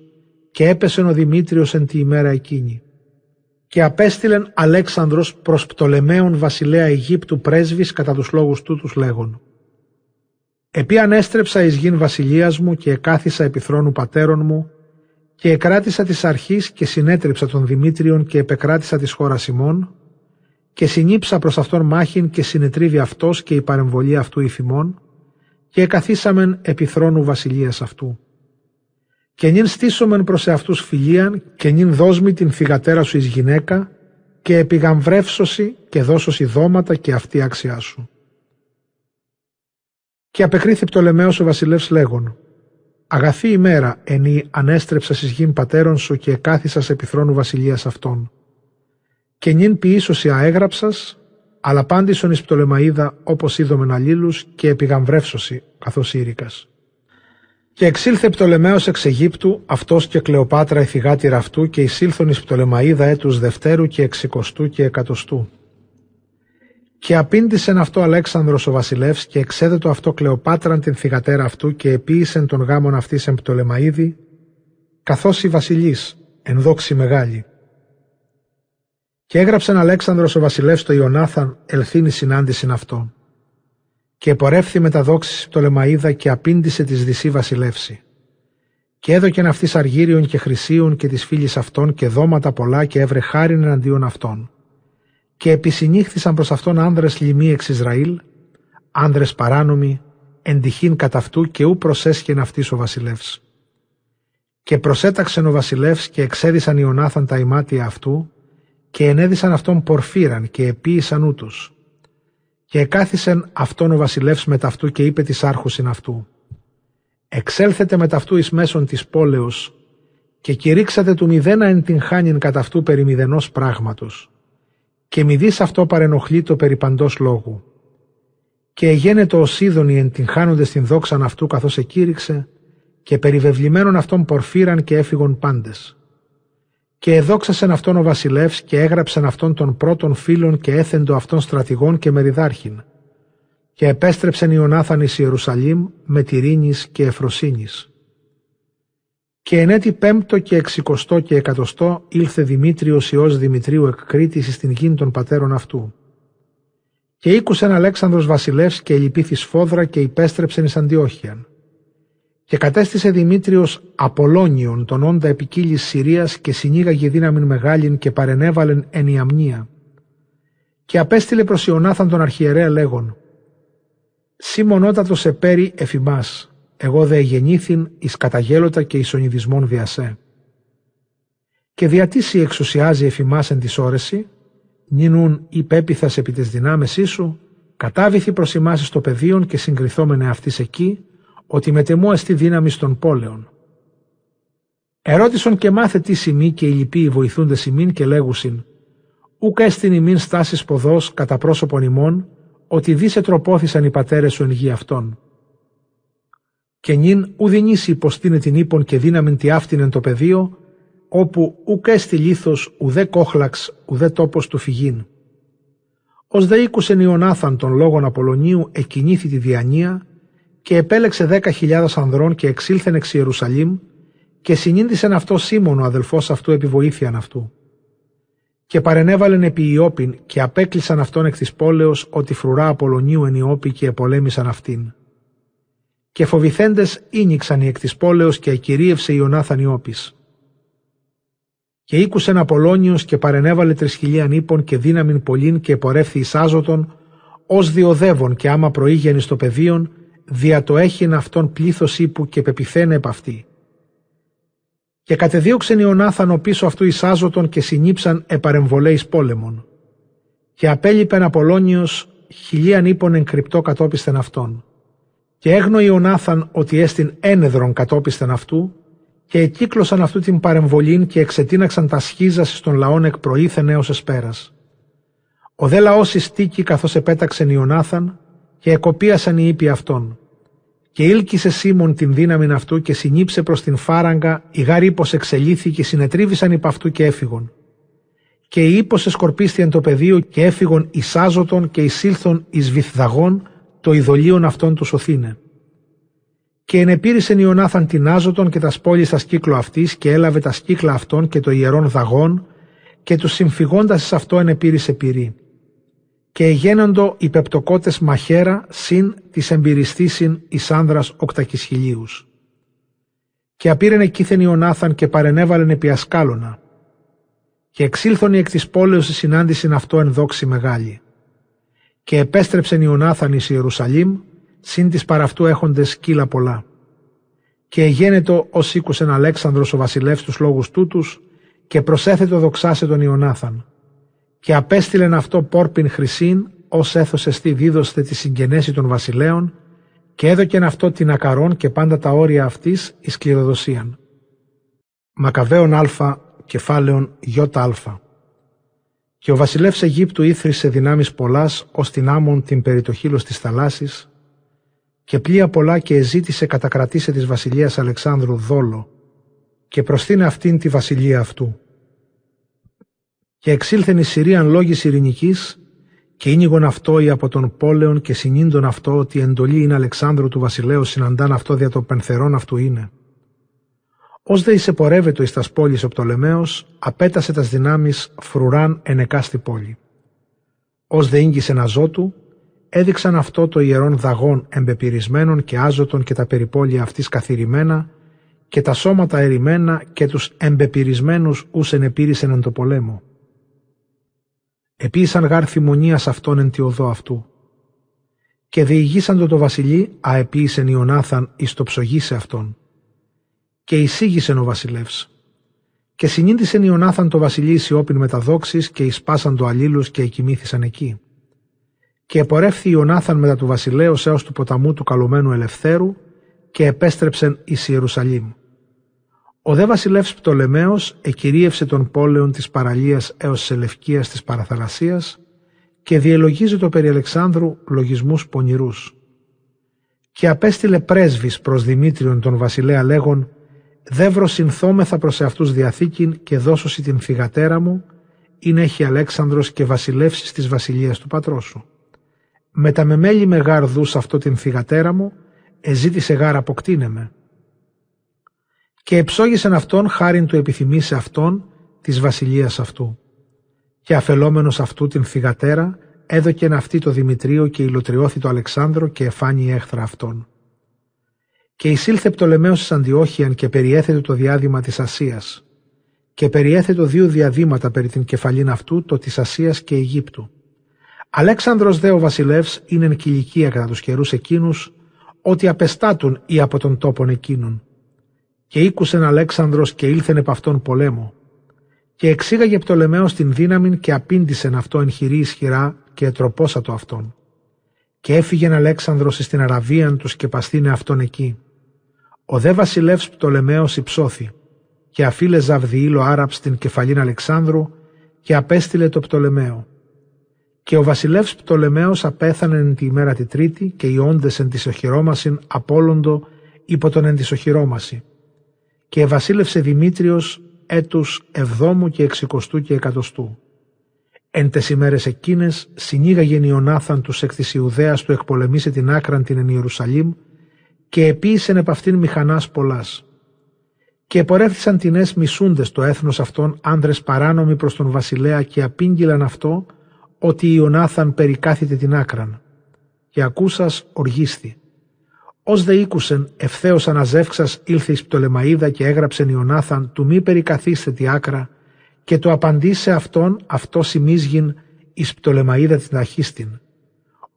και έπεσεν ο Δημήτριος εν τη ημέρα εκείνη. Και απέστειλεν Αλέξανδρος προς Πτολεμαίον βασιλέα Αιγύπτου πρέσβης κατά τους λόγους τούτους λέγον. Επί ανέστρεψα εις γην βασιλείας μου και εκάθισα επί θρόνου πατέρων μου και εκράτησα της αρχής και συνέτριψα τον Δημήτριον και επεκράτησα της χώρας ημών και συνήψα προς αυτόν μάχην και συνετρίβει αυτός και η παρεμβολή αυτού ηθιμών και εκαθίσαμεν επί θρόνου βασιλείας αυτού. Και νυν στήσομεν προς εαυτούς φιλίαν και νυν δόσμη την θυγατέρα σου εις γυναίκα και επιγαμβρεύσωση και δώσωση δώματα και αυτή άξιά σου. Και απεκρίθη Πτολεμαίος ο βασιλεύς λέγον «Αγαθή ημέρα ενή ανέστρεψας εις γην πατέρων σου και εκάθισας επί θρόνου βασιλείας αυτών. Και νυν ποιήσωση αέγραψας αλλά πάντησον εις Πτολεμαίδα όπως είδομεν αλλήλους και επιγαμβρεύσωση καθώς ήρικας. Και εξήλθε Πτολεμαίος εξ Αιγύπτου, αυτός και Κλεοπάτρα η θυγάτηρα αυτού και εισήλθον εις Πτολεμαίδα έτους Δευτέρου και εξικοστού και εκατοστού. Και απήντησεν αυτό Αλέξανδρος ο βασιλεύς και εξέδετο αυτό Κλεοπάτραν την θυγατέρα αυτού και επίησεν τον γάμον αυτής εν Πτολεμαίδη, καθώς η βασιλής, εν δόξη μεγάλη. Και έγραψεν Αλέξανδρος ο βασιλεύς το Ιωνάθαν ελθύνη συνάντησιν αυτό. Και επορεύθη με τα δόξης Πτολεμαίδα και απήντησε της δυσή βασιλεύση. Και έδωκεν αυτής αργύριων και χρυσίων και της φίλης αυτών και δώματα πολλά και έβρε χάριν εναντίον αυτών. Και επισυνήχθησαν προς αυτόν άνδρες λοιμοί εξ Ισραήλ, άνδρες παράνομοι, εντυχήν κατά αυτού και ου προσέσχεν αυτής ο βασιλεύς. Και προσέταξεν ο βασιλεύς και εξέδισαν Ιωνάθαν τα ημάτια αυτού και ενέδισαν αυτόν πορφύραν και επίησαν ούτους. Και εκάθισεν αυτόν ο βασιλεύς με ταυτού και είπε της άρχουσιν αυτού «Εξέλθετε με ταυτού εις μέσον της πόλεως και κηρύξατε του μηδένα εν την χάνιν κατά αυτού περί μηδενός πράγματος και μηδείς αυτό παρενοχλεί το περί παντός λόγου. Και εγένετο ο Σίδωνη εν την χάνοντες την δόξαν αυτού καθώς εκήρυξε και περιβεβλημένων αυτών πορφύραν και έφυγον πάντες και εδόξασεν αυτόν ο βασιλεύς και έγραψεν αυτόν των πρώτων φίλων και έθεντο αυτών στρατηγών και μεριδάρχην. Και επέστρεψεν Ιωνάθαν εις Ιερουσαλήμ με τυρίνης και εφροσύνης. Και εν έτη πέμπτο και εξικοστό και εκατοστό ήλθε Δημήτριος Υιός Δημητρίου εκ Κρήτης στην γην των πατέρων αυτού. Και ήκουσεν Αλέξανδρος βασιλεύς και ελυπήθη σφόδρα και υπέστρεψεν εις Αντιόχιαν και κατέστησε Δημήτριος Απολώνιον τον όντα επικύλης Συρίας και συνήγαγε δύναμην μεγάλην και παρενέβαλεν εν Ιαμνία. Και απέστειλε προς Ιωνάθαν τον αρχιερέα λέγον «Σύ μονότατος επέρι εφημάς, εγώ δε γεννήθην εις καταγέλωτα και εις ονειδισμόν διασέ». Και διατήσει εξουσιάζει εφημάς εν της όρεση, νυνούν υπέπιθας επί της δυνάμεσής σου, κατάβηθη προς εμάς στο πεδίον και συγκριθόμενε αυτής εκεί, ότι μετεμού εστί δύναμη των πόλεων. Ερώτησον και μάθε τι σημεί και οι λοιποί βοηθούνται σημείν και λέγουσιν «Ούκα έστιν ημίν στάσεις ποδός κατά πρόσωπον ημών, ότι δίσε τροπόθησαν οι πατέρες σου εν γη αυτών. Και νυν ουδινήσει υποστήνε την ύπον και δύναμην τι άφτηνεν το πεδίο, όπου ούκα έστι λίθος ουδέ κόχλαξ ουδέ τόπος του φυγήν. Ως δε ήκουσεν Ιωνάθαν των λόγων Απολωνίου εκκινήθη τη διανία και επέλεξε δέκα χιλιάδες ανδρών και εξήλθεν εξ Ιερουσαλήμ και συνήντησεν αυτό Σίμων ο αδελφός αυτού επί βοήθειαν αυτού. Και παρενέβαλεν επί Ιώπην και απέκλεισαν αυτόν εκ της πόλεως ότι φρουρά Απολωνίου εν Ιώπη και επολέμησαν αυτήν. Και φοβηθέντες ίνιξαν οι εκ της πόλεως και εκυρίευσε Ιωνάθαν Ιώπης. Και ήκουσεν Απολώνιος και παρενέβαλε τρισχιλίαν ύπων και δύναμην πολλήν και πορεύθη εις άζωτον, ως διοδεύων και άμα προήγαινε στο πεδίον, δια το έχειν αυτόν πλήθος ύπου και πεπιθένε επ' αυτή. Και κατεδίωξεν Ιωνάθαν πίσω αυτού εις άζωτον και συνήψαν επαρεμβολέης πόλεμον. Και απέλειπεν Απολώνιος χιλίαν ύπων εν κρυπτό κατόπισθεν αυτόν. Και έγνω Ιωνάθαν ότι έστειν ένεδρον κατόπισθεν αυτού, και εκύκλωσαν αυτού την παρεμβολήν και εξετίναξαν τα σχίζα στον λαόν εκ προήθεν έως εσπέρας. Ο δε λαός ειστήκη καθώς επέταξεν Ιωνάθαν και εκοπίασαν οι ύποι αυτών. Και ήλκησε Σίμων την δύναμη αυτού και συνήψε προς την φάραγγα, η γάρ εξελίθη και συνετρίβησαν υπ' αυτού και έφυγον. Και η ύπος εσκορπίστη εν το πεδίο και έφυγον εις άζωτον και εισήλθον εις βυθδαγών το ειδωλίον αυτών τους σωθήνε. Και ενεπήρησεν Ιωνάθαν την άζωτον και τα σπόλη στα σκύκλο αυτής και έλαβε τα σκύκλα αυτών και το ιερόν δαγών και τους συμφυγώντα εις αυτό ενεπήρησε πυρή. Και εγένοντο οι πεπτοκότες μαχαίρα συν της εμπειριστήσιν εις άνδρας οκτακισχυλίους. Και απήρεν εκείθεν Ιωνάθαν και παρενέβαλεν επί ασκάλωνα. Και εξήλθον εκ της πόλεως η συνάντησιν αυτό εν δόξη μεγάλη. Και επέστρεψεν Ιωνάθαν εις Ιερουσαλήμ συν της παραυτού έχοντες σκύλα πολλά. Και εγένετο ως ήκουσεν Αλέξανδρος ο βασιλεύς τους λόγους τούτους και προσέθετο δοξάσε τον Ιωνάθαν. Και απέστειλεν αυτό πόρπιν χρυσήν ως έθωσε στη δίδωστε τη συγγενέση των βασιλέων και έδωκεν αυτό την ακαρόν και πάντα τα όρια αυτής εις κληροδοσίαν. Μακαβαίων Α, κεφάλαιον Α. Και ο βασιλεύς Αιγύπτου ήθρισε δυνάμεις πολλάς ως την άμμον την περιτοχήλος της θαλάσσης και πλοία πολλά και εζήτησε κατακρατήσε της βασιλείας Αλεξάνδρου δόλο και προστείνε αυτήν τη βασιλεία αυτού. Και εξήλθεν η Συρίαν λόγης ειρηνικής και ίνιγον αυτό ή από τον πόλεον και συνήντον αυτό ότι η εντολή είναι Αλεξάνδρου του βασιλέου συναντάν αυτό δια το πενθερόν αυτού είναι. Ως δε εισεπορεύεται εις τας πόλης ο Πτολεμαίος, απέτασε τας δυνάμεις φρουράν ενεκά στη πόλη. Ως δε ίγγισε αζότου, έδειξαν αυτό το ιερόν δαγών εμπεπυρισμένων και άζωτων και τα περιπόλια αυτής καθηρημένα και τα σώματα ερημένα και τους εμπεπυρισμένους ους ενεπήρησεν εν το πολέμο. Επίησαν γάρ θυμονίας αυτών εν τη οδό αυτού. Και διηγήσαν το βασιλεί αεπίησεν Ιωνάθαν εις το ψωγήσε αυτόν. Και εισήγησεν ο βασιλεύς. Και συνήντησεν Ιωνάθαν το βασιλεί σιώπιν με τα δόξης και εισπάσαν το αλλήλους και εκοιμήθησαν εκεί. Και επορεύθη Ιωνάθαν μετά του βασιλέως έως του ποταμού του καλωμένου Ελευθέρου και επέστρεψεν εις Ιερουσαλήμ. Ο δε βασιλεύς Πτολεμαίος εκυρίευσε τον πόλεων της παραλίας έως της Ελευκίας της Παραθαλασσίας και διελογίζει το περί Αλεξάνδρου λογισμούς πονηρούς. Και απέστειλε πρέσβης προς Δημήτριον τον βασιλέα λέγον «Δεύρο συνθόμεθα προς εαυτούς διαθήκην και δώσωση την θυγατέρα μου, είναι έχει Αλέξανδρος και βασιλεύσεις της βασιλείας του πατρός σου» με τα μεμέλη με γάρδους αυτό την θυγατέρα μου, εζήτησε γάρ αποκτήνε με. Και εψόγησεν αυτόν χάριν του επιθυμήσε αυτόν της βασιλείας αυτού. Και αφελόμενος αυτού την θυγατέρα, έδωκεν αυτή το Δημητρίο και υλοτριώθη το Αλεξάνδρο και εφάνει έχθρα αυτόν. Και εισήλθε Πτολεμαίος εις Αντιόχιαν και περιέθετε το διάδημα της Ασίας. Και περιέθετο δύο διαδήματα περί την κεφαλήν αυτού, το της Ασίας και Αιγύπτου Αλέξανδρος δε ο βασιλεύς είναι εν κηλικία κατά τους καιρούς εκείνους, ότι απεστάτουν ή από τον τόπον εκείνων. Και ήκουσεν Αλέξανδρος και ήλθεν επ' αυτόν πολέμο. Και εξήγαγε Πτολεμαίος την δύναμη και απήντησεν αυτό εν χειρή ισχυρά και ετροπόσατο αυτόν. Και έφυγεν Αλέξανδρος στην Αραβίαν τους και παστήνε αυτόν εκεί. Ο δε βασιλεύς Πτολεμαίος υψώθη και αφήλε Ζαβδιήλο Άραπ στην κεφαλήν Αλεξάνδρου και απέστειλε το Πτολεμαίο και ο βασιλεύς Πτολεμαίος απέθανε εν τη ημέρα τη τρίτη και οι όντες εν της οχυρώμασιν απόλοντο υπό τον εν της οχυρώμαση. Και ευασίλευσε Δημήτριος έτους εβδόμου και εξικοστού και εκατοστού. Εν τες ημέρες εκείνες συνήγαγεν Ιωνάθαν τους εκ της Ιουδαίας του εκπολεμήσει την άκραν την εν Ιερουσαλήμ και επίησεν επ' αυτήν μηχανάς πολλάς. Και επορεύθησαν τινές μισούντες το έθνος αυτών άνδρες παράνομοι προς τον βασιλέα και απήγγειλαν αυτό ότι Ιωνάθαν περικάθεται την άκραν και ακούσας οργίστη. Ως δε ήκουσεν ευθέως αναζεύξας ήλθε εις Πτολεμαίδα και έγραψεν Ιωνάθαν του μη περικαθίστε τη άκρα και το απαντεί σε αυτόν αυτό σημίζγιν εις πτολεμαίδα την αρχίστην.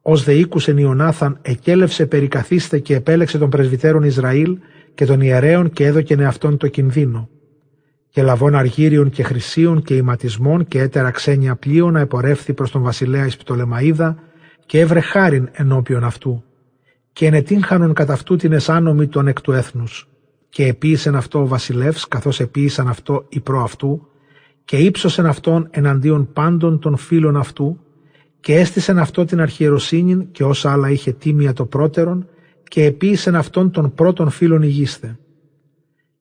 Ως δε ήκουσεν Ιωνάθαν εκέλευσε περικαθίστε και επέλεξε τον πρεσβυτέρων Ισραήλ και των ιερέων και έδωκεν αυτόν το κινδύνο. Και λαβών αργύριων και χρυσίων και ηματισμών και έτερα ξένια πλοίωνα επορεύθη προς τον βασιλέα εις Πτολεμαίδα και έβρε χάριν ενώπιον αυτού. Και ενετύχανον κατά αυτού την εσάνομη των εκ του έθνους. Και επίησεν αυτό ο βασιλεύς καθώς επίησαν αυτό η προ αυτού και ύψωσεν αυτόν εναντίον πάντων των φίλων αυτού και έστησεν αυτό την αρχιεροσύνη και όσα άλλα είχε τίμια το πρώτερον και επίησεν αυτόν των πρώτων φίλων ηγίστε.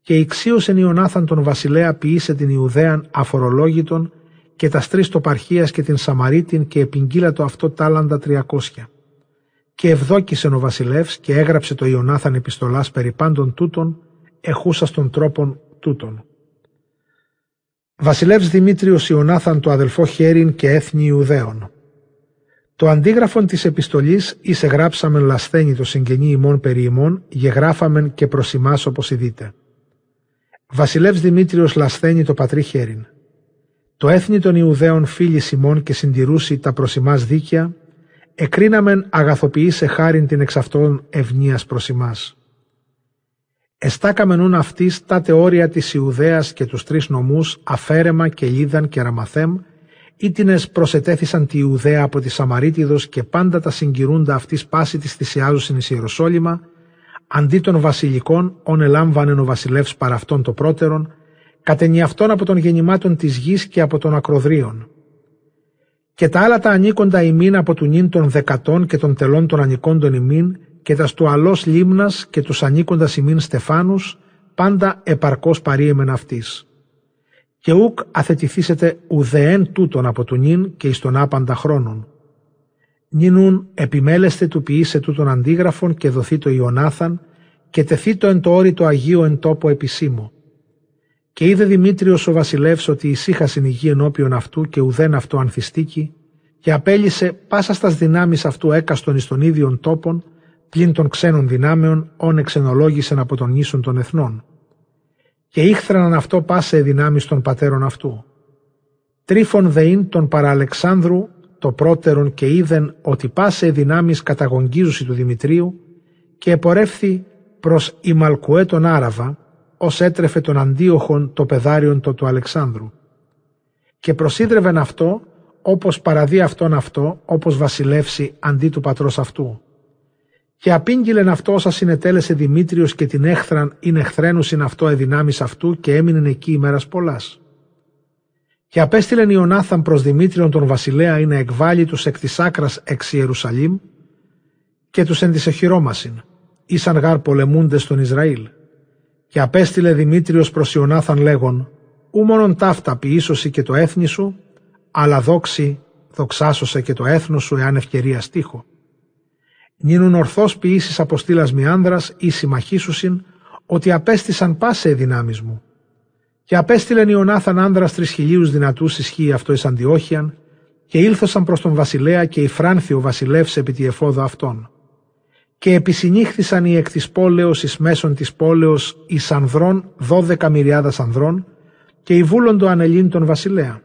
Και ηξίωσεν Ιωνάθαν τον βασιλέα ποιήσε την Ιουδαίαν αφορολόγητον και τας τρεις τοπαρχίας και την Σαμαρίτην και επιγγείλατο αυτό τάλαντα τριακόσια. Και ευδόκησεν ο βασιλεύς και έγραψε το Ιωνάθαν επιστολάς περί πάντων τούτων, εχούσας των τρόπων τούτων. Βασιλεύς Δημήτριος Ιωνάθαν το αδελφό Χέριν και έθνη Ιουδαίων. Το αντίγραφον της επιστολής εις εγράψαμεν λασθένη το συγγενή ημών περί ημών, γεγράφαμεν και προς ημάς όπως ειδείτε. Βασιλεύς Δημήτριος λασθένη το πατρί Χέριν. Το έθνη των Ιουδαίων φίλοι ημών και συντηρούσι τα προς ημάς δίκαια, εκρίναμεν αγαθοποιεί σε χάριν την εξ αυτών ευνίας προς ημάς. Εστάκαμεν ούν αυτής τα όρια της Ιουδαίας και τους τρεις νομούς Αφέρεμα και Λίδαν και Ραμαθέμ ήτινες προσετέθησαν τη Ιουδαία από τη Σαμαρίτιδος και πάντα τα συγκυρούντα αυτής πάση της θυσιάζουσιν εις Ιεροσόλυμα, αντί των βασιλικών, όν ελάμβανεν ο βασιλεύς παρά αυτόν το πρώτερον, κατενιαυτόν από των γεννημάτων της γης και από των ακροδρίων. Και τα άλλα τα ανήκοντα ημίν από του νυν των δεκατών και των τελών των ανηκόντων ημίν και τας του αλός λίμνας και τους ανήκοντας ημίν στεφάνους, πάντα επαρκώς παρήεμεν αυτής και ουκ αθετηθήσετε ουδεέν τούτον από του νυν και εις τον άπαντα χρόνων. Νινούν επιμέλεστε του ποιήσε τούτον αντίγραφον και δοθεί το Ιωνάθαν και τεθεί το εν το όρι το Αγίου εν τόπο επισήμω. Και είδε Δημήτριος ο βασιλεύς ότι ησύχασιν η γη ενώπιον αυτού και ουδέν αυτό ανθιστήκη και απέλησε πάσα στας δυνάμεις αυτού έκαστον εις των ίδιων τόπων πλην των ξένων δυνάμεων όν εξενολόγησεν από τον ίσον των εθνών και ήχθραναν αυτό πάσε δυνάμεις των πατέρων αυτού. Τρίφων δεήν τον παραλεξάνδρου το πρώτερον και είδεν ότι πάσε δυνάμεις καταγωνγίζουσι του Δημητρίου και επορεύθη προς Ιμαλκουέ τον Άραβα, ως έτρεφε τον αντίοχον το πεδάριον το του Αλεξάνδρου. Και προσίδρευεν αυτό, όπως παραδεί αυτόν αυτό, όπως βασιλεύσει αντί του πατρός αυτού. Και απήγγειλεν αυτό όσα συνετέλεσε Δημήτριος και την έχθραν είναι εχθρένουσιν αυτό εδυνάμεις αυτού και έμεινε εκεί ημέρας πολλάς. Και απέστειλεν Ιωνάθαν προς Δημήτριον τον βασιλέα είναι εκβάλει του εκ της άκρας εξ Ιερουσαλήμ και τους εν της εχειρόμασιν, ήσαν γάρ πολεμούντες στον Ισραήλ. Και απέστειλε Δημήτριος προς Ιωνάθαν λέγον, ου μόνον ταύτα ποιήσωση και το έθνη σου, αλλά δόξη δοξάσωσε και το έθνος σου εάν ευκαιρία στίχο νίνουν ορθώς ποιήσεις αποστήλας μη άνδρας ή συμμαχίσουσιν, ότι απέστησαν πάσε δυνάμεις μου. Και απέστειλεν Ιωνάθαν άνδρας τρισχυλίους δυνατούς ισχύει αυτό εις Αντιόχιαν, και ήλθωσαν προς τον βασιλέα και η Φράνθη ο βασιλεύς επί τη εφόδο αυτών. Και επισυνήχθησαν οι εκ της πόλεως εις μέσων της πόλεως εις ανδρών δώδεκα μυριάδας ανδρών και η βούλοντο ανελήν τον βασιλέα.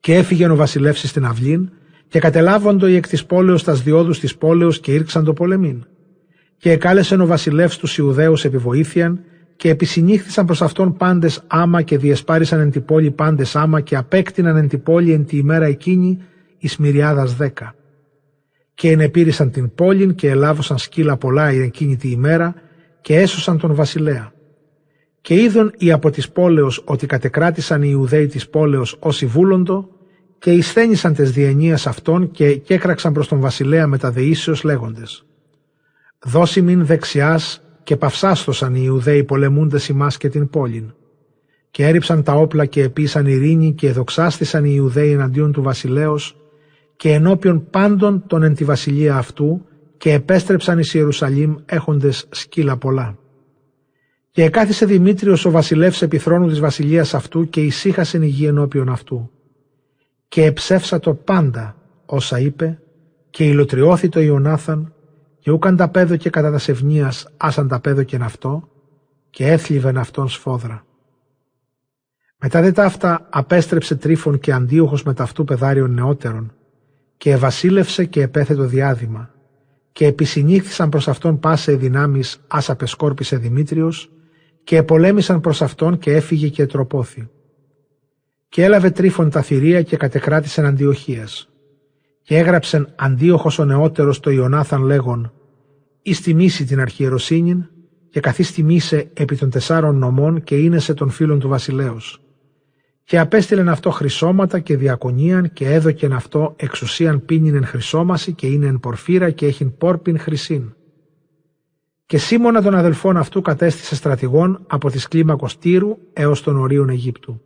Και έφυγε ο βασιλεύς στην αυλήν και κατελάβοντο οι εκ της πόλεως τας διόδους της πόλεως και ήρξαν το πολεμήν. Και εκάλεσεν ο βασιλεύς τους Ιουδαίους επιβοήθειαν και επισυνήχθησαν προς αυτόν πάντες άμα και διεσπάρισαν εν τη πόλη πάντες άμα και απέκτηναν εν τη πόλη εν τη ημέρα εκείνη εις μυριάδας δέκα. Και ενεπήρησαν την πόλην και ελάβωσαν σκύλα πολλά εκείνη τη ημέρα και έσωσαν τον βασιλέα. Και είδον οι από της πόλεως ότι κατεκράτησαν οι Ιουδαίοι της πόλεως όσοι βούλοντο και εισθένησαν τες διενίες αυτών και κέκραξαν προς τον βασιλέα με τα δεήσεως λέγοντες «Δώσει μην δεξιάς και παυσάστοσαν οι Ιουδαίοι πολεμούντες ημάς και την πόλην. Και έριψαν τα όπλα και επίσαν ειρήνη και εδοξάστησαν οι Ιουδαίοι εναντίον του βασιλέως και ενώπιον πάντων των εν τη βασιλεία αυτού και επέστρεψαν εις Ιερουσαλήμ έχοντες σκύλα πολλά. Και εκάθισε Δημήτριος ο βασιλεύς επιθρόνου της βασιλείας αυτού και ησύχασε η γη ενώπιον αυτού και εψεύσα πάντα όσα είπε και υλοτριώθη το Ιωνάθαν και ούκαν τα πέδο και κατά τας σευνίας άσαν τα πέδο και αυτό και έθλιβεν αυτόν σφόδρα. Μετά δε ταύτα απέστρεψε τρίφων και αντίοχος με ταυτού πεδάριων νεότερων και ευασίλευσε και επέθετο διάδημα και επισυνήχθησαν προς αυτόν πάσε δυνάμεις άσα πεσκόρπισε Δημήτριος και επολέμησαν προς αυτόν και έφυγε και ετροπόθη. Και έλαβε τρίφων τα θηρία και κατεκράτησεν Αντιοχίας. Και έγραψεν Αντίοχος ο νεότερος το Ιωνάθαν λέγον «Εις τιμήσει την αρχιεροσύνην και καθίς τιμήσε επί των τεσσάρων νομών και είναι σε των φίλων του βασιλέως. Και απέστειλεν αυτό χρυσώματα και διακονίαν και έδωκεν αυτό εξουσίαν πίνην εν χρυσόμαση και είναι εν πορφύρα και έχειν πόρπιν χρυσήν. Και Σίμωνα των αδελφών αυτού κατέστησε στρατηγών από της κλίμακος Τύρου έως των ορίων Αιγύπτου.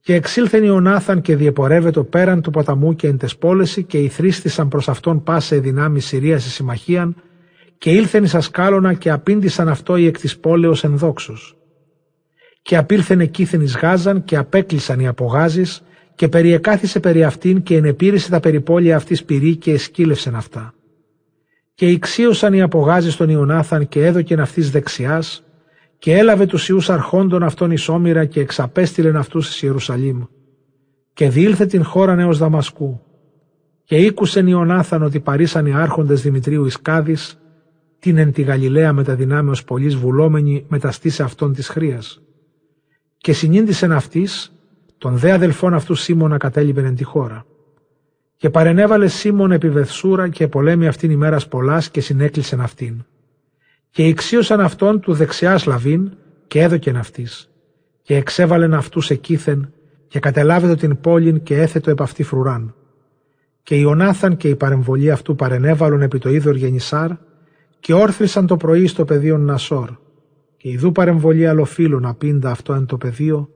Και εξήλθεν Ιωνάθαν και διεπορεύετο πέραν του ποταμού και εν τεσπόλεση και ηθρίστησαν προς αυτόν πάσε δυνάμει Συρίας συμμαχίαν και ήλθεν εις ασκάλωνα και απήντησαν αυτό οι εκ της πόλεως ενδόξους. Και απήλθεν εκείθεν εις Γάζαν και απέκλεισαν οι απογάζεις και περιεκάθισε περί αυτήν και ενεπήρησε τα περιπόλια αυτής πυρή και εσκύλευσεν αυτά. Και ηξίωσαν οι απογάζεις των Ιωνάθαν και έδωκεν αυτής δεξιάς και έλαβε τους Ιούς αρχόντων αυτών εις όμοιρα και εξαπέστειλεν αυτούς εις Ιερουσαλήμ. Και διήλθε την χώρα έως Δαμασκού. Και ήκουσεν Ιωνάθαν ότι παρήσαν οι άρχοντες Δημητρίου Ισκάδης την εν τη Γαλιλαία με τα δυνάμεως πολλής βουλόμενη μεταστήσε αυτών της χρίας. Και συνήντησεν αυτής, τον δε αδελφών αυτού Σίμωνα κατέλειπεν εν τη χώρα. Και παρενέβαλε Σίμων επί Βεθσούρα και πολέμη αυτήν ημέρας πολλάς και συνέκλεισεν αυτήν. Και ηξίωσαν αυτόν του δεξιάς Σλαβήν και έδωκεν αυτής. Και εξέβαλεν αυτούς εκείθεν και κατελάβετο την πόλην και έθετο επ' αυτή φρουράν. Και Ιωνάθαν και η παρεμβολή αυτού παρενέβαλον επί το είδωρ γενισάρ και όρθρισαν το πρωί στο πεδίο Νασόρ, και ιδού παρεμβολή αλλοφύλων απίντα αυτό εν το πεδίο,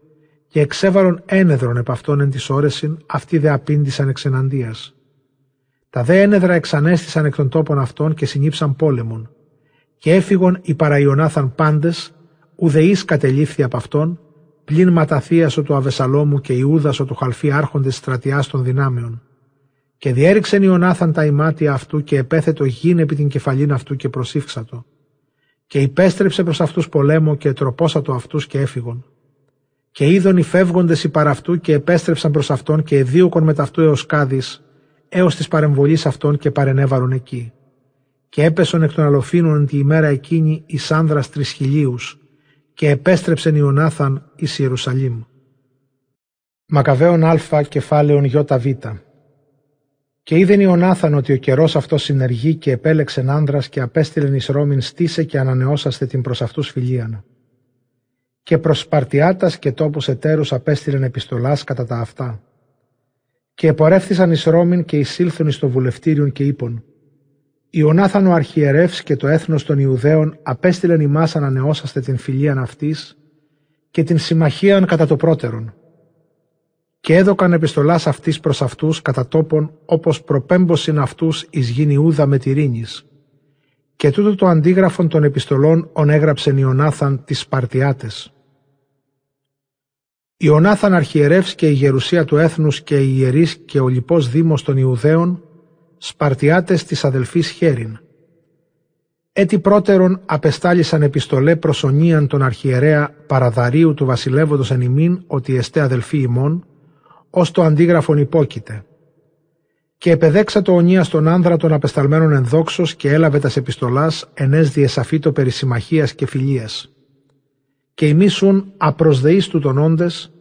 και εξέβαλον ένεδρον επ' αυτόν εν της όρεσιν, αυτοί δε απήντησαν εξ εναντίας. Τα δε ένεδρα εξανέστησαν εκ των τόπων αυτών και συνήψαν πόλεμον, και έφυγον οι παραϊονάθαν πάντες, ουδεή κατελήφθη από αυτόν, πλην ματαθίασο του Αβεσαλόμου και Ιούδασο του Χαλφή άρχοντες στρατιάς των δυνάμεων. Και διέριξεν Ιωνάθαν τα ημάτια αυτού και επέθετο γήν επί την κεφαλήν αυτού και προσήφξατο. Και υπέστρεψε προς αυτούς πολέμο και τροπόσατο αυτούς και έφυγον. Και είδον οι φεύγοντες οι παραυτού και επέστρεψαν προς αυτόν και εδίωκον με ταυτού έως κάδης, έως της παρεμβολής αυτών και παρενέβαλον εκεί. Και έπεσον εκ των αλοφίνων τη ημέρα εκείνη εις άνδρας τρισχυλίους και επέστρεψεν Ιωνάθαν εις Ιερουσαλήμ. Μακαβαίων Α κεφάλαιον Ι Β και είδεν Ιωνάθαν ότι ο καιρός αυτός συνεργεί και επέλεξε άνδρα και απέστειλεν εις Ρώμην στήσε και ανανεώσαστε την προς αυτούς φιλίαν. Και προς Σπαρτιάτας και τόπους εταίρους απέστειλεν επιστολάς κατά τα αυτά. Και επορεύθησαν εις Ρώμην και εισήλθον εις το βουλευτήριον και είπον. Ιωνάθαν ο αρχιερεύς και το έθνος των Ιουδαίων απέστειλεν ημάς ανανεώσαστε την φιλίαν αυτής και την συμμαχίαν κατά το πρώτερον και έδωκαν επιστολάς αυτής προς αυτούς κατά τόπον όπως προπέμποσιν αυτούς εις γην Ιούδα με τυρίνης. Και τούτο το αντίγραφον των επιστολών ον έγραψεν Ιωνάθαν τις Σπαρτιάτες. Ιωνάθαν αρχιερεύς και η γερουσία του έθνους και η ιερείς και ο λοιπός δήμος των Ιουδαίων, Σπαρτιάτες της αδελφής Χέριν. Έτι πρώτερον απεστάλησαν επιστολέ προσωνίαν τον αρχιερέα Παραδαρίου του βασιλεύοντος εν ημίν ότι εστέ αδελφοί ημών, ως το αντίγραφον υπόκειται. Και επεδέξα το ονία στον άνδρα των απεσταλμένων ενδόξως και έλαβε τας επιστολάς ενές διεσαφήτο περί συμμαχίας και φιλίας. Και ημίσουν απροσδεείς του των όντες,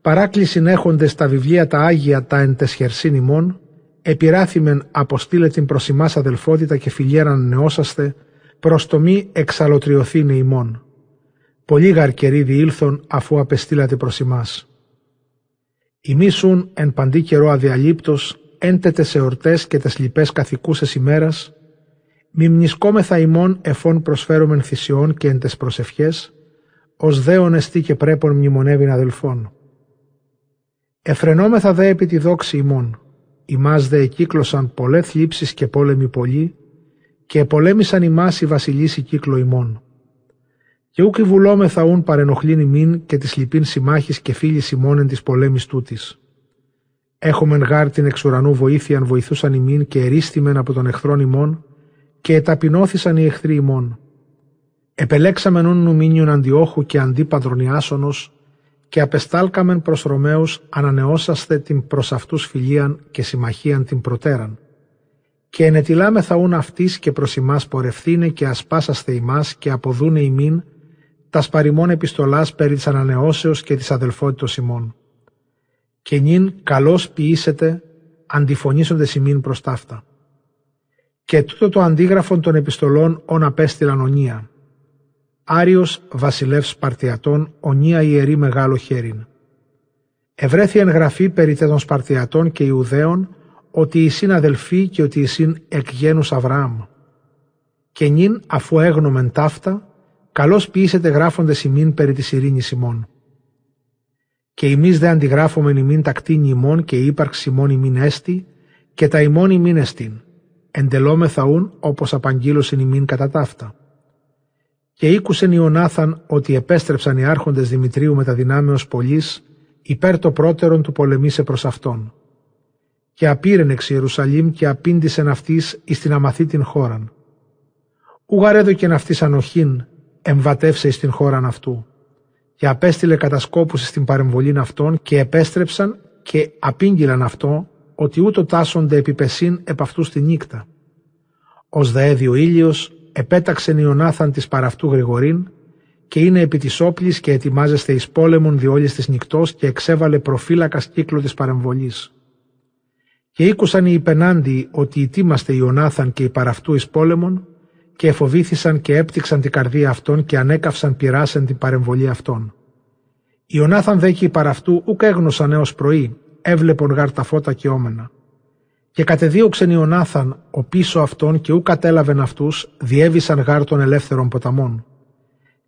παράκλησιν έχοντες τα βιβλία τα Άγια τα εν τεσχερσίν ημών, επιράθημεν αποστήλε την προς ημάς αδελφότητα και φιλιέραν νεώσαστε, προς το μη εξαλωτριωθήνε ημών. Πολύ γαρκεροί διήλθον αφού απεστήλατε προς ημάς. Ημίσουν εν παντή καιρό αδιαλείπτος, έντετε σε ορτές και τες λοιπές καθηκούσες ημέρας, μη μνησκόμεθα ημών εφών προσφέρομεν θυσιών και εν τες προσευχές, ως δέον εστί και πρέπον μνημονεύειν αδελφών. Εφρενόμεθα δε επί τη δόξη ημών, ημάς δε εκύκλωσαν πολλές θλίψεις και πόλεμοι πολλοί, και επολέμησαν ημάς οι βασιλείς η κύκλο ημών. Και ούκ βουλόμεθα ούν παρενοχλήν ημίν και της λυπήν συμμάχης και φίλη ημών εν της πολέμης τούτης. Έχομεν γάρ την εξ ουρανού βοήθειαν βοηθούσαν ημίν και ερίστημεν από τον εχθρόν ημών και εταπεινώθησαν οι εχθροί ημών. Επελέξαμεν ούν νομίνιον αντιόχου και αντίπαντρον Ιάσονος και απεστάλκαμεν προς Ρωμαίους ανανεώσαστε την προς αυτούς φιλίαν και συμμαχίαν την προτέραν. Και ενετιλάμεθα ούν αυτής και προς ημάς πορευθύνε και ασπάσαστε ημάς και αποδούνε ημίν τα σπαριμών επιστολάς περί της ανανεώσεως και της αδελφότητος ημών. Και νυν καλώς ποιήσετε αντιφωνήσονται ημίν προς ταύτα. Και τούτο το αντίγραφον των επιστολών όν απέστειλαν ονία. Άριος βασιλεύς Σπαρτιατών, ονία ιερή μεγάλο χέριν. Ευρέθη εγγραφή περί των Σπαρτιατών και Ιουδαίων, ότι οι αδελφοί και ότι εισήν εκ γένους Αβραάμ. Και νυν αφού έγνομεν ταύτα, καλώς ποιήσετε γράφοντες ημίν περί της ειρήνης ημών. Και εμείς δε αντιγράφομεν ημίν τα κτίνη ημών και η ύπαρξη ημών ημίν έστι, και τα ημών ημίν εστίν εντελόμεθα ούν όπως απαγγείλωσιν ημίν κατά ταύτα. Και ήκουσεν Ιωνάθαν ότι επέστρεψαν οι άρχοντες Δημητρίου με τα δυνάμεως πολλής υπέρ το πρώτερον του πολεμήσε προς αυτόν. Και απήρεν εξ Ιερουσαλήμ και απήντησεν αυτής εις την αμαθήτην χώραν. Ουγαρέδο και αυτής ανοχήν εμβατεύσε εις την χώραν αυτού. Και απέστειλε κατασκόπους στην παρεμβολήν αυτών και επέστρεψαν και απήγγειλαν αυτό ότι ούτω τάσσονται επιπεσίν επ' αυτού τη νύχτα. Ω δε ο ήλιος, επέταξεν Ιωνάθαν της παραυτού Γρηγορήν και είναι επί της όπλης και ετοιμάζεστε εις πόλεμον διόλης της νυχτός και εξέβαλε προφύλακας κύκλο της παρεμβολής. Και ήκουσαν οι υπενάντιοι ότι ετοίμαστε Ιωνάθαν και οι παραυτού εις πόλεμον και εφοβήθησαν και έπτυξαν την καρδία αυτών και ανέκαυσαν πειράσεν την παρεμβολή αυτών. Ιωνάθαν δε και οι παραυτού ούκ έγνωσαν έως πρωί έβλεπον γάρ τα φώτα και όμενα. Και κατεδίωξεν Ιωνάθαν ο πίσω αυτών και ου κατέλαβεν αυτούς, διέβησαν γάρ των ελεύθερων ποταμών.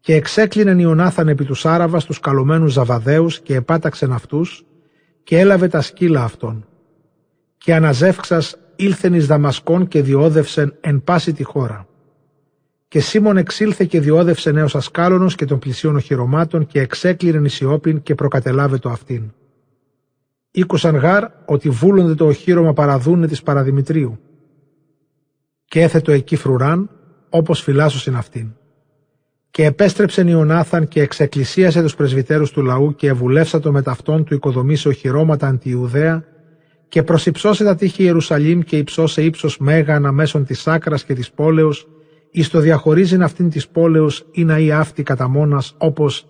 Και εξέκλεινεν Ιωνάθαν επί τους Άραβας τους καλωμένους Ζαβαδαίου και επάταξεν αυτούς, και έλαβε τα σκύλα αυτών. Και αναζεύξας ήλθεν εις Δαμασκόν και διόδευσεν εν πάση τη χώρα. Και Σίμων εξήλθε και διόδευσε νέος ασκάλωνος και των πλησίων οχυρωμάτων και εξέκλεινεν Ισιόπιν και προκατελάβε το αυτήν. Ήκουσαν γάρ ότι βούλονται το οχύρωμα παραδούνε της παραδημητρίου. Και έθετο εκεί φρουράν, όπως φυλάσσωσιν αυτήν. Και επέστρεψεν Ιωνάθαν και εξεκκλησίασε τους πρεσβυτέρους του λαού και ευουλεύσατο με ταυτόν του οικοδομήσε οχυρώματα αντι και προσυψώσε τα τείχη Ιερουσαλήμ και υψώσε ύψος μέγα αναμέσων της άκρας και της πόλεως, εις το διαχωρίζειν αυτήν της πόλεως ή να ή αυτή κατά μόνας, όπως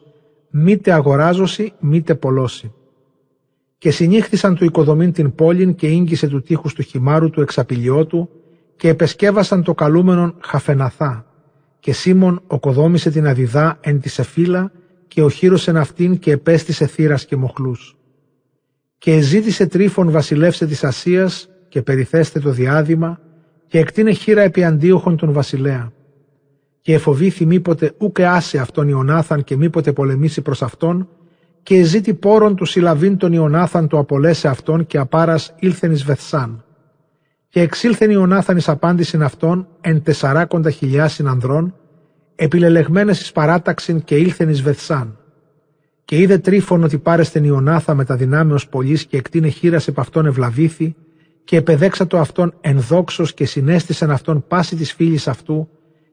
μήτε αγοράζωση, μήτε πολλώσει και συνήχθησαν του οικοδομήν την πόλην και ίγκυσε του τείχους του χυμάρου του εξαπηλιώτου και επεσκεύασαν το καλούμενον Χαφεναθά και Σίμων οκοδόμησε την αδιδά εν τη εφύλα και οχύρωσεν αυτήν και επέστησε θύρας και μοχλούς. Και εζήτησε τρίφων βασιλεύσε της Ασίας και περιθέστε το διάδημα και εκτείνε χείρα επί αντίοχων τον βασιλέα. Και εφοβήθη μήποτε ούκε άσε αυτόν Ιωνάθαν και μήποτε πολεμήσει προς αυτόν και ζήτη πόρων του συλλαβήν τον Ιωνάθαν το απολέσε αυτόν και απάρας ήλθεν εις Βεθσάν. Και εξήλθεν Ιωνάθαν εις απάντησιν αυτόν εν τεσσαράκοντα χιλιάσιν ανδρών, επιλελεγμένες εις παράταξιν και ήλθεν εις Βεθσάν. Και είδε τρίφων ότι πάρεστεν Ιωνάθα με τα δυνάμεως πολλής και εκτείνε χείρας επ' αυτόν ευλαβήθη και επεδέξατο αυτόν ενδόξος και συνέστησεν αυτόν πάση της φίλης αυτού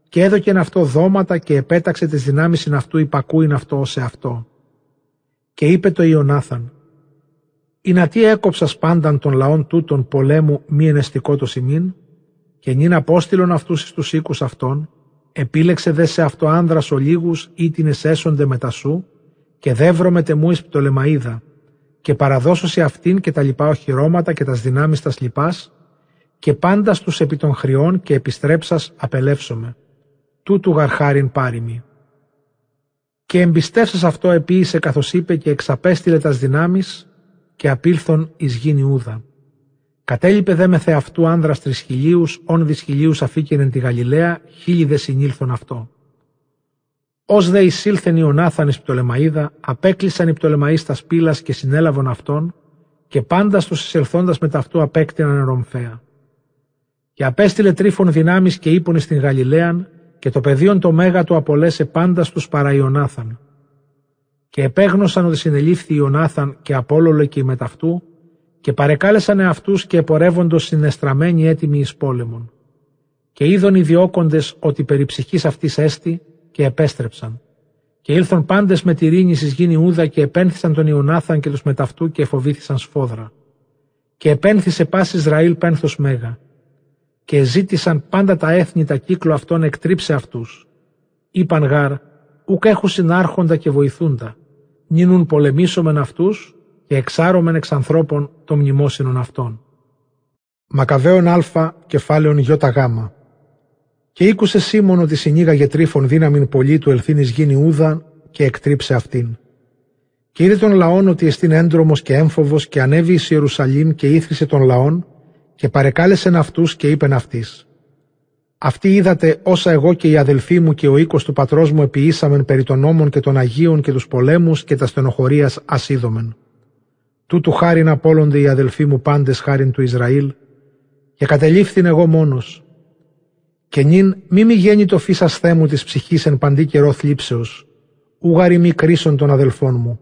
και έδωκεν αυτό δώματα και επέταξε τις δυνάμεις αυτού υπακούειν αυτό ως αυτό. Και είπε το Ιωνάθαν, «Η να τι έκοψας πάνταν των λαών τούτων πολέμου μη ενεστικό το σημείν, και νυν απόστηλον αυτούς στους οίκους αυτών, επίλεξε δε σε αυτό άνδρας ολίγους ή την εσέσονται μετά σου, και δεύρο με τεμού εις πτωλεμαίδα, και παραδώσω σε αυτήν και τα λοιπά οχυρώματα και τας δυνάμεις τας λοιπάς, και πάντα στους επί των χριών και επιστρέψας απελεύσομαι. Τούτου γαρχάριν πάρημι. Και εμπιστεύσας αυτό επίησε καθώς είπε και εξαπέστειλε τας δυνάμεις και απήλθον εις γήν Ιούδα. Κατέλειπε δε με θεαυτού άνδρας τρισχιλίους, όν δυσχιλίους αφήκενεν τη Γαλιλαία, χίλι δε συνήλθον αυτό. Ως δε εισήλθεν Ιωνάθαν εις Πτολεμαίδα, απέκλεισαν οι Πτολεμαείς τα σπήλας και συνέλαβον αυτόν, και πάντα στους εισελθόντας με ταυτού απέκτηναν ρομφαία. Και απέστειλε τρίφων δυνάμεις και ύπονες στην Γαλιλαίαν, και το πεδίον το μέγα του απολέσε πάντα στους παρά Ιωνάθαν. Και επέγνωσαν ότι συνελήφθη Ιωνάθαν και Απόλλωλε και οι μεταυτού και παρεκάλεσαν αυτούς και επορεύοντος συνεστραμένοι έτοιμοι εις πόλεμον. Και είδον οι διώκοντες ότι περί ψυχής αυτής έστη και επέστρεψαν. Και ήλθον πάντες με τη ρήνη εις γη Ιούδα και επένθησαν τον Ιωνάθαν και τους μεταυτού και εφοβήθησαν σφόδρα. Και επένθησε πάση Ισραήλ πένθος μέγα. Και ζήτησαν πάντα τα έθνη τα κύκλο αυτών εκτρίψε αυτούς. Είπαν γάρ, ουκ έχουν συνάρχοντα και βοηθούντα. Νίνουν πολεμήσομεν αυτούς και εξάρωμεν εξ ανθρώπων το μνημόσυνον αυτών. Μακαβαίων Α, κεφάλαιον Ι Γ. Και ήκουσε Σίμων ότι συνήγαγε τρίφων δύναμην πολύ του ελθύνη γίνει ούδα και εκτρίψε αυτήν. Και είδε τον λαόν ότι εστίν έντρομος και έμφοβος και ανέβη εις Ιερουσαλήμ και ήθρισε τον λαόν και παρεκάλεσεν αυτούς και είπεν αυτής. Αυτοί είδατε όσα εγώ και οι αδελφοί μου και ο οίκος του πατρός μου επιήσαμεν περί των νόμων και των Αγίων και τους πολέμους και τα στενοχωρίας ασίδωμεν. Τούτου χάριν απόλονται οι αδελφοί μου πάντες χάριν του Ισραήλ, και κατελήφθην εγώ μόνος, και νυν μη μη γέννη το φύσας θέμου της ψυχής εν παντή καιρό θλίψεως, ούγαρη μη κρίσον των αδελφών μου.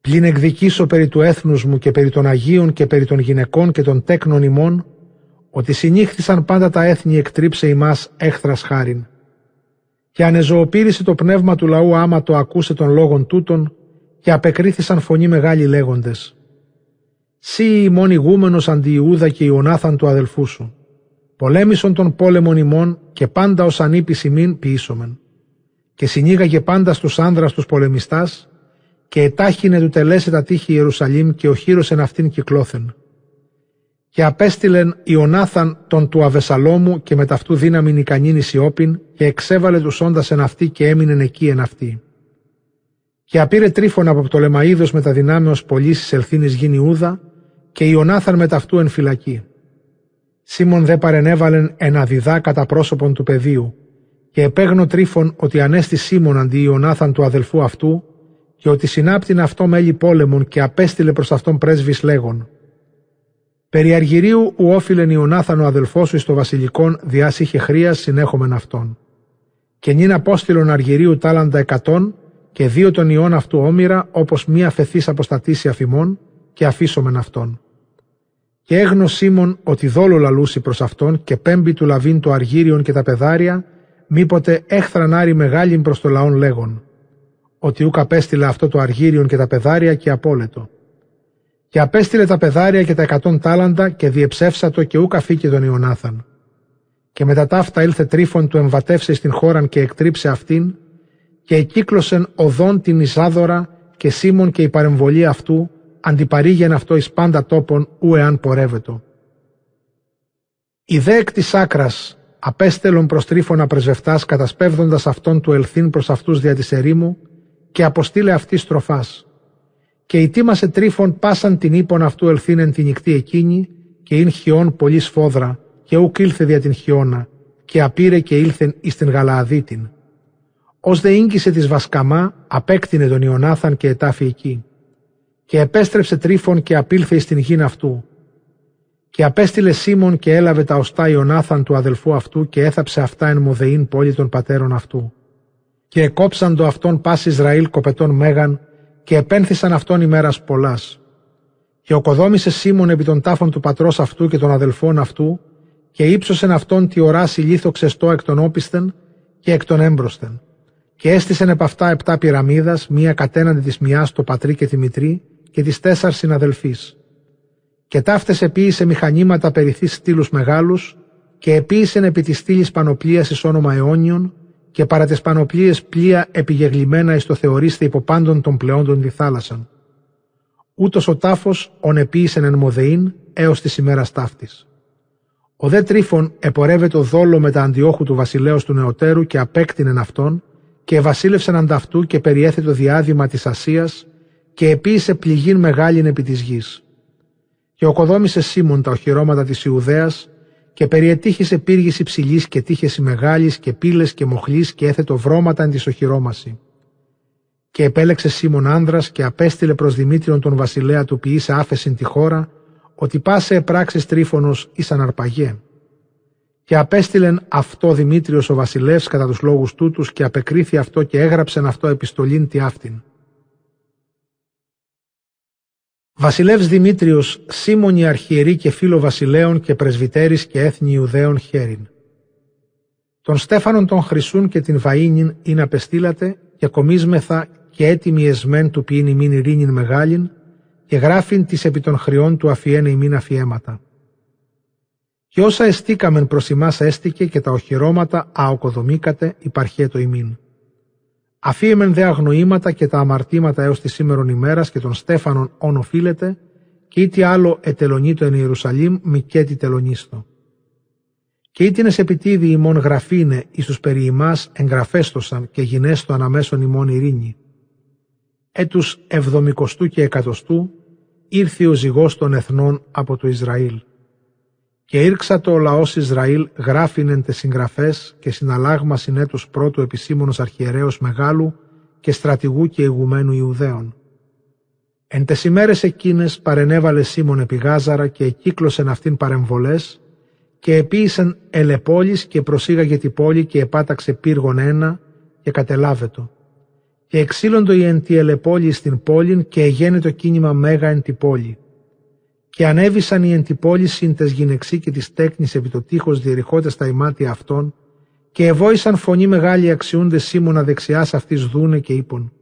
Πλην εκδικήσω περί του έθνους μου και περί των Αγίων και περί των γυναικών και των τέκνων ημών, ότι συνήχθησαν πάντα τα έθνη εκτρίψε ημάς έχθρας χάριν. Και ανεζωοπήρησε το πνεύμα του λαού άμα το ακούσε των λόγων τούτων, και απεκρίθησαν φωνή μεγάλη λέγοντες. Σύ ημών ηγούμενος αντί Ιούδα και Ιωνάθαν του αδελφού σου πολέμησον τον πόλεμον ημών και πάντα ως ανήπιση μην ποιήσομεν. Και συνήγαγε πάντα στους άνδρας τους πολεμιστάς και ετάχυνε του τελέσε τα τείχη Ιερουσαλήμ και οχύρωσεν αυτήν κυκλώθεν. Και απέστειλεν Ιωνάθαν τον του Αβεσαλόμου και με ταυτού δύναμην ικανήν Ισιόπιν και εξέβαλε τους όντας εν αυτή και έμεινε εκεί εν αυτή. Και απήρε τρίφων από Πτολεμαίδος με τα δυνάμεως πωλήσεις ελθύνης γίνει Ούδα και Ιωνάθαν με ταυτού εν φυλακή. Σίμων δε παρενέβαλεν ένα διδά κατά πρόσωπον του πεδίου, και επέγνω τρίφων ότι ανέστη Σίμων αντί Ιωνάθαν του αδελφού αυτού, και ότι συνάπτην αυτό μέλη πόλεμων και απέστειλε προς αυτόν πρέσβης λέγον. Περί αργυρίου ου όφιλεν Ιωνάθαν ο αδελφός σου εις το βασιλικόν διάς είχε χρίας συνέχομεν αυτόν. Και νυν απόστηλον αργυρίου τάλαντα εκατόν και δύο των ιών αυτού όμοιρα όπως μία φεθής αποστατήσει αφημών και αφήσομεν αυτόν. Και έγνω Σίμων ότι δόλο λαλούσει προς αυτόν και πέμπει του λαβήν το αργύριον και τα πεδάρια, μήποτε έχθρανάρει μεγάλην προς το λαόν λέγον, ότι ούκ απέστειλε αυτό το αργύριον και τα πεδάρια και απόλετο. Και απέστειλε τα πεδάρια και τα εκατόν τάλαντα και διεψεύσατο και ούκ αφήκε τον Ιωνάθαν. Και μετά ταύτα ήλθε τρίφων του εμβατεύσε στην χώραν και εκτρίψε αυτήν, και εκύκλωσεν οδόν την Ισάδωρα και Σίμων και η παρεμβολή αυτού, αντιπαρήγεν αυτό εις πάντα τόπον ου εάν πορεύετο. Η δε εκ της άκρας απέστελον προς τρίφωνα πρεσβευτάς κατασπεύδοντας αυτόν του ελθύν προς αυτούς δια της ερήμου και αποστήλε αυτή στροφάς. Και ητήμασε τρίφων πάσαν την ύπον αυτού ελθύν εν την νυχτή εκείνη και ειν χιόν πολύ σφόδρα και ουκ ήλθε δια την χιώνα και απήρε και ήλθεν εις την Γαλααδίτην. Ως δε ίγκυσε της Βασκαμά απέκτηνε τον Ιωνάθαν και ετάφη εκεί και επέστρεψε τρίφων και απήλθε στην γην αυτού. Και απέστειλε Σίμων και έλαβε τα οστά Ιωνάθαν του αδελφού αυτού και έθαψε αυτά εν Μοδεήν πόλη των πατέρων αυτού. Και εκόψαν το αυτόν πάση Ισραήλ κοπετών μέγαν και επένθησαν αυτόν ημέρας πολλάς. Και οκοδόμησε Σίμων επί των τάφων του πατρός αυτού και των αδελφών αυτού και ύψωσεν αυτόν τη οράση λίθο ξεστό εκ των όπισθεν και εκ των έμπροσθεν. Και έστησεν επ' αυτά επτά πυραμίδας, μία κατέναντι της μιάς το πατρί και τη μητρή, και τις τέσσαρ συναδελφείς. Και ταύτες επίησε μηχανήματα περιθείς στήλους μεγάλους και επίησεν επί της στήλης πανοπλίας εις όνομα αιώνιων και παρά τις πανοπλίες πλοία επιγεγλημένα εις το θεωρήστε υπό πάντων των πλεόντων τη θάλασσαν. Ούτως ο τάφος ον επίησεν εν μοδεήν έως της ημέρας ταύτης. Ο δε τρίφων επορεύεται δόλο με τα αντιόχου του βασιλέως του νεωτέρου και απέκτηνεν αυτόν και βασίλευσεν ανταυτού και περιέθε το διάδημα της Ασίας και επίησε πληγήν μεγάλην επί της γης. Και οκοδόμησε Σίμων τα οχυρώματα της Ιουδαίας και περιετύχησε πύργης υψηλής και τύχεση μεγάλης και πύλες και μοχλής και έθετο βρώματα εν της οχυρώμαση. Και επέλεξε Σίμων άνδρας και απέστειλε προς Δημήτριον τον βασιλέα του ποιήσε άφεσιν τη χώρα, ότι πάσε επράξεις τρίφωνος ήσαν αρπαγέ. Και απέστειλεν αυτό Δημήτριος ο βασιλεύς κατά τους λόγους τούτους και απεκρίθη αυτό και έγραψεν αυτό επιστολήν τη αυτήν. Βασιλεύς Δημήτριος, Σίμωνη αρχιερή και φίλο βασιλέων και πρεσβυτέρης και έθνη Ιουδαίων χέριν. Τον Στέφανον τον Χρυσούν και την Βαΐνιν είναι απεστήλατε και κομίσμεθα και έτοιμοι εσμέν του ποιήν ημίν ειρήνην μεγάλην και γράφειν τις επί των χρειών του αφιένε ημίν αφιέματα. Και όσα εστίκαμεν προς ημάς έστηκε και τα οχυρώματα αοκοδομήκατε υπαρχέ το ημίν. Αφίεμεν δε αγνοήματα και τα αμαρτήματα έως τη σήμερον ημέρας και των Στέφανων όν οφείλεται και ή τι άλλο ετελονίτο εν Ιερουσαλήμ μη και τι τελωνίστο. Και ήτινες επιτίδη ημών γραφήνε εις τους περί ημάς εγγραφέστοσαν και γινέστο αναμέσων ημών ειρήνη. Έτους εβδομικοστού και εκατοστού ήρθε ο ζυγός των εθνών από το Ισραήλ. Και ήρξα το ο λαός Ισραήλ γράφεινεν τε συγγραφές και συναλλάγμα συνέτους πρώτου επισήμονος αρχιερέως μεγάλου και στρατηγού και ηγουμένου Ιουδαίων. Εν τες ημέρες εκείνες παρενέβαλε Σίμων επί Γάζαρα και εκύκλωσεν αυτήν παρεμβολές και επίησεν ελεπόλης και προσήγαγε την πόλη και επάταξε πύργον ένα και κατελάβετο. Και εξήλοντο η εν τη ελεπόλη στην πόλην και εγένε το κίνημα μέγα εν τη πόλη. Και ανέβησαν οι εν τη πόλη συν τες γυναιξή και της τέκνης επί το τείχος διερυχότες τα ημάτια αυτών και εβόησαν φωνή μεγάλη αξιούνται Σίμωνα δεξιάς αυτής δούνε και είπον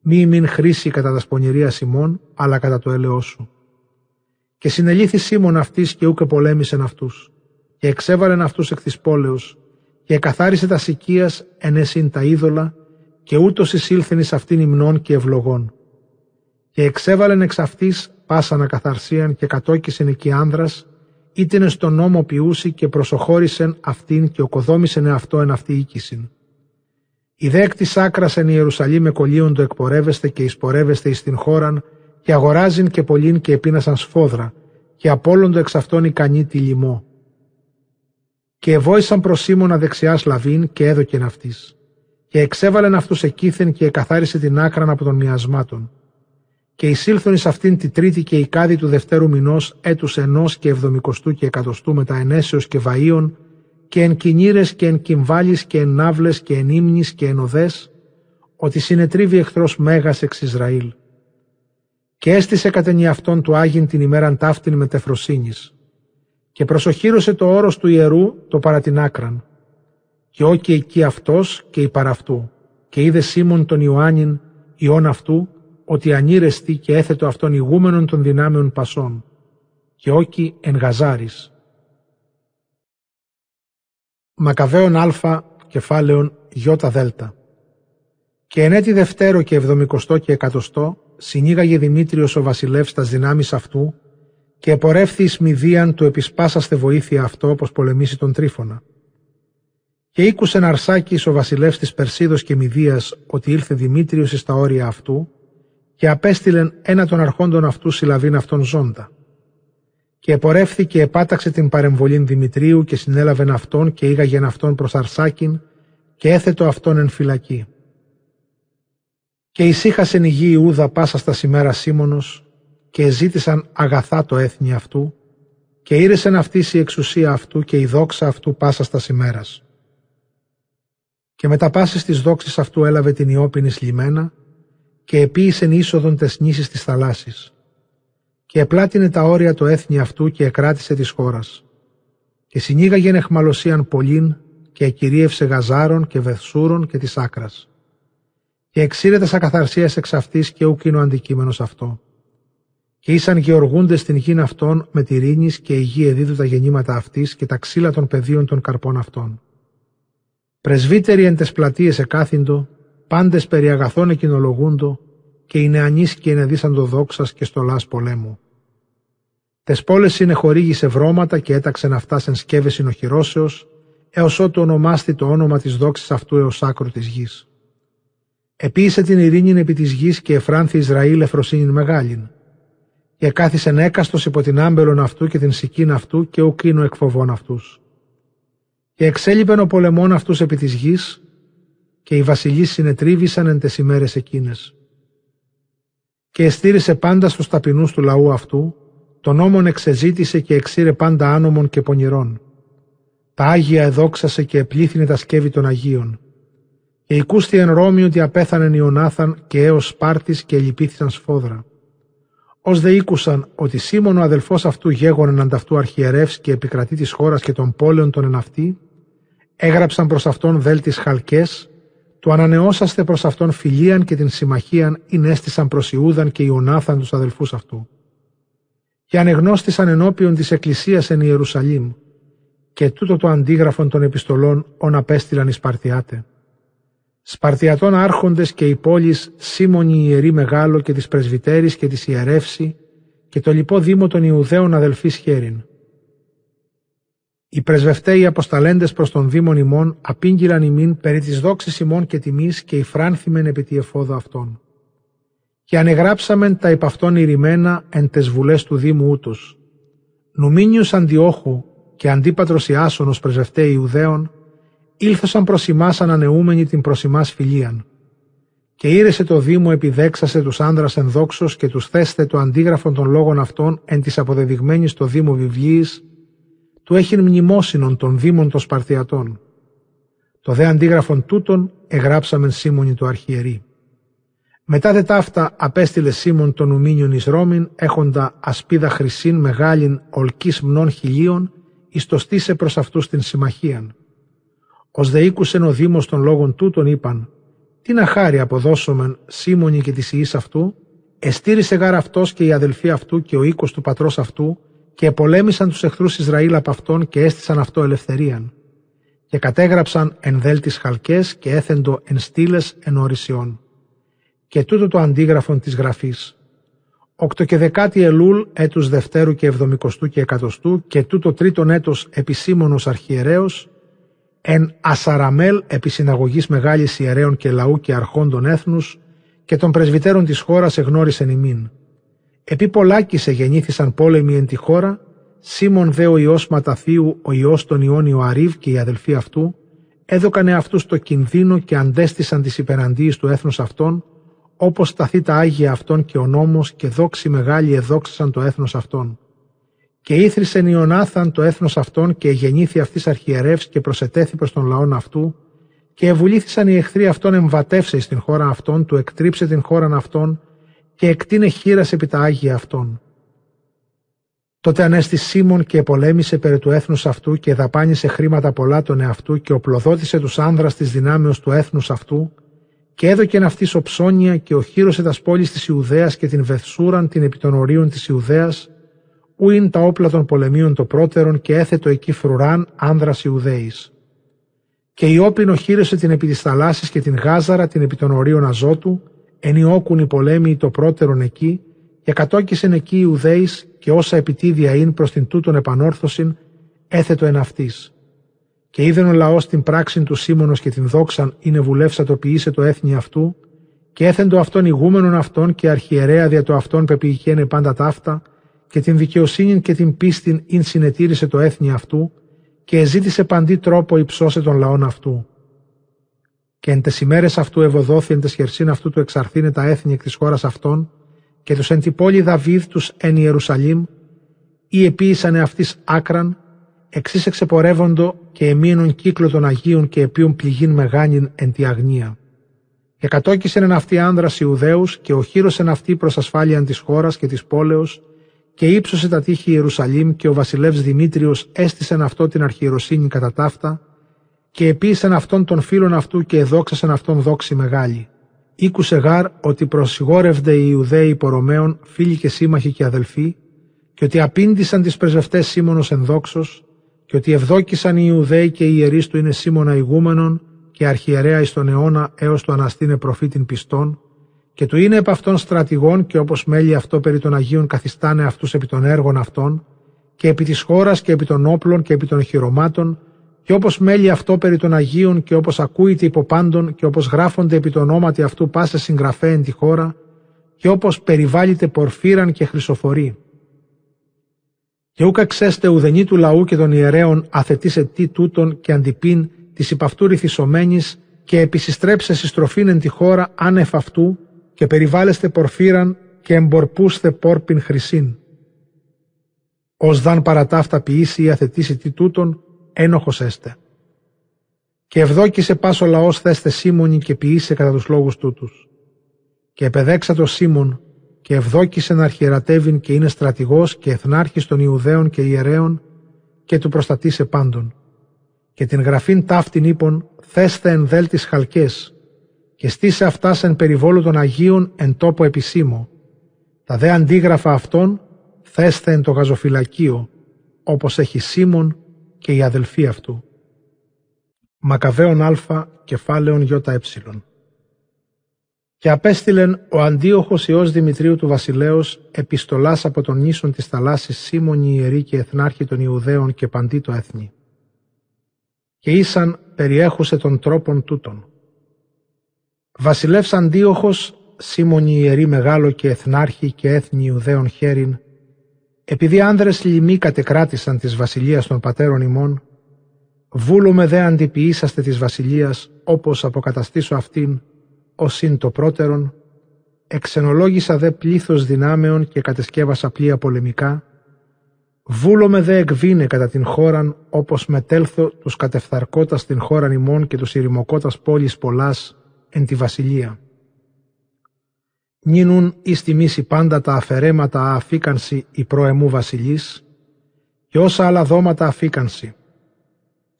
«Μη μην χρήσει κατά τα σπονηρία Σιμών, αλλά κατά το έλεό σου». Και συνελήθη Σίμων αυτής και ούκε πολέμησεν αυτούς και εξέβαλεν αυτούς εκ της πόλεως και εκαθάρισε τα σικίας ενέσυν τα είδωλα και ούτως εισήλθεν εις αυτήν υμνών και ευλογών. Και εξέβαλεν εξ αυτής πάσαν ακαθαρσίαν και κατόκισεν εκεί άνδρας, ήτινε στον νόμο ποιούσι και προσοχώρησεν αυτήν και οκοδόμησεν αυτό εν αυτή οίκησιν. Η δέκ της άκρας εν Ιερουσαλήμ με κολλίοντο εκπορεύεστε και εισπορεύεστε εις την χώραν και αγοράζειν και πολλήν και επίνασαν σφόδρα και απόλοντο εξ αυτών ικανή τη λοιμό και εβόησαν προς Σίμωνα δεξιάς λαβήν και έδωκεν αυτής. Και εξέβαλεν αυτούς εκείθεν και εκαθάρισε την άκραν από των μοιασμάτων. Και εισήλθον εις αυτήν τη τρίτη και η κάδη του δευτέρου μηνός έτους ενός και εβδομικοστού και εκατοστού μετά ενέσεως και βαΐων και εν κινήρες και εν κυμβάλει και εν ναύλες και εν ύμνης και εν οδές, ότι συνετρίβει εχθρός μέγας εξ Ισραήλ. Και έστησε κατ' αυτόν του Άγιν την ημέραν ταύτην με τεφροσύνης και προσοχήρωσε το όρος του ιερού το παρά την άκραν. Και όκει εκεί αυτός και η αυτού, και είδε Σίμων τον Ιωάννην, ιών αυτού, ότι ανήρεστη και έθετο αυτόν ηγούμενον των δυνάμεων πασών, και όκει εν Γαζάρης. Μακαβαίων Α, κεφάλαιον Ι Δέλτα. Και εν έτη Δευτέρο και Εβδομικοστό και Εκατοστό, συνήγαγε Δημήτριος ο βασιλεύς τας δυνάμεις αυτού, και επορεύθη εις Μηδίαν του επισπάσαστε βοήθεια αυτό όπως πολεμήσει τον Τρίφωνα. Και ήκουσε Αρσάκης ο βασιλεύς της Περσίδος και Μηδίας ότι ήλθε Δημήτριος εις τα όρια αυτού και απέστειλεν ένα των αρχόντων αυτού συλλαβήν αυτόν ζώντα. Και επορεύθη και επάταξε την παρεμβολήν Δημητρίου και συνέλαβεν αυτόν και ήγαγεν αυτόν προς Αρσάκην και έθετο αυτόν εν φυλακή. Και ησύχασεν η γη Ιούδα πάσα στα σημέρα Σίμωνος και ζήτησαν αγαθά το έθνη αυτού και ήρεσεν αυτής η εξουσία αυτού και η δόξα αυτού πάσα στα ημέρας. Και με τα πάσης της δόξης αυτού έλαβε την Ιώπινης λιμένα και επίησεν είσοδον τες νήσεις της θαλάσσης. Και επλάτινε τα όρια το έθνη αυτού και εκράτησε της χώρας. Και συνήγαγεν εχμαλωσίαν πολλήν και εκυρίευσε γαζάρων και βεθσούρων και της άκρας. Και εξήρεται ακαθαρσίας εξ αυτής και ουκίνο αντικείμενος αυτό και ήσαν γεωργούνται στην γην αυτών με τη ρήνης και η γη εδίδου τα γεννήματα αυτής και τα ξύλα των πεδίων των καρπών αυτών. Πρεσβύτεροι εν τες πλατείες εκάθυντο, πάντες περί αγαθών εκεινολογούντο, και οι νεανείς και ενεδίσαντο δόξας και στολάς πολέμου. Τες πόλες συνεχορήγησε βρώματα και έταξεν αυτά εν σκεύες συνοχυρώσεως, έως ότου ονομάστη το όνομα της δόξης αυτού έως άκρου της γης. Επίησε την ειρήνη επί της γης και εφράνθη Ισραήλ εφροσύνην μεγάλην και κάθισεν έκαστος υπό την άμπελον αυτού και την σικήν αυτού και ουκίνο εκφοβών αυτούς. Και εξέλιπεν ο πολεμών αυτούς επί της γης και οι βασιλείς συνετρίβησαν εν τες ημέρες εκείνες. Και εστήρισε πάντα στους ταπεινούς του λαού αυτού, τον νόμον εξεζήτησε και εξήρε πάντα άνομων και πονηρών. Τα Άγια εδόξασε και επλήθυνε τα σκεύη των Αγίων. Και οικούστη εν Ρώμη ότι απέθανεν Ιωνάθαν και έως Σπάρτης και λυπήθησαν σφόδρα. Ω δε ήκουσαν ότι Σίμων ο αδελφός αυτού γέγονεν ανταυτού αρχιερεύς και επικρατή της χώρας και των πόλεων των εναυτή, έγραψαν προς αυτόν δέλτης χαλκές, του ανανεώσαστε προς αυτόν φιλίαν και την συμμαχίαν ειν έστησαν προς Ιούδαν και Ιωνάθαν τους αδελφούς αυτού. Και ανεγνώστησαν ενώπιον της Εκκλησίας εν Ιερουσαλήμ και τούτο το αντίγραφον των επιστολών όν απέστειλαν οι Σπαρτιάτε. Σπαρτιατών άρχοντες και οι πόλεις Σίμωνη ιερή μεγάλο και της πρεσβυτέρης και της ιερεύση και το λοιπό δήμο των Ιουδαίων αδελφής χέριν. Οι πρεσβευτέοι αποσταλέντες προς τον δήμον ημών απήγγυλαν ημίν περί της δόξης ημών και τιμής και υφράνθημεν επί τη εφόδο αυτών. Και ανεγράψαμεν τα υπ' αυτών ηρημένα εν τες βουλές του Δήμου ούτως. Νουμίνιους Αντιόχου και αντίπατρος Ιάσονος πρεσβευτέοι Ιουδαίων ήλθωσαν προς ημάς ανανεούμενοι την προς ημάς φιλίαν. Και ήρεσε το Δήμο επιδέξασε τους άνδρας ενδόξως και τους θέστε το αντίγραφον των λόγων αυτών εν της αποδεδειγμένης το Δήμο βιβλίης, του έχει μνημόσυνον των Δήμων των Σπαρτιατών. Το δε αντίγραφον τούτον εγράψαμεν Σίμωνη το αρχιερή. Μετά δε ταύτα απέστειλε Σίμων τον Ουμίνιον εις Ρώμην έχοντα ασπίδα χρυσήν μεγάλην ολκής μνών χιλίων εις το στήσε προς αυτούς την συμμαχίαν. Ως δε ήκουσεν ο Δήμος των λόγων τούτων είπαν «Τι να χάρη αποδώσομεν Σίμωνη και της ιής αυτού, εστήρισε γάρ αυτός και η αδελφή αυτού και ο οίκος του πατρός αυτού και επολέμησαν τους εχθρούς Ισραήλ από αυτόν και έστησαν αυτό ελευθερίαν. Και κατέγραψαν εν δέλτης χαλκές και έθεντο εν στήλες εν ορισιών. Και τούτο το αντίγραφον της γραφής. Οκτω και δεκάτη Ελούλ έτους Δευτέρου και Εβδομικοστού και Εκατοστού και τούτο τρίτον έτος επισήμονος αρχιερέως εν Ασαραμέλ επί συναγωγής μεγάλης ιερέων και λαού και αρχόντων έθνους και των πρεσβυτέρων της χώρας εγνώρισεν ημίν Επί πολλάκισε γεννήθησαν πόλεμοι εν τη χώρα, Σίμων δε ο ιός Ματαθίου, ο ιός των Ιών Αρίβ και οι αδελφοί αυτού, έδωκανε αυτούς το κινδύνο και αντέστησαν τις υπεραντίες του έθνους αυτών, όπως σταθεί τα Άγια αυτών και ο νόμος και δόξη μεγάλη εδόξασαν το έθνος αυτών. Και ήθρισεν Ιωνάθαν το έθνος αυτών και γεννήθη αυτής αρχιερεύς και προσετέθη προς τον λαόν αυτού, και ευουλήθησαν οι εχθροί αυτών εμβατεύσε στην χώρα αυτών, του εκτρίψε την χώραν αυτών, και εκτείνε χείρας επί τα Άγια αυτών. Τότε ανέστη Σίμων και επολέμησε περί του έθνους αυτού και δαπάνησε χρήματα πολλά τον εαυτού και οπλοδότησε τους άνδρας της δυνάμεως του έθνους αυτού και έδωκεν αυτής οψόνια και οχύρωσε τας πόλεις της Ιουδαίας και την Βεθσούραν την επί των ορίων της Ιουδαίας ού είναι τα όπλα των πολεμίων το πρώτερον και έθετο εκεί φρουράν άνδρας Ιουδαίης. Και η όπιν οχύρωσε την επί της θαλάσσης και την Γάζαρα την επί των ορίων Αζότου ενιώκουν οι πολέμοι το πρώτερον εκεί και κατόκισεν εκεί οι Ιουδαίοι και όσα επιτίδια είναι προς την τούτον επανόρθωσιν έθετο εν αυτής. Και είδεν ο λαός την πράξη του Σίμωνος και την δόξαν είναι βουλεύσατοποιήσε το έθνη αυτού και έθεντο αυτόν ηγούμενον αυτόν και αρχιερέα δια το αυτόν πεποιηκένε πάντα ταύτα και την δικαιοσύνη και την πίστην ειν συνετήρησε το έθνη αυτού και εζήτησε παντή τρόπο υψώσε τον λαόν αυτού και εν τες ημέρες αυτού ευωδόθη εν τες χερσίν αυτού του εξαρθήνε τα έθνη εκ της χώρας αυτών και τους εν τη πόλη Δαβίδ τους εν Ιερουσαλήμ ή επίησανε αυτής άκραν εξής εξεπορεύοντο και εμείνων κύκλο των Αγίων και επίων πληγήν μεγάνιν εν τη αγνία. Και κατόκισεν εν αυτή άνδρας Ιουδαίους και οχύρωσεν αυτή προς ασφάλειαν της χώρας και της πόλεως και ύψωσε τα τείχη Ιερουσαλήμ και ο βασιλεύς Δημήτριος έστησεν αυτό την αρχιεροσύνη κατά ταύτα και επίησαν αυτόν τον φίλον αυτού και εδόξασαν αυτόν δόξη μεγάλη. Ήκουσε γάρ ότι προσιγόρευδε οι Ιουδαίοι υπορωμαίων, φίλοι και σύμμαχοι και αδελφοί, και ότι απήντησαν τις πρεσβευτές Σίμωνος ενδόξος, και ότι ευδόκησαν οι Ιουδαίοι και οι ιερείς του είναι Σίμωνα ηγούμενον και αρχιερέα εις τον αιώνα έως του αναστήνε προφήτην πιστών, και του είναι επ' αυτών στρατηγών και όπως μέλη αυτό περί των Αγίων καθιστάνε αυτούς επί των έργων αυτών, και επί της χώρας και επί των όπλων και επί των χειρωμάτων, και όπως μέλει αυτό περί των Αγίων και όπως ακούεται υπό πάντων και όπως γράφονται επί το ονόματι αυτού πάσα συγγραφέ εν τη χώρα και όπως περιβάλλεται πορφύραν και χρυσοφορεί. Και ούκα ξέστε ουδενή του λαού και των ιερέων αθετήσε τι τούτον και αντιπίν της υπαυτού ρηθισομένης και επισυστρέψε συστροφήν εν τη χώρα άνευ αυτού και περιβάλλεστε πορφύραν και εμπορπούστε πόρπιν χρυσήν. Ως δαν παρατάφτα ποιήσει ή αθετήσει τι τούτον, ένοχος έστε. Και ευδόκησε πας ο λαός θέστε Σίμωνη και ποιήσε κατά τους λόγους τούτους. Και επεδέξα το Σίμων και ευδόκησε να αρχιερατεύειν και είναι στρατηγός και εθνάρχης των Ιουδαίων και ιερέων και του προστατήσε πάντων. Και την γραφήν ταύτην είπων θέστε εν δέλτης χαλκές και στήσε αυτάς εν περιβόλου των Αγίων εν τόπο επισήμο. Τα δε αντίγραφα αυτών θέστε εν το γαζοφυλακείο, όπως έχει Σίμων και η αδελφή αυτού. Μακαβαίων Α, κεφάλαιον ΙΕ. Και απέστειλεν ο αντίοχος Υιός Δημητρίου του Βασιλέως επιστολάς από τον νήσον της θαλάσσης Σίμωνη ιερή και εθνάρχη των Ιουδαίων και παντί το έθνη. Και ήσαν περιέχουσε των τρόπων τούτων. Βασιλεύς Αντίοχος, Σίμωνη ιερή μεγάλο και εθνάρχη και έθνη Ιουδαίων χέριν, επειδή άνδρες λοιμοί κατεκράτησαν της βασιλείας των πατέρων ημών, βούλουμε δε αντιποιήσαστε της βασιλείας, όπως αποκαταστήσω αυτήν, ως είναι το πρώτερον, εξενολόγησα δε πλήθος δυνάμεων και κατεσκεύασα πλοία πολεμικά, βούλομαι δε εκβίνε κατά την χώραν, όπως μετέλθω τους κατεφθαρκώτας την χώραν ημών και τους ηρημοκώτας πόλης πολλάς εν τη βασιλεία. Νίνουν εις τιμήσει πάντα τα αφαιρέματα αφήκανση η προεμού βασιλής και όσα άλλα δώματα αφήκανση.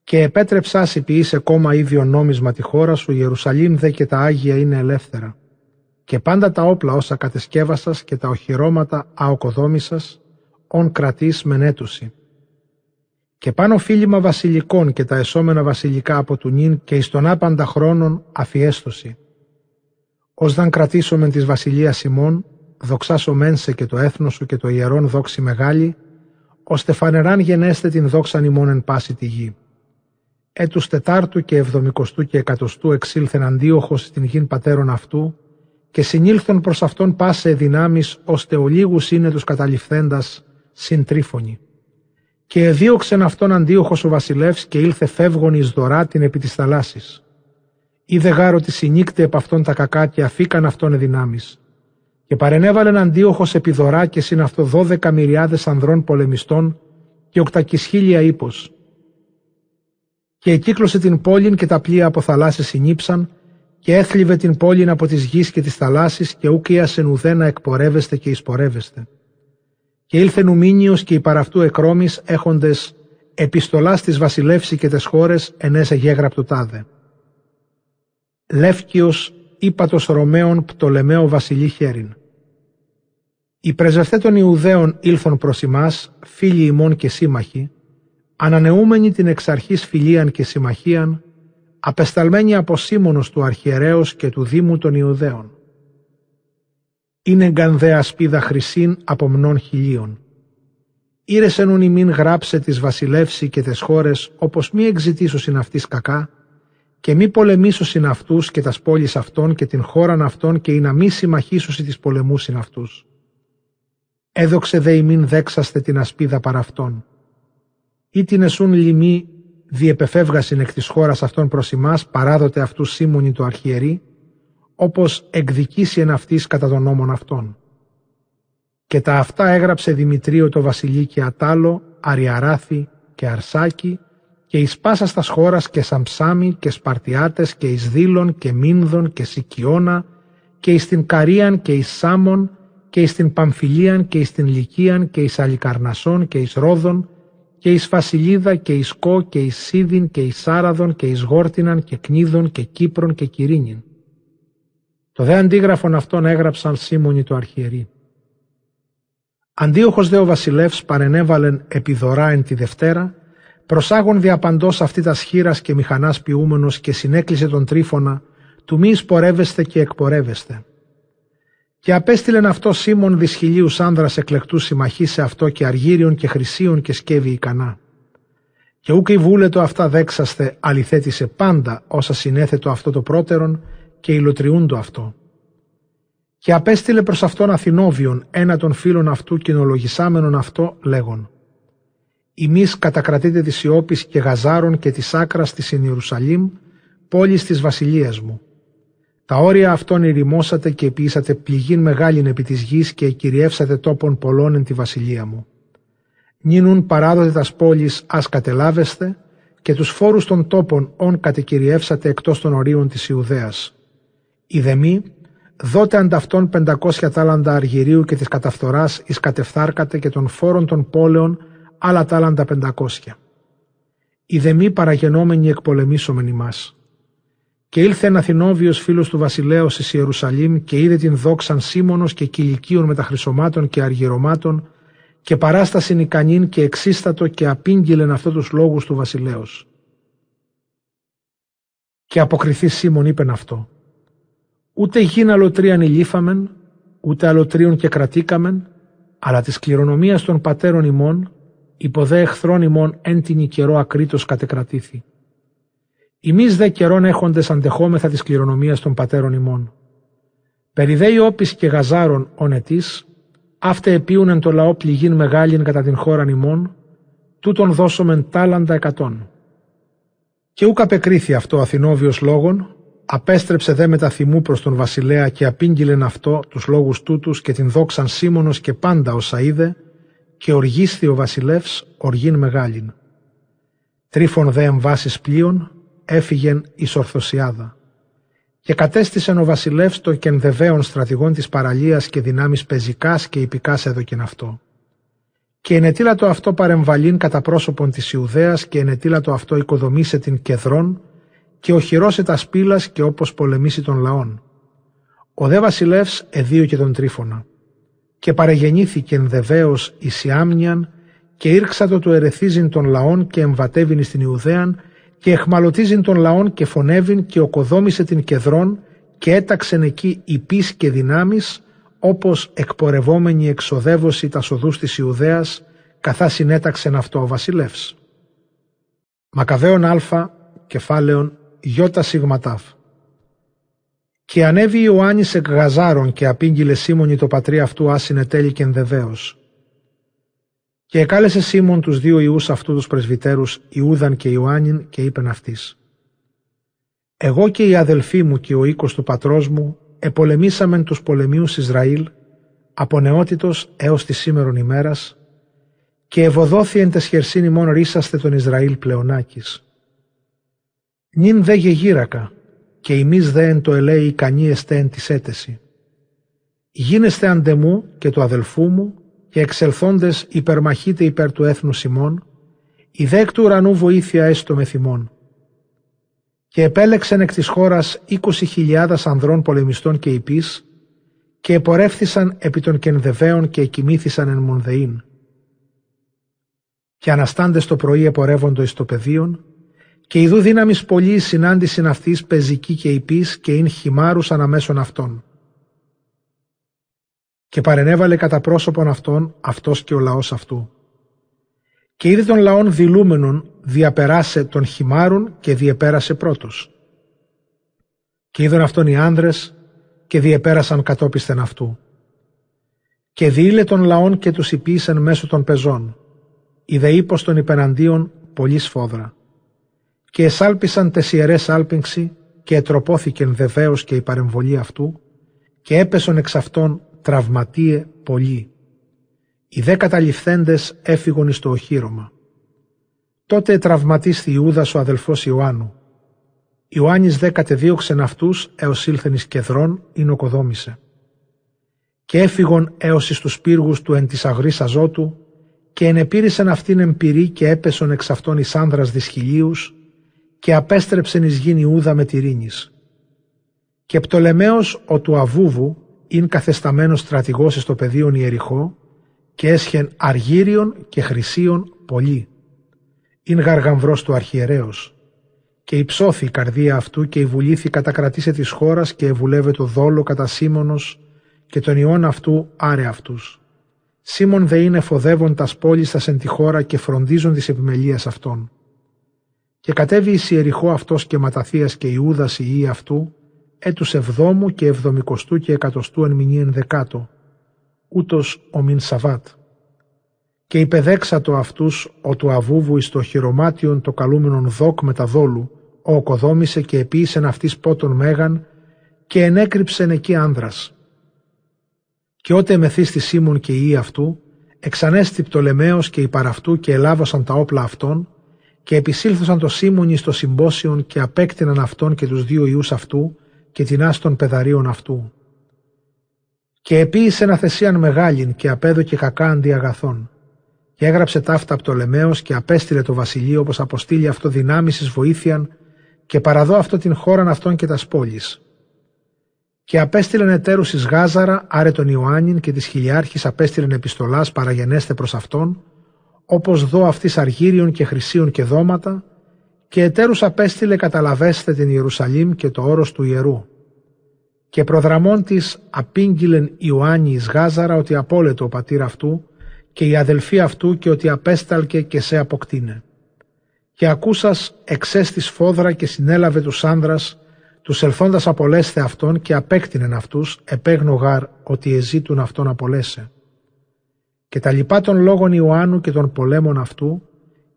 Και επέτρεψάς ποιήσε κόμμα ίδιο νόμισμα τη χώρα σου, Ιερουσαλήμ δε και τα Άγια είναι ελεύθερα. Και πάντα τα όπλα όσα κατεσκεύασας και τα οχυρώματα αοκοδόμησας, ον κρατής μενέτουση. Και πάνω φίλημα βασιλικών και τα εσώμενα βασιλικά από του νυν και εις τον άπαντα χρόνων αφιέστωση ως δαν κρατήσομεν της βασιλείας ημών, δοξάσομεν σε και το έθνος σου και το ιερόν δόξη μεγάλη, ώστε φανεράν γενέστε την δόξαν ημών εν πάση τη γη. Έτους τετάρτου και εβδομικοστού και εκατοστού εξήλθεν αντίοχος στην γην πατέρων αυτού, και συνήλθον προς αυτόν πάσε δυνάμεις, ώστε ο λίγους είναι τους καταληφθέντας συντρίφωνοι. Και εδίωξεν αυτόν αντίοχος ο βασιλεύς και ήλθε φεύγον εις δωρά την επί της θαλάσσης είδε γάρο τη συνήκτε επ' αυτόν τα κακά και αφήκαν αυτόν εδυνάμει. Και παρενέβαλεν αντίοχος επιδωρά και συν αυτό δώδεκα μυριάδες ανδρών πολεμιστών και οκτακισχίλια ύπος. Και εκύκλωσε την πόλην και τα πλοία από θαλάσσι συνήψαν και έθλιβε την πόλην από τη γης και τη θαλάσση και ούκ ίασεν ουδένα εκπορεύεστε και εισπορεύεστε. Και ήλθε νουμίνιος και οι παραυτού εκρόμης έχοντες επιστολάς της βασιλεύση και τι χώρες ενέσε γέγραπτο τάδε. Λεύκιος ύπατος Ρωμαίων Πτολεμαίο βασιλεί χέριν. Οι πρεσβευτέ των Ιουδαίων ήλθον προς εμάς, φίλοι ημών και σύμμαχοι, ανανεούμενοι την εξ αρχής φιλίαν και συμμαχίαν, απεσταλμένοι από Σίμωνος του αρχιερέως και του Δήμου των Ιουδαίων. Είναι γκανδέα σπίδα χρυσήν από μνών χιλίων. Ήρεσεν ουν ημίν γράψε τις βασιλεύσει και τις χώρες, όπως μη εξητήσωσιν αυτής κακά, και μη πολεμήσωσιν αυτούς και τα πόλει αυτών και την χώραν αυτών και ή να μη συμμαχήσωσι τις πολεμούσιν αυτούς. Έδοξε δε ημίν δέξαστε την ασπίδα παρά αυτών. Ή την εσούν λοιμή διεπεφεύγασιν εκ της χώρας αυτών προς εμάς παράδοτε αυτού σύμμονοι το αρχιερή, όπως εκδικήσει εν αυτής κατά των νόμων αυτών. Και τα αυτά έγραψε Δημητρίο το βασιλεί και Ατάλο, Αριαράθη και Αρσάκη και εις πάσα στας χώρας και Σαμψάμι και Σπαρτιάτες και εις Δήλων και Μίνδων και Σικιώνα και εις την Καρίαν και εις Σάμων και εις την Παμφιλίαν και εις την Λυκίαν και εις Αλικαρνασών και εις Ρόδων και εις Φασιλίδα και εις Κό και εις Σίδιν και εις Σάραδον και εις Γόρτιναν και Κνίδων και Κύπρον και Κυρίνιν. Το δε αντίγραφον αυτόν έγραψαν Σίμωνοι το αρχιερή. Αντίοχος δε ο βασιλεύς παρενέβαλεν επιδωρά εν τη Δευτέρα προσάγων διαπαντός αυτή τας σχήρα και μηχανάς ποιούμενος και συνέκλεισε τον τρίφωνα, του μη σπορεύεστε και εκπορεύεστε. Και απέστειλεν αυτό Σίμων δυσχυλίους άνδρας εκλεκτούς συμμαχής σε αυτό και αργύριων και χρυσίων και σκεύη ικανά. Και ούκ η βούλετο αυτά δέξαστε αληθέτησε πάντα όσα συνέθετο αυτό το πρώτερον και υλοτριούν το αυτό. Και απέστειλε προς αυτόν Αθηνόβιον ένα των φίλων αυτού κοινολογισάμενον αυτό λέγον Ημείς κατακρατείτε της Ιώπης και Γαζάρων και της άκρας της εν Ιερουσαλήμ, πόλης της βασιλείας μου. Τα όρια αυτών ηρημώσατε και ποιήσατε πληγήν μεγάλην επί της γης και κυριεύσατε τόπων πολλών εν τη βασιλεία μου. Νίνουν παράδοτε τας πόλεις ας κατελάβεστε και τους φόρους των τόπων όν κατεκυριεύσατε εκτός των ορίων της Ιουδαίας. Ιδεμή, δότε ανταυτόν πεντακόσια τάλαντα αργυρίου και της καταφθοράς εις κατεφθάρκατε και των φόρων των πόλεων άλλα τάλαντα πεντακόσια. Οι δεμή παραγενόμενοι εκπολεμήσομεν ημάς. Και ήλθε ένα Αθηνόβιος φίλος του βασιλέως εις Ιερουσαλήμ και είδε την δόξαν Σίμωνος και κυλικίων με τα χρυσωμάτων και αργυρωμάτων και παράστασιν ικανήν και εξίστατο και απήγγειλεν αυτό τους λόγους του βασιλέως. Και αποκριθεί Σίμων είπεν αυτό. Ούτε γιν αλωτρίαν ηλίφαμεν, ούτε αλωτρίων και κρατήκαμεν, αλλά της κληρονομίας των πατέρων ημών, υποδέ εχθρών ημών έντινη καιρό ακρίτως κατεκρατήθη. Εμείς δε καιρών έχοντες αντεχόμεθα της κληρονομίας των πατέρων ημών. Περιδέει όπις και γαζάρων ονετής, αύτε επίουν εν το λαό πληγήν μεγάλην κατά την χώραν ημών, τούτον δώσομεν τάλαντα εκατόν. Και ούκ απεκρίθη αυτό Αθηνόβιος λόγων, απέστρεψε δε με τα θυμού προς τον βασιλέα και απήγγειλεν αυτό τους λόγους τούτους και την δόξαν Σίμωνος και πάντα όσα είδε, και οργίσθη ο βασιλεύς οργήν μεγάλην. Τρίφων δε εμβάσεις πλοίων, έφυγεν εις ορθωσιάδα. Και κατέστησεν ο βασιλεύς των κενδεβαίων στρατηγών της παραλίας και δυνάμεις πεζικάς και υπηκάς έδωκεν αυτό. Και ενετήλατο αυτό παρεμβαλήν κατά πρόσωπον της Ιουδαίας και ενετήλατο αυτό οικοδομήσε την κεδρών και οχυρώσε τα σπήλας και όπως πολεμήσει των λαών. Ο δε βασιλεύς εδίωκε τον τρίφωνα. Και παρεγεννήθηκε ενδεβαίως εις Ιάμνιαν και ήρξατο του ερεθίζειν των λαών και εμβατεύειν στην Ιουδαίαν και εχμαλωτίζειν των λαών και φωνεύειν και οκοδόμησε την κεδρών και έταξεν εκεί υπείς και δυνάμεις όπως εκπορευόμενη εξοδεύωση τα σοδούς της Ιουδαίας καθάς συνέταξεν αυτό ο βασιλεύς. Μακαβαίων Α, κεφάλαιον Ι σιγματάφ. Και ανέβη Ιωάννης εκ Γαζάρων και απήγγειλε Σίμωνη το πατρί αυτού άσυνε τέλει και ενδεβαίως. Και εκάλεσε Σίμων τους δύο ιούς αυτού τους πρεσβυτέρους Ιούδαν και Ιωάννην και είπεν αυτής «Εγώ και οι αδελφοί μου και ο οίκος του πατρός μου επολεμήσαμεν τους πολεμίους Ισραήλ από νεότητος έως τη σήμερον ημέρας και ευωδόθη εν τεσχερσίνη μόνο ρίσαστε τον Ισραήλ πλεονάκης. Νυν δε γεγύρακα και ημείς δε εν το ελέη ικανή εστέ εν της έτεση. Γίνεστε αντεμού και του αδελφού μου και εξελθόντες υπερμαχείτε υπέρ του έθνου Σιμών, η δέκ του ουρανού βοήθεια έστω με θυμών. Και επέλεξεν εκ της χώρας είκοσι χιλιάδας ανδρών πολεμιστών και υπείς, και επορεύθησαν επί των κενδεβαίων και εκοιμήθησαν εν Μονδεήν. Και αναστάντες το πρωί επορεύοντο εις το πεδίον, και ειδού δύναμης πολύ συνάντησιν αυτής πεζική και υπείς και ειν χυμάρους αναμέσων αυτών και παρενέβαλε κατά πρόσωπον αυτών αυτός και ο λαός αυτού. Και είδε των λαών δηλούμενων διαπεράσε των χυμάρων και διεπέρασε πρώτος. Και είδαν αυτόν οι άνδρες και διεπέρασαν κατόπισθεν αυτού. Και διήλε των λαών και τους υπήσαν μέσω των πεζών. Είδε ύπος των υπεναντίων πολύ σφόδρα. Και εσάλπισαν τεσιερές άλπιγξη και ετροπόθηκεν βεβαίως και η παρεμβολή αυτού και έπεσον εξ αυτών τραυματίε πολύ. Οι δε καταληφθέντες έφυγον εις το οχύρωμα. Τότε τραυματίσθη Ιούδας ο αδελφός Ιωάννου. Ιωάννης δε κατεδίωξεν αυτούς έως ήλθεν εις κεδρών ή νοκοδόμησε. Και έφυγον έως εις τους πύργους του εν της αγρής αζότου και ενεπήρησεν αυτήν εμπειρή και έπεσον εξ αυτών εις άνδρας δυσχυλίους και απέστρεψεν εις γην Ιούδα με τυρίνης. Και Πτολεμαίος ο του Αβούβου ειν καθεσταμένος στρατηγός στο πεδίον Ιεριχώ και έσχεν αργύριον και χρυσίον πολύ. Ειν γαργαμβρός του αρχιερέως. Και υψώθη η καρδία αυτού και η βουλήθη κατακρατήσε της χώρας και ευουλεύε το δόλο κατά Σίμωνος και τον ιόν αυτού άρε αυτούς. Σίμων δε είναι φοδεύον τας πόλεις εν τη χώρα και φροντίζουν της επιμελίας αυτών. Και κατέβη εις Ιεριχώ αυτός και Ματαθίας και Ιούδας η αυτού έτους εβδόμου και εβδομικοστού και εκατοστού εν μηνύ ενδεκάτο, ούτως ο μην Σαββάτ. Και υπεδέξατο αυτούς ο του αβούβου εις το χειρομάτιον το καλούμενον δόκ με τα δόλου, ο οκοδόμησε και επίησεν αυτής πότων μέγαν και ενέκρυψεν εκεί άνδρας. Και ότε μεθύστη Σίμων και η αυτού, εξανέστη Πτολεμαίος και υπαραυτού και ελάβωσαν τα όπλα αυτών, και επισήλθωσαν το Σίμωνι στο συμπόσιον και απέκτηναν αυτόν και τους δύο ιούς αυτού, και την άστον πεδαρίων αυτού. Και επίησε ένα θεσίαν μεγάλην και απέδωκε κακά αντί αγαθών. Και έγραψε ταύτα από το Λεμαίος και απέστειλε το βασιλείο όπως αποστείλει αυτό δυνάμεις εις βοήθειαν και παραδώ αυτό την χώραν αυτών και τας πόλεις. Και απέστειλεν εταίρους εις Γάζαρα, άρε τον Ιωάννην και της χιλιάρχης απέστειλεν επιστολάς παραγενέστε προς αυτόν, όπως δω αυτής αργύριων και χρυσίων και δώματα, και εταίρους απέστειλε καταλαβέστε την Ιερουσαλήμ και το όρος του ιερού. Και προδραμών της απήγγειλεν Ιωάννη εις Γάζαρα ότι απόλετο ο πατήρ αυτού και η αδελφή αυτού και ότι απέσταλκε και σε αποκτήνε. Και ακούσας εξέστης φόδρα και συνέλαβε τους άνδρας, τους ελθόντας απολέστε αυτόν και απέκτηνεν αυτούς, επέγνω γάρ ότι εζήτουν αυτόν απολέσε. Και τα λοιπά των λόγων Ιωάννου και των πολέμων αυτού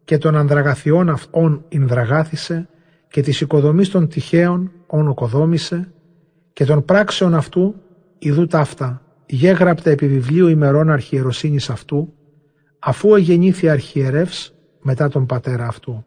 και των ανδραγαθιών αυτών ινδραγάθησε και της οικοδομής των τυχαίων όν οκοδόμησε και των πράξεων αυτού ιδού ταύτα γέγραπτα επί βιβλίου ημερών αρχιεροσύνης αυτού αφού εγεννήθη αρχιερεύς μετά τον πατέρα αυτού.